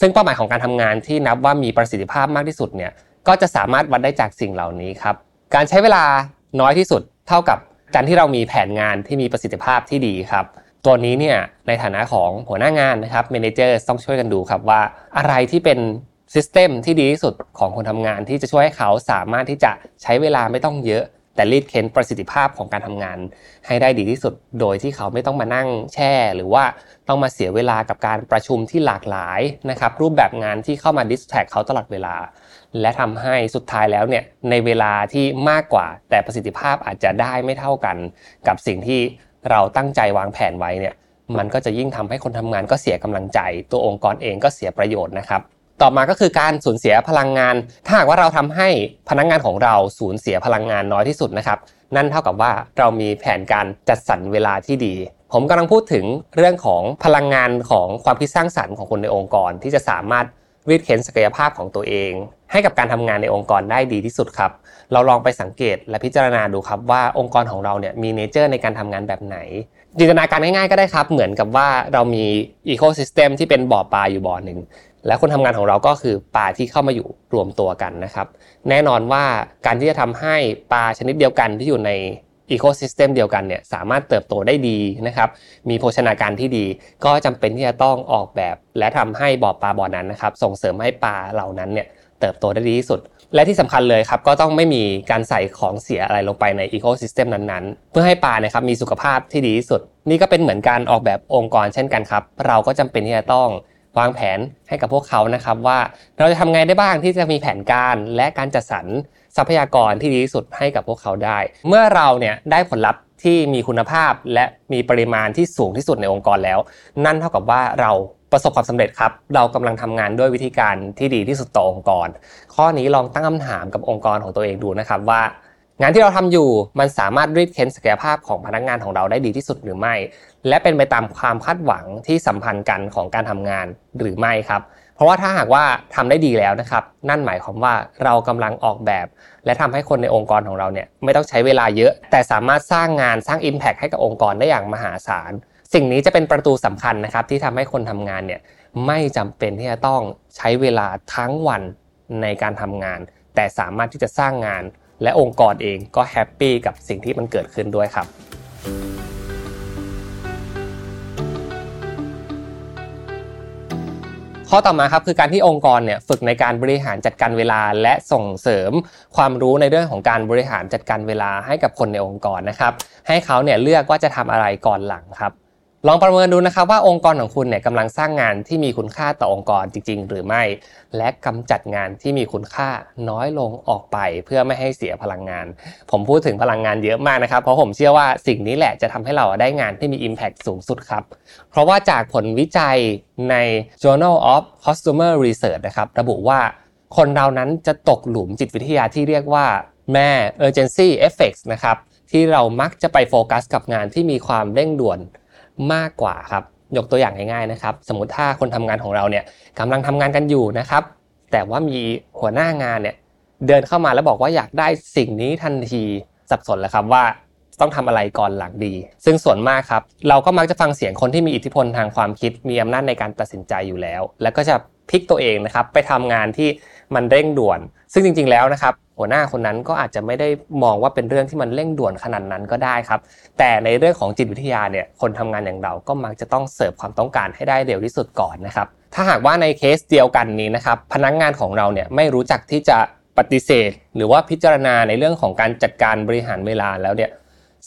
ซึ่งเป้าหมายของการทำงานที่นับว่ามีประสิทธิภาพมากที่สุดเนี่ยก็จะสามารถวัดได้จากสิ่งเหล่านี้ครับ การใช้เวลาน้อยที่สุดเท่ากับการที่เรามีแผนงานที่มีประสิทธิภาพที่ดีครับ ตัวนี้เนี่ยในฐานะของหัวหน้างานนะครับ manager ต้องช่วยกันดูครับว่าอะไรที่เป็น system ที่ดีที่สุดของคนทำงานที่จะช่วยให้เขาสามารถที่จะใช้เวลาไม่ต้องเยอะ แต่รีดเค้นประสิทธิภาพของการทำงาน ให้ได้ดีที่สุด โดยที่เขาไม่ต้องมานั่งแช่ หรือว่าต้องมาเสียเวลากับการประชุมที่หลากหลายนะครับรูปแบบงานที่เข้ามา distract เขาตลอดเวลา และทำให้สุดท้ายแล้วเนี่ยในเวลาที่มากกว่า แต่ประสิทธิภาพอาจจะได้ไม่เท่ากัน กับสิ่งที่เราตั้งใจวางแผนไว้เนี่ยมันก็จะยิ่งทำให้คนทำงานก็เสียกำลังใจ ตัวองค์กรเองก็เสียประโยชน์นะครับ ต่อมาก็คือการสูญเสียพลังงาน ถ้าหากว่าเราทำให้พนักงงานของเราสูญเสียพลังงานน้อยที่สุดนะครับ นั่นเท่ากับว่าเรามีแผนการจัดสรรเวลาที่ดี ผมกำลังพูดถึงเรื่องของพลังงานของความคิดสร้างสรรค์ของคนในองค์กร ที่จะสามารถรีดเค้นศักยภาพของตัวเอง ให้กับการทำงานในองค์กรได้ดีที่สุดครับ เราลองไปสังเกตและพิจารณาดูครับว่าองค์กรของเราเนี่ยมี nature ในการทำงานแบบไหนจินตนาการง่ายๆก็ได้ครับ เหมือนกับว่าเรามี ecosystem ที่เป็นบ่อปลาอยู่บ่อหนึ่ง และคนทำงานของเราก็คือปลาที่เข้ามาอยู่รวมตัวกันนะครับ แน่นอนว่าการที่จะทำให้ปลาชนิดเดียวกันที่อยู่ใน ecosystem เดียวกันเนี่ยสามารถเติบโตได้ดีนะครับ มีโภชนาการที่ดี ก็จำเป็นที่จะต้องออกแบบ และทำให้บ่อปลาบ่อนั้นนะครับ ส่งเสริมให้ปลาเหล่านั้นเนี่ยเติบโตได้ดีที่สุด และที่สำคัญเลยครับก็ต้องไม่มีการใส่ของเสียอะไรลงไปในอีโคซิสเต็มนั้นๆ เพื่อให้ปลานะครับมีสุขภาพที่ดีที่สุด นี่ก็เป็นเหมือนการออกแบบองค์กรเช่นกันครับ เราก็จำเป็นที่จะต้อง วางแผนให้กับพวกเขานะครับว่าเราจะทำไงได้บ้างที่จะมีแผนการและการจัดสรรทรัพยากรที่ดีที่สุดให้กับพวกเขาได้ เมื่อเราเนี่ยได้ผลลัพธ์ที่มีคุณภาพและมีปริมาณที่สูงที่สุดในองค์กรแล้ว นั่นเท่ากับว่าเราประสบความสำเร็จครับ เรากำลังทำงานด้วยวิธีการที่ดีที่สุดต่อองค์กร ข้อนี้ลองตั้งคำถามกับองค์กรของตัวเองดูนะครับว่า งานที่เราทำอยู่มันสามารถรีดเค้นศักยภาพของพนักงานของเราได้ดีที่สุดหรือไม่ และเป็นไปตามความคาดหวังที่สัมพันธ์กันของการทำงานหรือไม่ครับ เพราะว่าถ้าหากว่าทำได้ดีแล้วนะครับ นั่นหมายความว่าเรากำลังออกแบบ และทำให้คนในองค์กรของเราเนี่ยไม่ต้องใช้เวลาเยอะ แต่สามารถสร้างงานสร้าง Impact ให้กับองค์กรได้อย่างมหาศาลสิ่งนี้จะเป็นประตูสำคัญนะครับที่ทำให้คนทำงานเนี่ยไม่จำเป็นที่จะต้องใช้เวลาทั้งวันในการทำงาน แต่สามารถที่จะสร้างงาน และองค์กรเองก็แฮปปี้กับสิ่งที่มันเกิดขึ้นด้วยครับ ข้อต่อมาครับคือการที่องค์กรเนี่ยฝึกในการบริหารจัดการเวลา และส่งเสริมความรู้ในเรื่องของการบริหารจัดการเวลาให้กับคนในองค์กรนะครับ ให้เขาเนี่ยเลือกว่าจะทำอะไรก่อนหลังครับ ลองประเมินดูนะครับว่าองค์กรของคุณเนี่ยกำลังสร้างงานที่มีคุณค่าต่อองค์กรจริง ๆ หรือไม่ และกำจัดงานที่มีคุณค่าน้อยลงออกไปเพื่อไม่ให้เสียพลังงาน ผมพูดถึงพลังงานเยอะมากนะครับ เพราะผมเชื่อว่าสิ่งนี้แหละจะทำให้เราได้งานที่มี Impact สูงสุดครับ เพราะว่าจากผลวิจัยใน Journal of Customer Research นะครับระบุว่าคนเรานั้นจะตกหลุมจิตวิทยาที่เรียกว่าแม่ urgency effects นะครับที่เรามักจะไปโฟกัสกับงานที่มีความเร่งด่วน มากกว่าครับยกตัวอย่างง่ายๆนะครับ สมมติถ้าคนทำงานของเราเนี่ยกำลังทำงานกันอยู่นะครับ แต่ว่ามีหัวหน้างานเนี่ยเดินเข้ามาแล้วบอกว่าอยากได้สิ่งนี้ทันทีสับสนแล้วครับว่าต้องทำอะไรก่อนหลังดี ซึ่งส่วนมากครับ เราก็มักจะฟังเสียงคนที่มีอิทธิพลทางความคิด มีอำนาจในการตัดสินใจอยู่แล้ว แล้วก็จะพลิกตัวเองนะครับ ไปทำงานที่ มันเร่งด่วน ซึ่งจริง ๆแล้วนะครับ หัวหน้าคนนั้นก็อาจจะไม่ได้มองว่าเป็นเรื่องที่มันเร่งด่วนขนาดนั้นก็ได้ครับ แต่ในเรื่องของจิตวิทยาเนี่ยคนทำงานอย่างเราก็มักจะต้องเสิร์ฟความต้องการให้ได้เร็วที่สุดก่อนนะครับ ถ้าหากว่าในเคสเดียวกันนี้นะครับ พนักงานของเราเนี่ยไม่รู้จักที่จะปฏิเสธ หรือว่าพิจารณาในเรื่องของการจัดการบริหารเวลาแล้วเนี่ย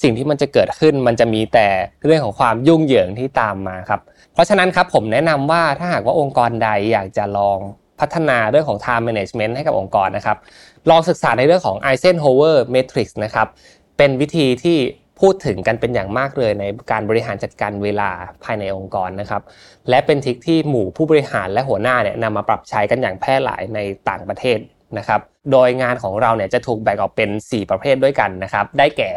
สิ่งที่มันจะเกิดขึ้นมันจะมีแต่เรื่องของความยุ่งเหยิงที่ตามมาครับ เพราะฉะนั้นครับผมแนะนำว่าถ้าหากว่าองค์กรใดอยากจะลอง พัฒนาเรื่องของ time management ให้กับองค์กรนะครับ ลองศึกษาในเรื่องของ Eisenhower Matrix นะครับ เป็นวิธีที่พูดถึงกันเป็นอย่างมากเลยในการบริหารจัดการเวลาภายในองค์กรนะครับ และเป็นทิกที่หมู่ผู้บริหารและหัวหน้าเนี่ยนำมาปรับใช้กันอย่างแพร่หลายในต่างประเทศนะครับ โดยงานของเราเนี่ยจะถูกแบ่งออกเป็น 4 ประเภทด้วยกันนะครับ ได้แก่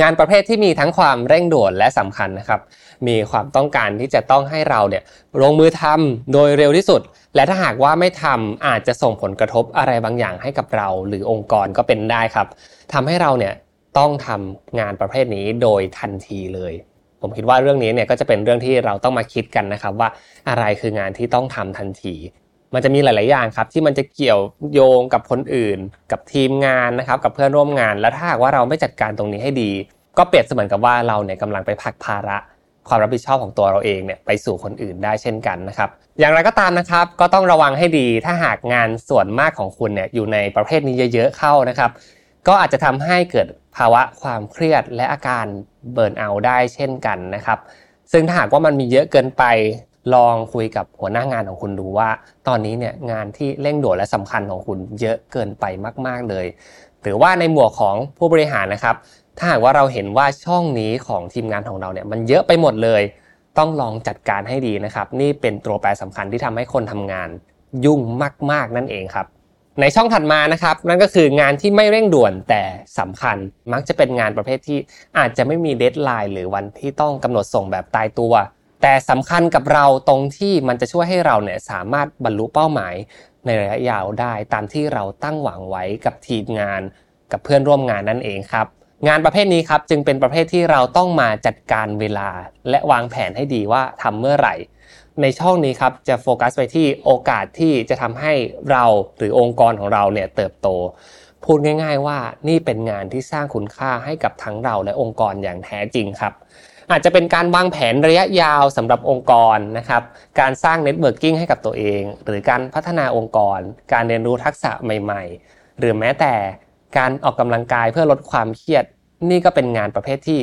งานประเภทที่มีทั้งความเร่งด่วนและสำคัญนะครับ มีความต้องการที่จะต้องให้เราเนี่ยลงมือทำโดยเร็วที่สุด และถ้าหากว่าไม่ทำอาจจะส่งผลกระทบอะไรบางอย่างให้กับเรา หรือองค์กรก็เป็นได้ครับทำให้เราเนี่ยต้องทำงานประเภทนี้โดยทันทีเลย ผมคิดว่าเรื่องนี้เนี่ยก็จะเป็นเรื่องที่เราต้องมาคิดกันนะครับว่าอะไรคืองานที่ต้องทำทันทีมันจะมีหลาย ๆ อย่างครับที่มันจะเกี่ยวโยงกับคนอื่น กับทีมงานนะครับกับเพื่อนร่วมงาน แล้วถ้าหากว่าเราไม่จัดการตรงนี้ให้ดี ก็เปรียบเสมือนกับว่าเราเนี่ยกำลังไปพักภาระ ความรับผิดชอบของตัวเราเองเนี่ยไปสู่คนอื่นได้เช่นกันนะครับ อย่างไรก็ตามนะครับ ก็ต้องระวังให้ดีถ้าหากงานส่วนมากของคุณเนี่ยอยู่ในประเภทนี้เยอะๆเข้านะครับ ก็อาจจะทำให้เกิดภาวะความเครียดและอาการเบิร์นเอาได้เช่นกันนะครับ ซึ่งถ้าหากว่ามันมีเยอะเกินไปลองคุยกับหัวหน้างานของคุณดูว่า ตอนนี้เนี่ยงานที่เร่งด่วนและสำคัญของคุณเยอะเกินไปมาก ๆเลย หรือว่าในหมวกของผู้บริหารนะครับ ถ้าหากว่าเราเห็นว่าช่องนี้ของทีมงานของเราเนี่ยมันเยอะไปหมดเลย ต้องลองจัดการให้ดีนะครับ นี่เป็นตัวแปรสำคัญที่ทำให้คนทำงานยุ่งมาก ๆ นั่นเองครับ ในช่องถัดมานะครับ นั่นก็คืองานที่ไม่เร่งด่วนแต่สำคัญมักจะเป็นงานประเภทที่อาจจะไม่มีเดทไลน์หรือวันที่ต้องกำหนดส่งแบบตายตัว แต่สำคัญกับเราตรงที่มันจะช่วยให้เราเนี่ยสามารถบรรลุเป้าหมาย ในระยะยาวได้ตามที่เราตั้งหวังไว้กับทีมงาน กับเพื่อนร่วมงานนั่นเองครับ งานประเภทนี้ครับจึงเป็นประเภทที่เราต้องมาจัดการเวลา และวางแผนให้ดีว่าทำเมื่อไหร่ ในช่องนี้ครับจะโฟกัสไปที่โอกาสที่จะทำให้เราหรือองค์กรของเราเนี่ยเติบโต พูดง่าย ๆ ว่านี่เป็นงานที่สร้างคุณค่าให้กับทั้งเราและองค์กรอย่างแท้จริงครับอาจจะเป็นการวางแผนระยะยาวสำหรับองค์กรนะครับ การสร้าง networking ให้กับตัวเอง หรือการพัฒนาองค์กร การเรียนรู้ทักษะใหม่ ๆ หรือแม้แต่ การออกกำลังกายเพื่อลดความเครียด นี่ก็เป็นงานประเภทที่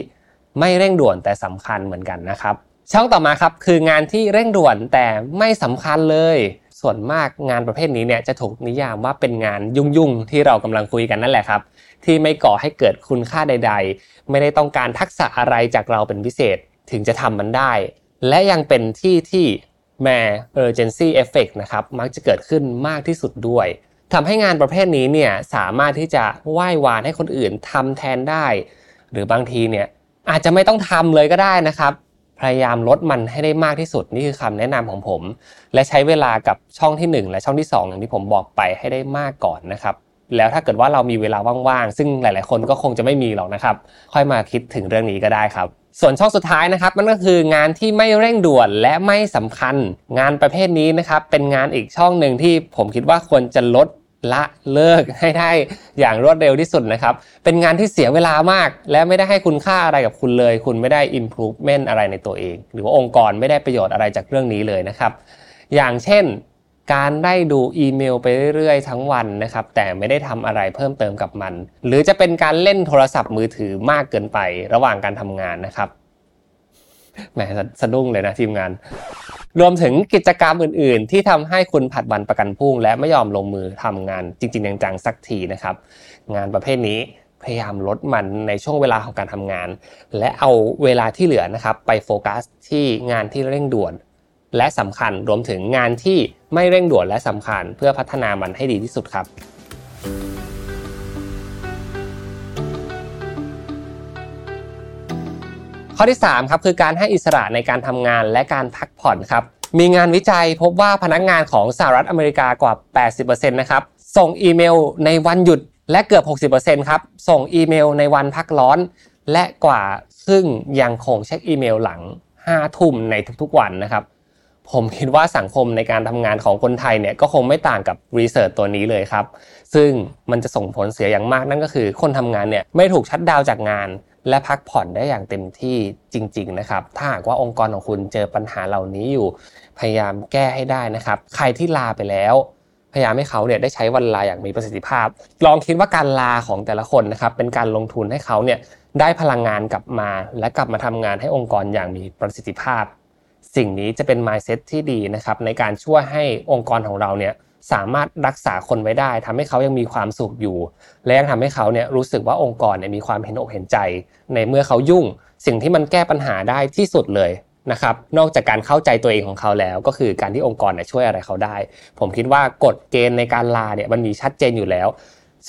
ไม่เร่งด่วนแต่สำคัญเหมือนกันนะครับ ช่องต่อมาครับคืองานที่เร่งด่วนแต่ไม่สำคัญเลย ส่วนมากงานประเภทนี้เนี่ยจะถูกนิยามว่าเป็นงานยุ่งๆที่เรากำลังคุยกันนั่นแหละครับที่ไม่ก่อให้เกิดคุณค่าใด ๆ ไม่ได้ต้องการทักษะอะไรจากเราเป็นพิเศษถึงจะทำมันได้ และยังเป็นที่ที่แม่ urgency effect นะครับมักจะเกิดขึ้นมากที่สุดด้วย ทำให้งานประเภทนี้เนี่ยสามารถที่จะไหว้วานให้คนอื่นทำแทนได้ หรือบางทีเนี่ยอาจจะไม่ต้องทำเลยก็ได้นะครับ พยายามลดมันให้ได้มากที่สุดนี่คือคำแนะนำของผม และใช้เวลากับช่องที่ 1 และช่องที่ 2 อย่างที่ผมบอกไปให้ได้มากก่อนนะครับ แล้วถ้าเกิดว่าเรามีเวลาว่างๆซึ่งหลาย ๆ คนก็คงจะไม่มีหรอกนะครับ ค่อยมาคิดถึงเรื่องนี้ก็ได้ครับส่วนช่องสุดท้ายนะครับมันก็คืองานที่ไม่เร่งด่วนและไม่สำคัญ งานประเภทนี้นะครับเป็นงานอีกช่องหนึ่งที่ผมคิดว่าควรจะลด ละเลิกให้ได้อย่างรวดเร็วที่สุดนะครับ เป็นงานที่เสียเวลามาก และไม่ได้ให้คุณค่าอะไรกับคุณเลย คุณไม่ได้ improvement อะไรในตัวเอง หรือว่าองค์กรไม่ได้ประโยชน์อะไรจากเรื่องนี้เลยนะครับ อย่างเช่น การได้ดูอีเมลไปเรื่อยๆ ทั้งวันนะครับ แต่ไม่ได้ทำอะไรเพิ่มเติมกับมัน หรือจะเป็นการเล่นโทรศัพท์มือถือมากเกินไประหว่างการทำงานนะครับแหมสะดุ้งเลยนะทีมงาน รวมถึงกิจกรรมอื่น ๆ ที่ทำให้คุณผัดวันประกันพุ่ง และไม่ยอมลงมือทำงานจริง ๆ จังๆสักทีนะครับ งานประเภทนี้พยายามลดมันในช่วงเวลาของการทำงาน และเอาเวลาที่เหลือนะครับ ไปโฟกัสที่งานที่เร่งด่วน และสำคัญรวมถึงงานที่ไม่เร่งด่วนและสำคัญ เพื่อพัฒนามันให้ดีที่สุดครับ ข้อที่3ครับคือการให้อิสระในการทำงานและการพักผ่อนครับมีงานวิจัยพบว่าพนักงานของสหรัฐอเมริกากว่า 80%นะครับส่งอีเมลในวันหยุดและเกือบ 60%ครับส่งอีเมลในวันพักร้อน และกว่าซึ่งยังคงเช็คอีเมลหลัง 5 ทุ่มในทุกๆวันนะครับ ผมคิดว่าสังคมในการทำงานของคนไทยเนี่ยก็คงไม่ต่างกับรีเสิร์ชตัวนี้เลยครับ ซึ่งมันจะส่งผลเสียอย่างมากนั่นก็คือ คนทำงานเนี่ยไม่ถูกชัดดาวจากงาน และพักผ่อนได้อย่างเต็มที่จริง ๆ นะครับ ถ้าหากว่าองค์กรของคุณเจอปัญหาเหล่านี้อยู่ พยายามแก้ให้ได้นะครับ ใครที่ลาไปแล้ว พยายามให้เขาเนี่ยได้ใช้วันลาอย่างมีประสิทธิภาพ ลองคิดว่าการลาของแต่ละคนนะครับ เป็นการลงทุนให้เขาเนี่ยได้พลังงานกลับมา และกลับมาทำงานให้องค์กรอย่างมีประสิทธิภาพ สิ่งนี้จะเป็น mindset ที่ดีนะครับในการช่วยให้องค์กรของเราเนี่ย สามารถรักษาคนไว้ได้ทำให้เขายังมีความสุขอยู่ และยังทำให้เขาเนี่ยรู้สึกว่าองค์กรเนี่ยมีความเห็นอกเห็นใจ ในเมื่อเขายุ่ง สิ่งที่มันแก้ปัญหาได้ที่สุดเลยนะครับนอกจากการเข้าใจตัวเองของเขาแล้ว ก็คือการที่องค์กรเนี่ยช่วยอะไรเขาได้ ผมคิดว่ากฎเกณฑ์ในการลาเนี่ยมันมีชัดเจนอยู่แล้ว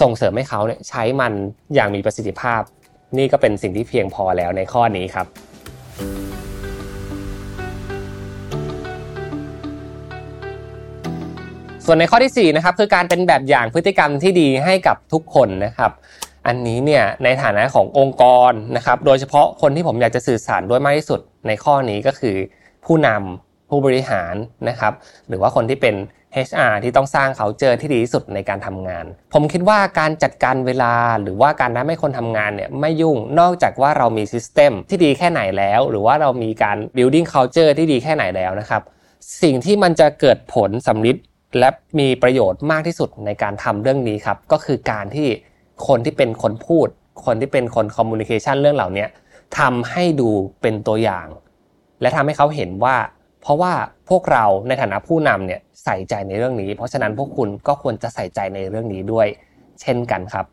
ส่งเสริมให้เขาเนี่ยใช้มันอย่างมีประสิทธิภาพ นี่ก็เป็นสิ่งที่เพียงพอแล้วในข้อนี้ครับ ส่วนในข้อที่4นะครับคือการเป็นแบบอย่างพฤติกรรมที่ดีให้กับทุกคนนะครับอันนี้เนี่ยในฐานะขององค์กรนะครับโดยเฉพาะคนที่ผมอยากจะสื่อสารด้วยมากที่สุดในข้อนี้ก็คือผู้นำผู้บริหารนะครับหรือว่าคนที่เป็น HR ที่ต้องสร้างเขาเจอที่ดีที่สุดในการทำงาน ผมคิดว่าการจัดการเวลาหรือว่าการทำให้คนทำงานเนี่ยไม่ยุ่งนอกจากว่าเรามีซิสเต็มที่ดีแค่ไหนแล้ว หรือว่าเรามีการ building culture ที่ดีแค่ไหนแล้วนะครับสิ่งที่มันจะเกิดผลสำลิด และมีประโยชน์มากที่สุดในการทำเรื่องนี้ครับ ก็คือการที่คนที่เป็นคนพูด คนที่เป็นคนคอมมูนิเคชันเรื่องเหล่านี้ทำให้ดูเป็นตัวอย่าง และทำให้เขาเห็นว่า เพราะว่าพวกเราในฐานะผู้นำเนี่ยใส่ใจในเรื่องนี้ เพราะฉะนั้นพวกคุณก็ควรจะใส่ใจในเรื่องนี้ด้วย เช่นกันครับ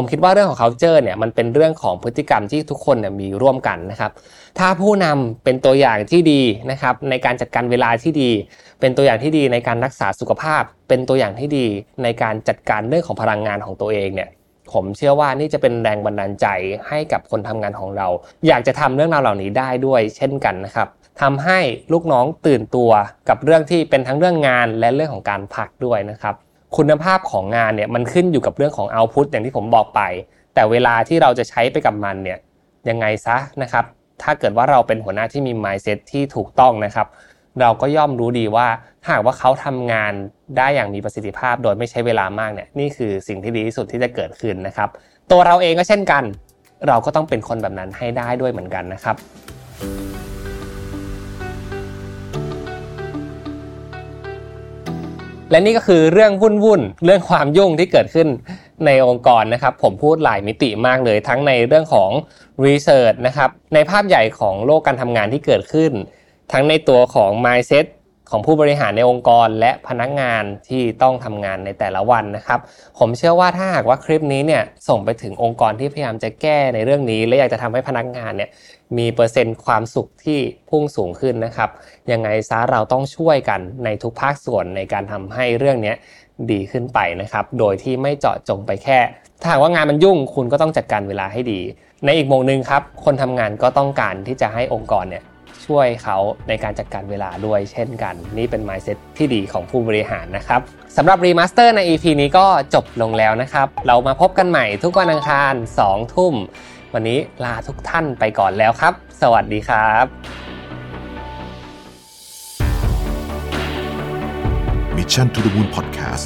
ผมคิดว่าเรื่องของ culture เนี่ยมันเป็นเรื่องของพฤติกรรมที่ทุกคนเนี่ยมีร่วมกันนะครับ ถ้าผู้นำเป็นตัวอย่างที่ดีนะครับ ในการจัดการเวลาที่ดี เป็นตัวอย่างที่ดีในการรักษาสุขภาพ เป็นตัวอย่างที่ดีในการจัดการเรื่องของพลังงานของตัวเองเนี่ยผมเชื่อว่านี่จะเป็นแรงบันดาลใจให้กับคนทำงานของเรา อยากจะทำเรื่องราวเหล่านี้ได้ด้วยเช่นกันนะครับทำให้ลูกน้องตื่นตัวกับเรื่องที่เป็นทั้งเรื่องงานและเรื่องของการพักด้วยนะครับ คุณภาพของงานเนี่ยมันขึ้นอยู่กับเรื่องของเอาพุตอย่างที่ผมบอกไป แต่เวลาที่เราจะใช้ไปกับมันเนี่ยยังไงซะนะครับ ถ้าเกิดว่าเราเป็นหัวหน้าที่มี mindset ที่ถูกต้องนะครับ เราก็ย่อมรู้ดีว่าหากว่าเขาทำงานได้อย่างมีประสิทธิภาพ โดยไม่ใช้เวลามากเนี่ยนี่คือสิ่งที่ดีที่สุดที่จะเกิดขึ้นนะครับ ตัวเราเองก็เช่นกัน เราก็ต้องเป็นคนแบบนั้นให้ได้ด้วยเหมือนกันนะครับ และนี่ก็คือเรื่องวุ่นวุ่นเรื่องความยุ่งที่เกิดขึ้นในองค์กรนะครับ ผมพูดหลายมิติมากเลย ทั้งในเรื่องของรีเสิร์ชนะครับในภาพใหญ่ของโลกการทำงานที่เกิดขึ้น ทั้งในตัวของ mindset ของผู้บริหารในองค์กรและพนักงานที่ต้องทำงานในแต่ละวันนะครับ ผมเชื่อว่าถ้าหากว่าคลิปนี้เนี่ยส่งไปถึงองค์กรที่พยายามจะแก้ในเรื่องนี้ และอยากจะทำให้พนักงานเนี่ย มีเปอร์เซ็นต์ความสุขที่พุ่งสูงขึ้นนะครับ ยังไงซะเราต้องช่วยกันในทุกภาคส่วนในการทำให้เรื่องนี้ดีขึ้นไปนะครับ โดยที่ไม่เจาะจงไปแค่ ถ้าหากว่างานมันยุ่งคุณก็ต้องจัดการเวลาให้ดี ในอีกมุมหนึ่งครับ คนทำงานก็ต้องการที่จะให้องค์กรเนี่ยช่วยเขาในการจัดการเวลาด้วยเช่นกัน นี่เป็น mindset ที่ดีของผู้บริหารนะครับสำหรับ Remaster ใน EP นี้ก็จบลงแล้วนะครับ เรามาพบกันใหม่ทุกวันอังคาร 2 ทุ่ม วันนี้ลาทุกท่านไปก่อนแล้วครับ สวัสดีครับ
Mission to the Moon Podcast